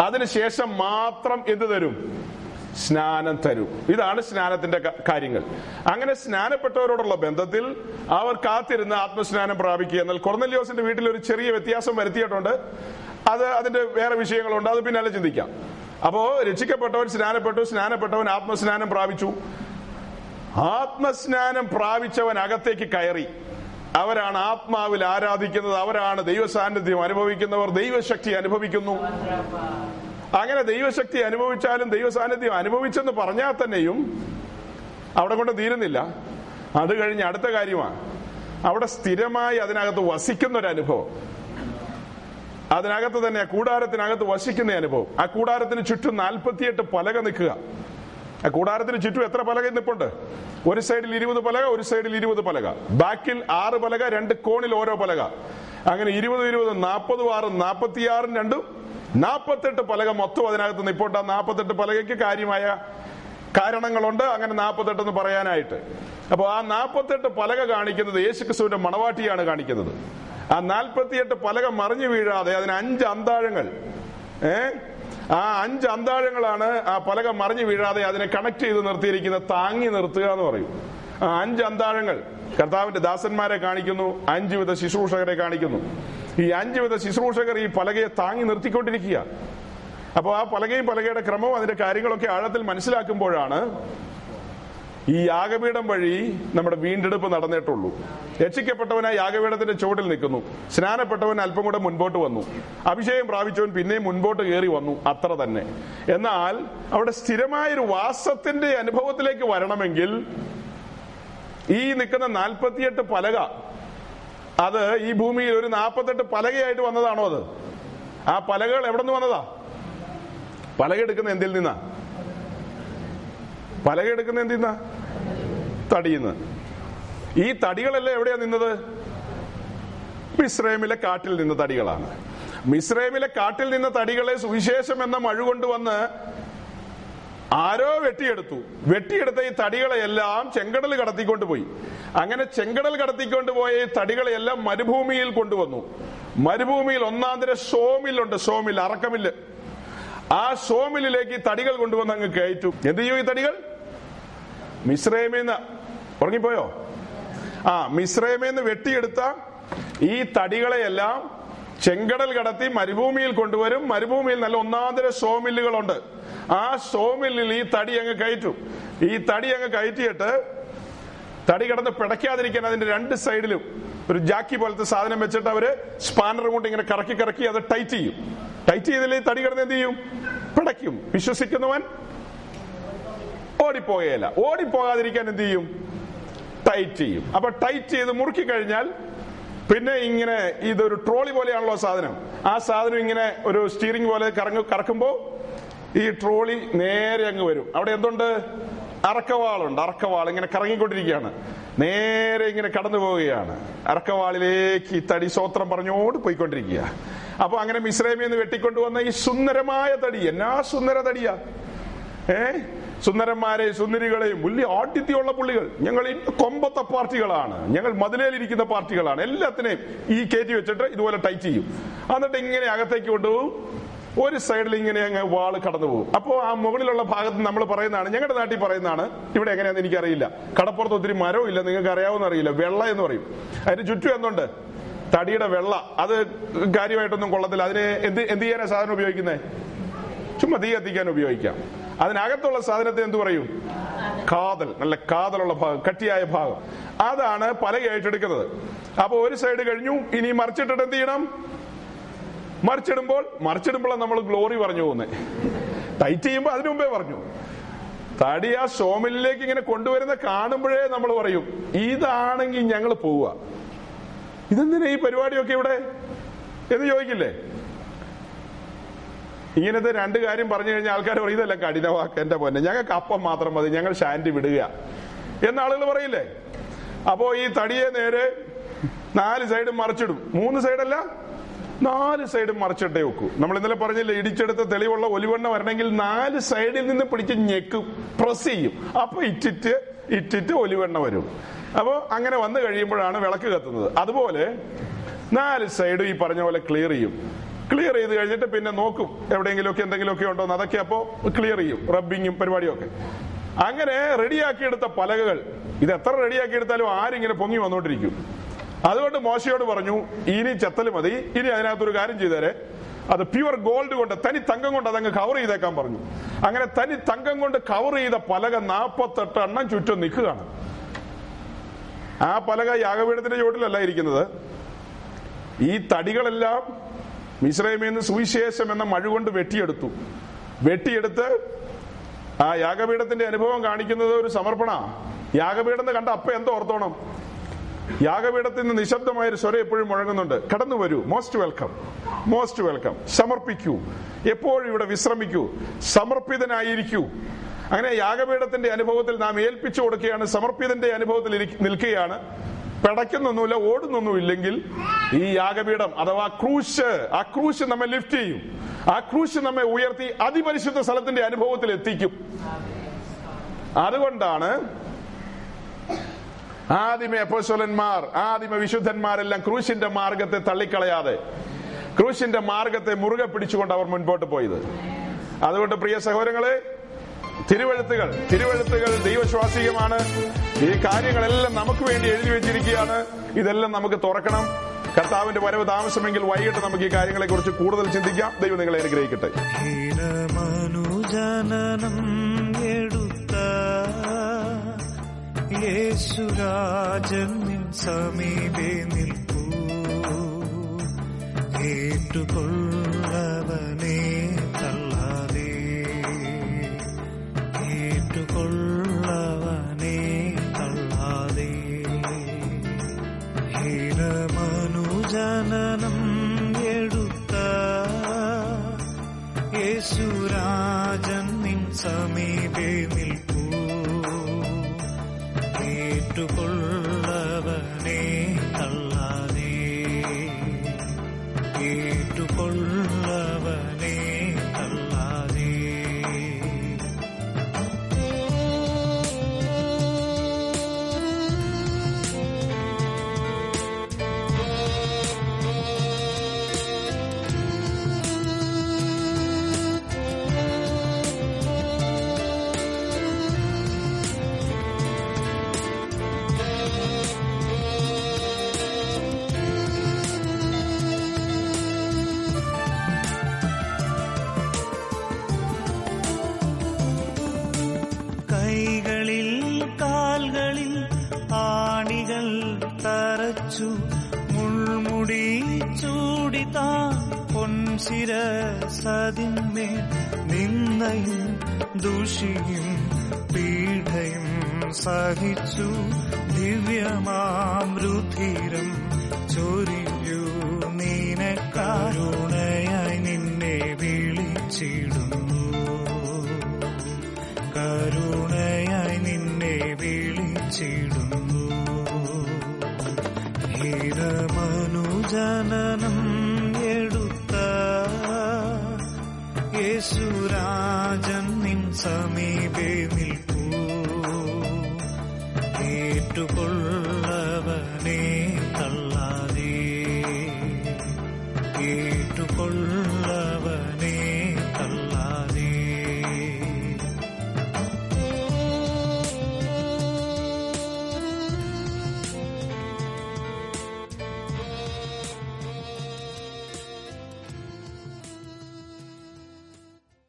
അതിനുശേഷം മാത്രം എന്ത് തരും? സ്നാനം തരൂ. ഇതാണ് സ്നാനത്തിന്റെ കാര്യങ്ങൾ. അങ്ങനെ സ്നാനപ്പെട്ടവരോടുള്ള ബന്ധത്തിൽ അവർ കാത്തിരുന്ന് ആത്മസ്നാനം പ്രാപിക്കുക എന്നാൽ കൊർന്നല്യോസിന്റെ വീട്ടിൽ ഒരു ചെറിയ വ്യത്യാസം വരുത്തിയിട്ടുണ്ട്. അത് അതിന്റെ വേറെ വിഷയങ്ങളുണ്ട്. അത് പിന്നെ അല്ല ചിന്തിക്കാം. അപ്പോ രക്ഷിക്കപ്പെട്ടവൻ സ്നാനപ്പെട്ടു സ്നാനപ്പെട്ടവൻ ആത്മസ്നാനം പ്രാപിച്ചു. ആത്മസ്നാനം പ്രാപിച്ചവൻ അകത്തേക്ക് കയറി. അവരാണ് ആത്മാവിൽ ആരാധിക്കുന്നത്. അവരാണ് ദൈവ സാന്നിധ്യം അനുഭവിക്കുന്നവർ. ദൈവശക്തി അനുഭവിക്കുന്നു. അങ്ങനെ ദൈവശക്തി അനുഭവിച്ചാലും ദൈവ സാന്നിധ്യം അനുഭവിച്ചെന്ന് പറഞ്ഞാൽ തന്നെയും അവിടെ കൊണ്ട് തീരുന്നില്ല. അത് കഴിഞ്ഞ് അടുത്ത കാര്യമാണ്. അവിടെ സ്ഥിരമായി അതിനകത്ത് വസിക്കുന്ന ഒരു അനുഭവം അതിനകത്ത് തന്നെ കൂടാരത്തിനകത്ത് വസിക്കുന്ന അനുഭവം. ആ കൂടാരത്തിന് ചുറ്റും നാൽപ്പത്തിയെട്ട് പലക നിൽക്കുക. ആ കൂടാരത്തിന് ചുറ്റും എത്ര പലക നിൽപ്പുണ്ട് ഒരു സൈഡിൽ ഇരുപത് പലക ഒരു സൈഡിൽ ഇരുപത് പലക. ബാക്കിൽ ആറ് പലക രണ്ട് കോണിൽ ഓരോ പലക. അങ്ങനെ ഇരുപത് ഇരുപത് നാൽപ്പതും ആറും നാൽപ്പത്തിയാറും രണ്ടും നാൽപ്പത്തെട്ട് പലക മൊത്തം അതിനകത്ത് നിൽപ്പുണ്ട് ആ നാൽപ്പത്തെട്ട് പലകയ്ക്ക് കാര്യമായ കാരണങ്ങളുണ്ട്. അങ്ങനെ നാപ്പത്തെട്ട് എന്ന് പറയാനായിട്ട്. അപ്പോൾ ആ നാൽപ്പത്തെട്ട് പലക കാണിക്കുന്നത് യേശുക്രിസ്തുവിന്റെ മണവാട്ടിയാണ് കാണിക്കുന്നത്. ആ നാൽപ്പത്തിയെട്ട് പലക മറിഞ്ഞു വീഴാതെ അതിന് അഞ്ച് അന്താഴങ്ങൾ. ഏ? ആ അഞ്ച് അന്താഴങ്ങളാണ് ആ പലക മറിഞ്ഞു വീഴാതെ അതിനെ കണക്ട് ചെയ്ത് നിർത്തിയിരിക്കുന്ന താങ്ങി നിർത്തുക എന്ന് പറയും. ആ അഞ്ച് അന്താഴങ്ങൾ. കർത്താവിന്റെ ദാസന്മാരെ കാണിക്കുന്നു. അഞ്ചുവിധ ശുശ്രൂഷകരെ കാണിക്കുന്നു. ഈ അഞ്ചു വിധ ശുശ്രൂഷകർ ഈ പലകയെ താങ്ങി നിർത്തിക്കൊണ്ടിരിക്കുക. അപ്പോൾ ആ പലകയും പലകയുടെ ക്രമവും അതിന്റെ കാര്യങ്ങളൊക്കെ ആഴത്തിൽ മനസ്സിലാക്കുമ്പോഴാണ് ഈ യാഗപീഠം വഴി നമ്മുടെ വീണ്ടെടുപ്പ് നടന്നിട്ടുള്ളൂ. രക്ഷിക്കപ്പെട്ടവനായി യാഗപീഠത്തിന്റെ ചുവട്ടിൽ നിൽക്കുന്നു. സ്നാനപ്പെട്ടവൻ അല്പം കൂടെ മുൻപോട്ട് വന്നു. അഭിഷേകം പ്രാപിച്ചവൻ പിന്നെയും മുൻപോട്ട് കയറി വന്നു. അത്ര തന്നെ. എന്നാൽ അവിടെ സ്ഥിരമായൊരു വാസത്തിന്റെ അനുഭവത്തിലേക്ക് വരണമെങ്കിൽ ഈ നിൽക്കുന്ന നാൽപ്പത്തിയെട്ട് പലക അത് ഈ ഭൂമിയിൽ ഒരു നാൽപ്പത്തെട്ട് പലകയായിട്ട് വന്നതാണോ അത്? ആ പലകകൾ എവിടെ നിന്ന് വന്നതാ? പലക എടുക്കുന്ന എന്തിൽ നിന്നാ? പലക എടുക്കുന്ന എന്തിൽ നിന്നാ? തടിയുന്ന ഈ തടികളല്ലേ എവിടെയാ നിന്നത്? മിസ്രൈമിലെ കാട്ടിൽ നിന്ന തടികളാണ്. മിസ്രൈമിലെ കാട്ടിൽ നിന്ന തടികളെ സുവിശേഷം എന്ന മഴ കൊണ്ടുവന്ന് ആരോ വെട്ടിയെടുത്തു. വെട്ടിയെടുത്ത ഈ തടികളെയെല്ലാം ചെങ്കടൽ കടത്തിക്കൊണ്ട് പോയി അങ്ങനെ ചെങ്കടൽ കടത്തിക്കൊണ്ട് പോയ ഈ തടികളെയെല്ലാം മരുഭൂമിയിൽ കൊണ്ടുവന്നു. മരുഭൂമിയിൽ ഒന്നാം തരം സോമില്ലുണ്ട് സോമിൽ അറക്കമില്ല്. ആ സോമിലേക്ക് ഈ തടികൾ കൊണ്ടുവന്ന് അങ്ങ് കയറ്റു. എന്ത് ചെയ്യും ഈ തടികൾ? മിശ്രൈമിന്ന് ഉറങ്ങിപ്പോയോ? ആ മിശ്രൈമിന്ന് വെട്ടിയെടുത്ത ഈ തടികളെയെല്ലാം ചെങ്കടൽ കടത്തി മരുഭൂമിയിൽ കൊണ്ടുവരും. മരുഭൂമിയിൽ നല്ല ഒന്നാന്തര സോമില്ലുകളുണ്ട്. ആ സോമില്ലിൽ ഈ തടി അങ്ങ് കയറ്റും. ഈ തടി അങ്ങ് കയറ്റിയിട്ട് തടി കിടന്ന് പിടയ്ക്കാതിരിക്കാൻ അതിന്റെ രണ്ട് സൈഡിലും ഒരു ജാക്കി പോലത്തെ സാധനം വെച്ചിട്ട് അവർ സ്പാനർ കൊണ്ട് ഇങ്ങനെ കറക്കി കറക്കി അത് ടൈറ്റ് ചെയ്യും. ടൈറ്റ് ചെയ്തില്ലേ തടി കിടന്ന് എന്ത് ചെയ്യും? പിടയ്ക്കും. വിശ്വസിക്കുന്നവൻ ഓടിപ്പോകയല്ല ഓടിപ്പോകാതിരിക്കാൻ എന്ത് ചെയ്യും? ടൈറ്റ് ചെയ്യും. അപ്പൊ ടൈറ്റ് ചെയ്ത് മുറുക്കി കഴിഞ്ഞാൽ പിന്നെ ഇങ്ങനെ ഇതൊരു ട്രോളി പോലെയാണല്ലോ സാധനം. ആ സാധനം ഇങ്ങനെ ഒരു സ്റ്റീറിംഗ് പോലെ കറങ്ങ കറക്കുമ്പോ ഈ ട്രോളി നേരെ അങ്ങ് വരും. അവിടെ എന്തുണ്ട്? അറക്കവാളുണ്ട്. അറക്കവാൾ ഇങ്ങനെ കറങ്ങിക്കൊണ്ടിരിക്കുകയാണ്. നേരെ ഇങ്ങനെ കടന്നു പോവുകയാണ്. അറക്കവാളിലേക്ക് ഈ തടി സ്വോത്രം പറഞ്ഞോട് പോയിക്കൊണ്ടിരിക്കുക അപ്പൊ അങ്ങനെ മിശ്രമിൽ നിന്ന് വെട്ടിക്കൊണ്ടുവന്ന ഈ സുന്ദരമായ തടി. എന്നാ സുന്ദര തടിയാ? ഏ? സുന്ദരന്മാരെ സുന്ദരികളെയും വലിയ ആഠ്യത്യമുള്ള പുള്ളികൾ. ഞങ്ങൾ കൊമ്പത്ത പാർട്ടികളാണ്. ഞങ്ങൾ മതിലേലിരിക്കുന്ന പാർട്ടികളാണ്. എല്ലാത്തിനെയും ഈ കയറ്റി വെച്ചിട്ട് ഇതുപോലെ ടൈറ്റ് ചെയ്യും. എന്നിട്ട് ഇങ്ങനെ അകത്തേക്ക് കൊണ്ടുപോകും ഒരു സൈഡിൽ ഇങ്ങനെ അങ്ങ് വാൾ കടന്നു പോകും. അപ്പോ ആ മുകളിലുള്ള ഭാഗത്ത് നമ്മൾ പറയുന്നതാണ് ഞങ്ങളുടെ നാട്ടിൽ പറയുന്നതാണ് ഇവിടെ എങ്ങനെയാണെന്ന് എനിക്കറിയില്ല. കടപ്പുറത്ത് ഒത്തിരി മരവും ഇല്ല നിങ്ങൾക്ക് അറിയാവുന്ന അറിയില്ല. വെള്ള എന്ന് പറയും. അതിന് ചുറ്റും എന്തുണ്ട്? തടിയുടെ വെള്ള. അത് കാര്യമായിട്ടൊന്നും കൊള്ളത്തില്ല. അതിന് എന്ത് എന്ത് ചെയ്യാനാണ് സാധനം ഉപയോഗിക്കുന്നത് ചുമ്മാ തീ കത്തിക്കാൻ ഉപയോഗിക്കാം. അതിനകത്തുള്ള സാധനത്തെ എന്ത് പറയും? കാതൽ നല്ല കാതലുള്ള ഭാഗം കട്ടിയായ ഭാഗം. അതാണ് പല എടുക്കുന്നത് അപ്പൊ ഒരു സൈഡ് കഴിഞ്ഞു ഇനി മറിച്ചിട്ടിട്ട് എന്ത് ചെയ്യണം? മറിച്ചിടുമ്പോൾ മറിച്ചിടുമ്പോഴാണ് നമ്മൾ ഗ്ലോറി പറഞ്ഞു പോകുന്നത് ടൈറ്റ് ചെയ്യുമ്പോൾ അതിനു മുമ്പേ പറഞ്ഞു. തടി ആ ഷോമിലേക്ക് ഇങ്ങനെ കൊണ്ടുവരുന്ന കാണുമ്പോഴേ നമ്മൾ പറയും ഇതാണെങ്കിൽ ഞങ്ങൾ പോവുക. ഇതെന്തിനാ ഈ പരിപാടിയൊക്കെ ഇവിടെ? എന്ന് ചോദിക്കില്ലേ? ഇങ്ങനത്തെ രണ്ട് കാര്യം പറഞ്ഞു കഴിഞ്ഞാൽ ആൾക്കാർ പറയും ഇതല്ല കഠിനവാക്ക് എന്റെ പൊന്നെ. ഞങ്ങൾക്ക് അപ്പം മാത്രം മതി ഞങ്ങൾ ഷാന്റി വിടുക. എന്ന് ആളുകൾ പറയില്ലേ? അപ്പോ ഈ തടിയെ നേരെ നാല് സൈഡും മറിച്ചിടും. മൂന്ന് സൈഡല്ല നാല് സൈഡും മറിച്ചിട്ടേ വെക്കൂ. നമ്മൾ ഇന്നലെ പറഞ്ഞില്ലേ ഇടിച്ചെടുത്ത തെളിവുള്ള ഒലിവെണ്ണ വരണമെങ്കിൽ നാല് സൈഡിൽ നിന്ന് പിടിച്ച് ഞെക്കും പ്രസ് ചെയ്യും. അപ്പൊ ഇറ്റിറ്റ് ഇറ്റിറ്റ് ഒലിവെണ്ണ വരും. അപ്പോ അങ്ങനെ വന്നു കഴിയുമ്പോഴാണ് വിളക്ക് കത്തുന്നത്. അതുപോലെ നാല് സൈഡും ഈ പറഞ്ഞ പോലെ ക്ലിയർ ചെയ്യും. ക്ലിയർ ചെയ്ത് കഴിഞ്ഞിട്ട് പിന്നെ നോക്കും എവിടെയെങ്കിലുമൊക്കെ എന്തെങ്കിലുമൊക്കെ ഉണ്ടോ എന്ന് അതൊക്കെ അപ്പോ ക്ലിയർ ചെയ്യും റബ്ബിങ്ങും പരിപാടിയൊക്കെ. അങ്ങനെ റെഡിയാക്കിയെടുത്ത പലകകൾ ഇത് എത്ര റെഡിയാക്കിയെടുത്താലും ആരിങ്ങനെ പൊങ്ങി വന്നോണ്ടിരിക്കും. അതുകൊണ്ട് മോശയോട് പറഞ്ഞു ഇനി ചെത്തൽ മതി ഇനി അതിനകത്തൊരു കാര്യം ചെയ്തേരെ. അത് പ്യുവർ ഗോൾഡ് കൊണ്ട് തനി തങ്കം കൊണ്ട് അതങ്ങ് കവർ ചെയ്തേക്കാൻ പറഞ്ഞു. അങ്ങനെ തനി തങ്കം കൊണ്ട് കവർ ചെയ്ത പലക നാപ്പത്തെട്ട് എണ്ണം ചുറ്റും നിൽക്കുകയാണ്. ആ പലക യാഗപീഠത്തിന്റെ ചുവട്ടിലല്ല ഇരിക്കുന്നത്. ഈ തടികളെല്ലാം മിശ്രമിൽ നിന്ന് സുവിശേഷം എന്ന മഴ കൊണ്ട് വെട്ടിയെടുത്തു. വെട്ടിയെടുത്ത് ആ യാഗപീഠത്തിന്റെ അനുഭവം കാണിക്കുന്നത് ഒരു സമർപ്പണ. യാഗപീഠം കണ്ട അപ്പ എന്തോ ഓർത്തോണം. യാഗപീഠത്തിൽ നിന്ന് നിശബ്ദമായ ഒരു സ്വരം എപ്പോഴും മുഴങ്ങുന്നുണ്ട്. കടന്നു വരൂ. മോസ്റ്റ് വെൽക്കം മോസ്റ്റ് വെൽക്കം സമർപ്പിക്കൂ. എപ്പോഴും ഇവിടെ വിശ്രമിക്കൂ. സമർപ്പിതനായിരിക്കൂ. അങ്ങനെ യാഗപീഠത്തിന്റെ അനുഭവത്തിൽ നാം ഏൽപ്പിച്ചു കൊടുക്കുകയാണ്. സമർപ്പിതന്റെ അനുഭവത്തിൽ നിൽക്കുകയാണ്. പിടയ്ക്കുന്നൊന്നുമില്ല ഓടുന്നൊന്നുമില്ലെങ്കിൽ ഈ യാഗപീഠം അഥവാ ക്രൂശ് ആ ക്രൂശ് നമ്മെ ലിഫ്റ്റ് ചെയ്യും. ആ ക്രൂശ് നമ്മെ ഉയർത്തി അതിപരിശുദ്ധ സ്ഥലത്തിന്റെ അനുഭവത്തിൽ എത്തിക്കും. അതുകൊണ്ടാണ് ആദിമ അപ്പോസ്വലന്മാർ ആദിമ വിശുദ്ധന്മാരെല്ലാം ക്രൂശിന്റെ മാർഗത്തെ തള്ളിക്കളയാതെ ക്രൂശിന്റെ മാർഗത്തെ മുറുകെ പിടിച്ചുകൊണ്ട് അവർ മുൻപോട്ട് പോയത്. അതുകൊണ്ട് പ്രിയ സഹോദരങ്ങളെ തിരുവഴുത്തുകൾ തിരുവഴുത്തുകൾ ദൈവശ്വാസികമാണ് ഈ കാര്യങ്ങളെല്ലാം നമുക്ക് വേണ്ടി എഴുതി വെച്ചിരിക്കുകയാണ്. ഇതെല്ലാം നമുക്ക് തുറക്കണം. കർത്താവിന്റെ വരവ് താമസമെങ്കിൽ വൈകിട്ട് നമുക്ക് ഈ കാര്യങ്ങളെ കുറിച്ച് കൂടുതൽ ചിന്തിക്കാം. ദൈവം നിങ്ങളെ അനുഗ്രഹിക്കട്ടെ. യേശുരാജൻ സമീപേ നിൽക്കൂ. കേട്ടുകൊള്ളവനെ ഹീനമനുജനനം എടുത്ത യേശുരാജൻ നിൻ സമീപേ നിൽപ്പൂ കേട്ടുകൊള്ളവനെ ദൂഷിയും പീഡയും സഹിച്ചു ദിവ്യമാം രുധിരം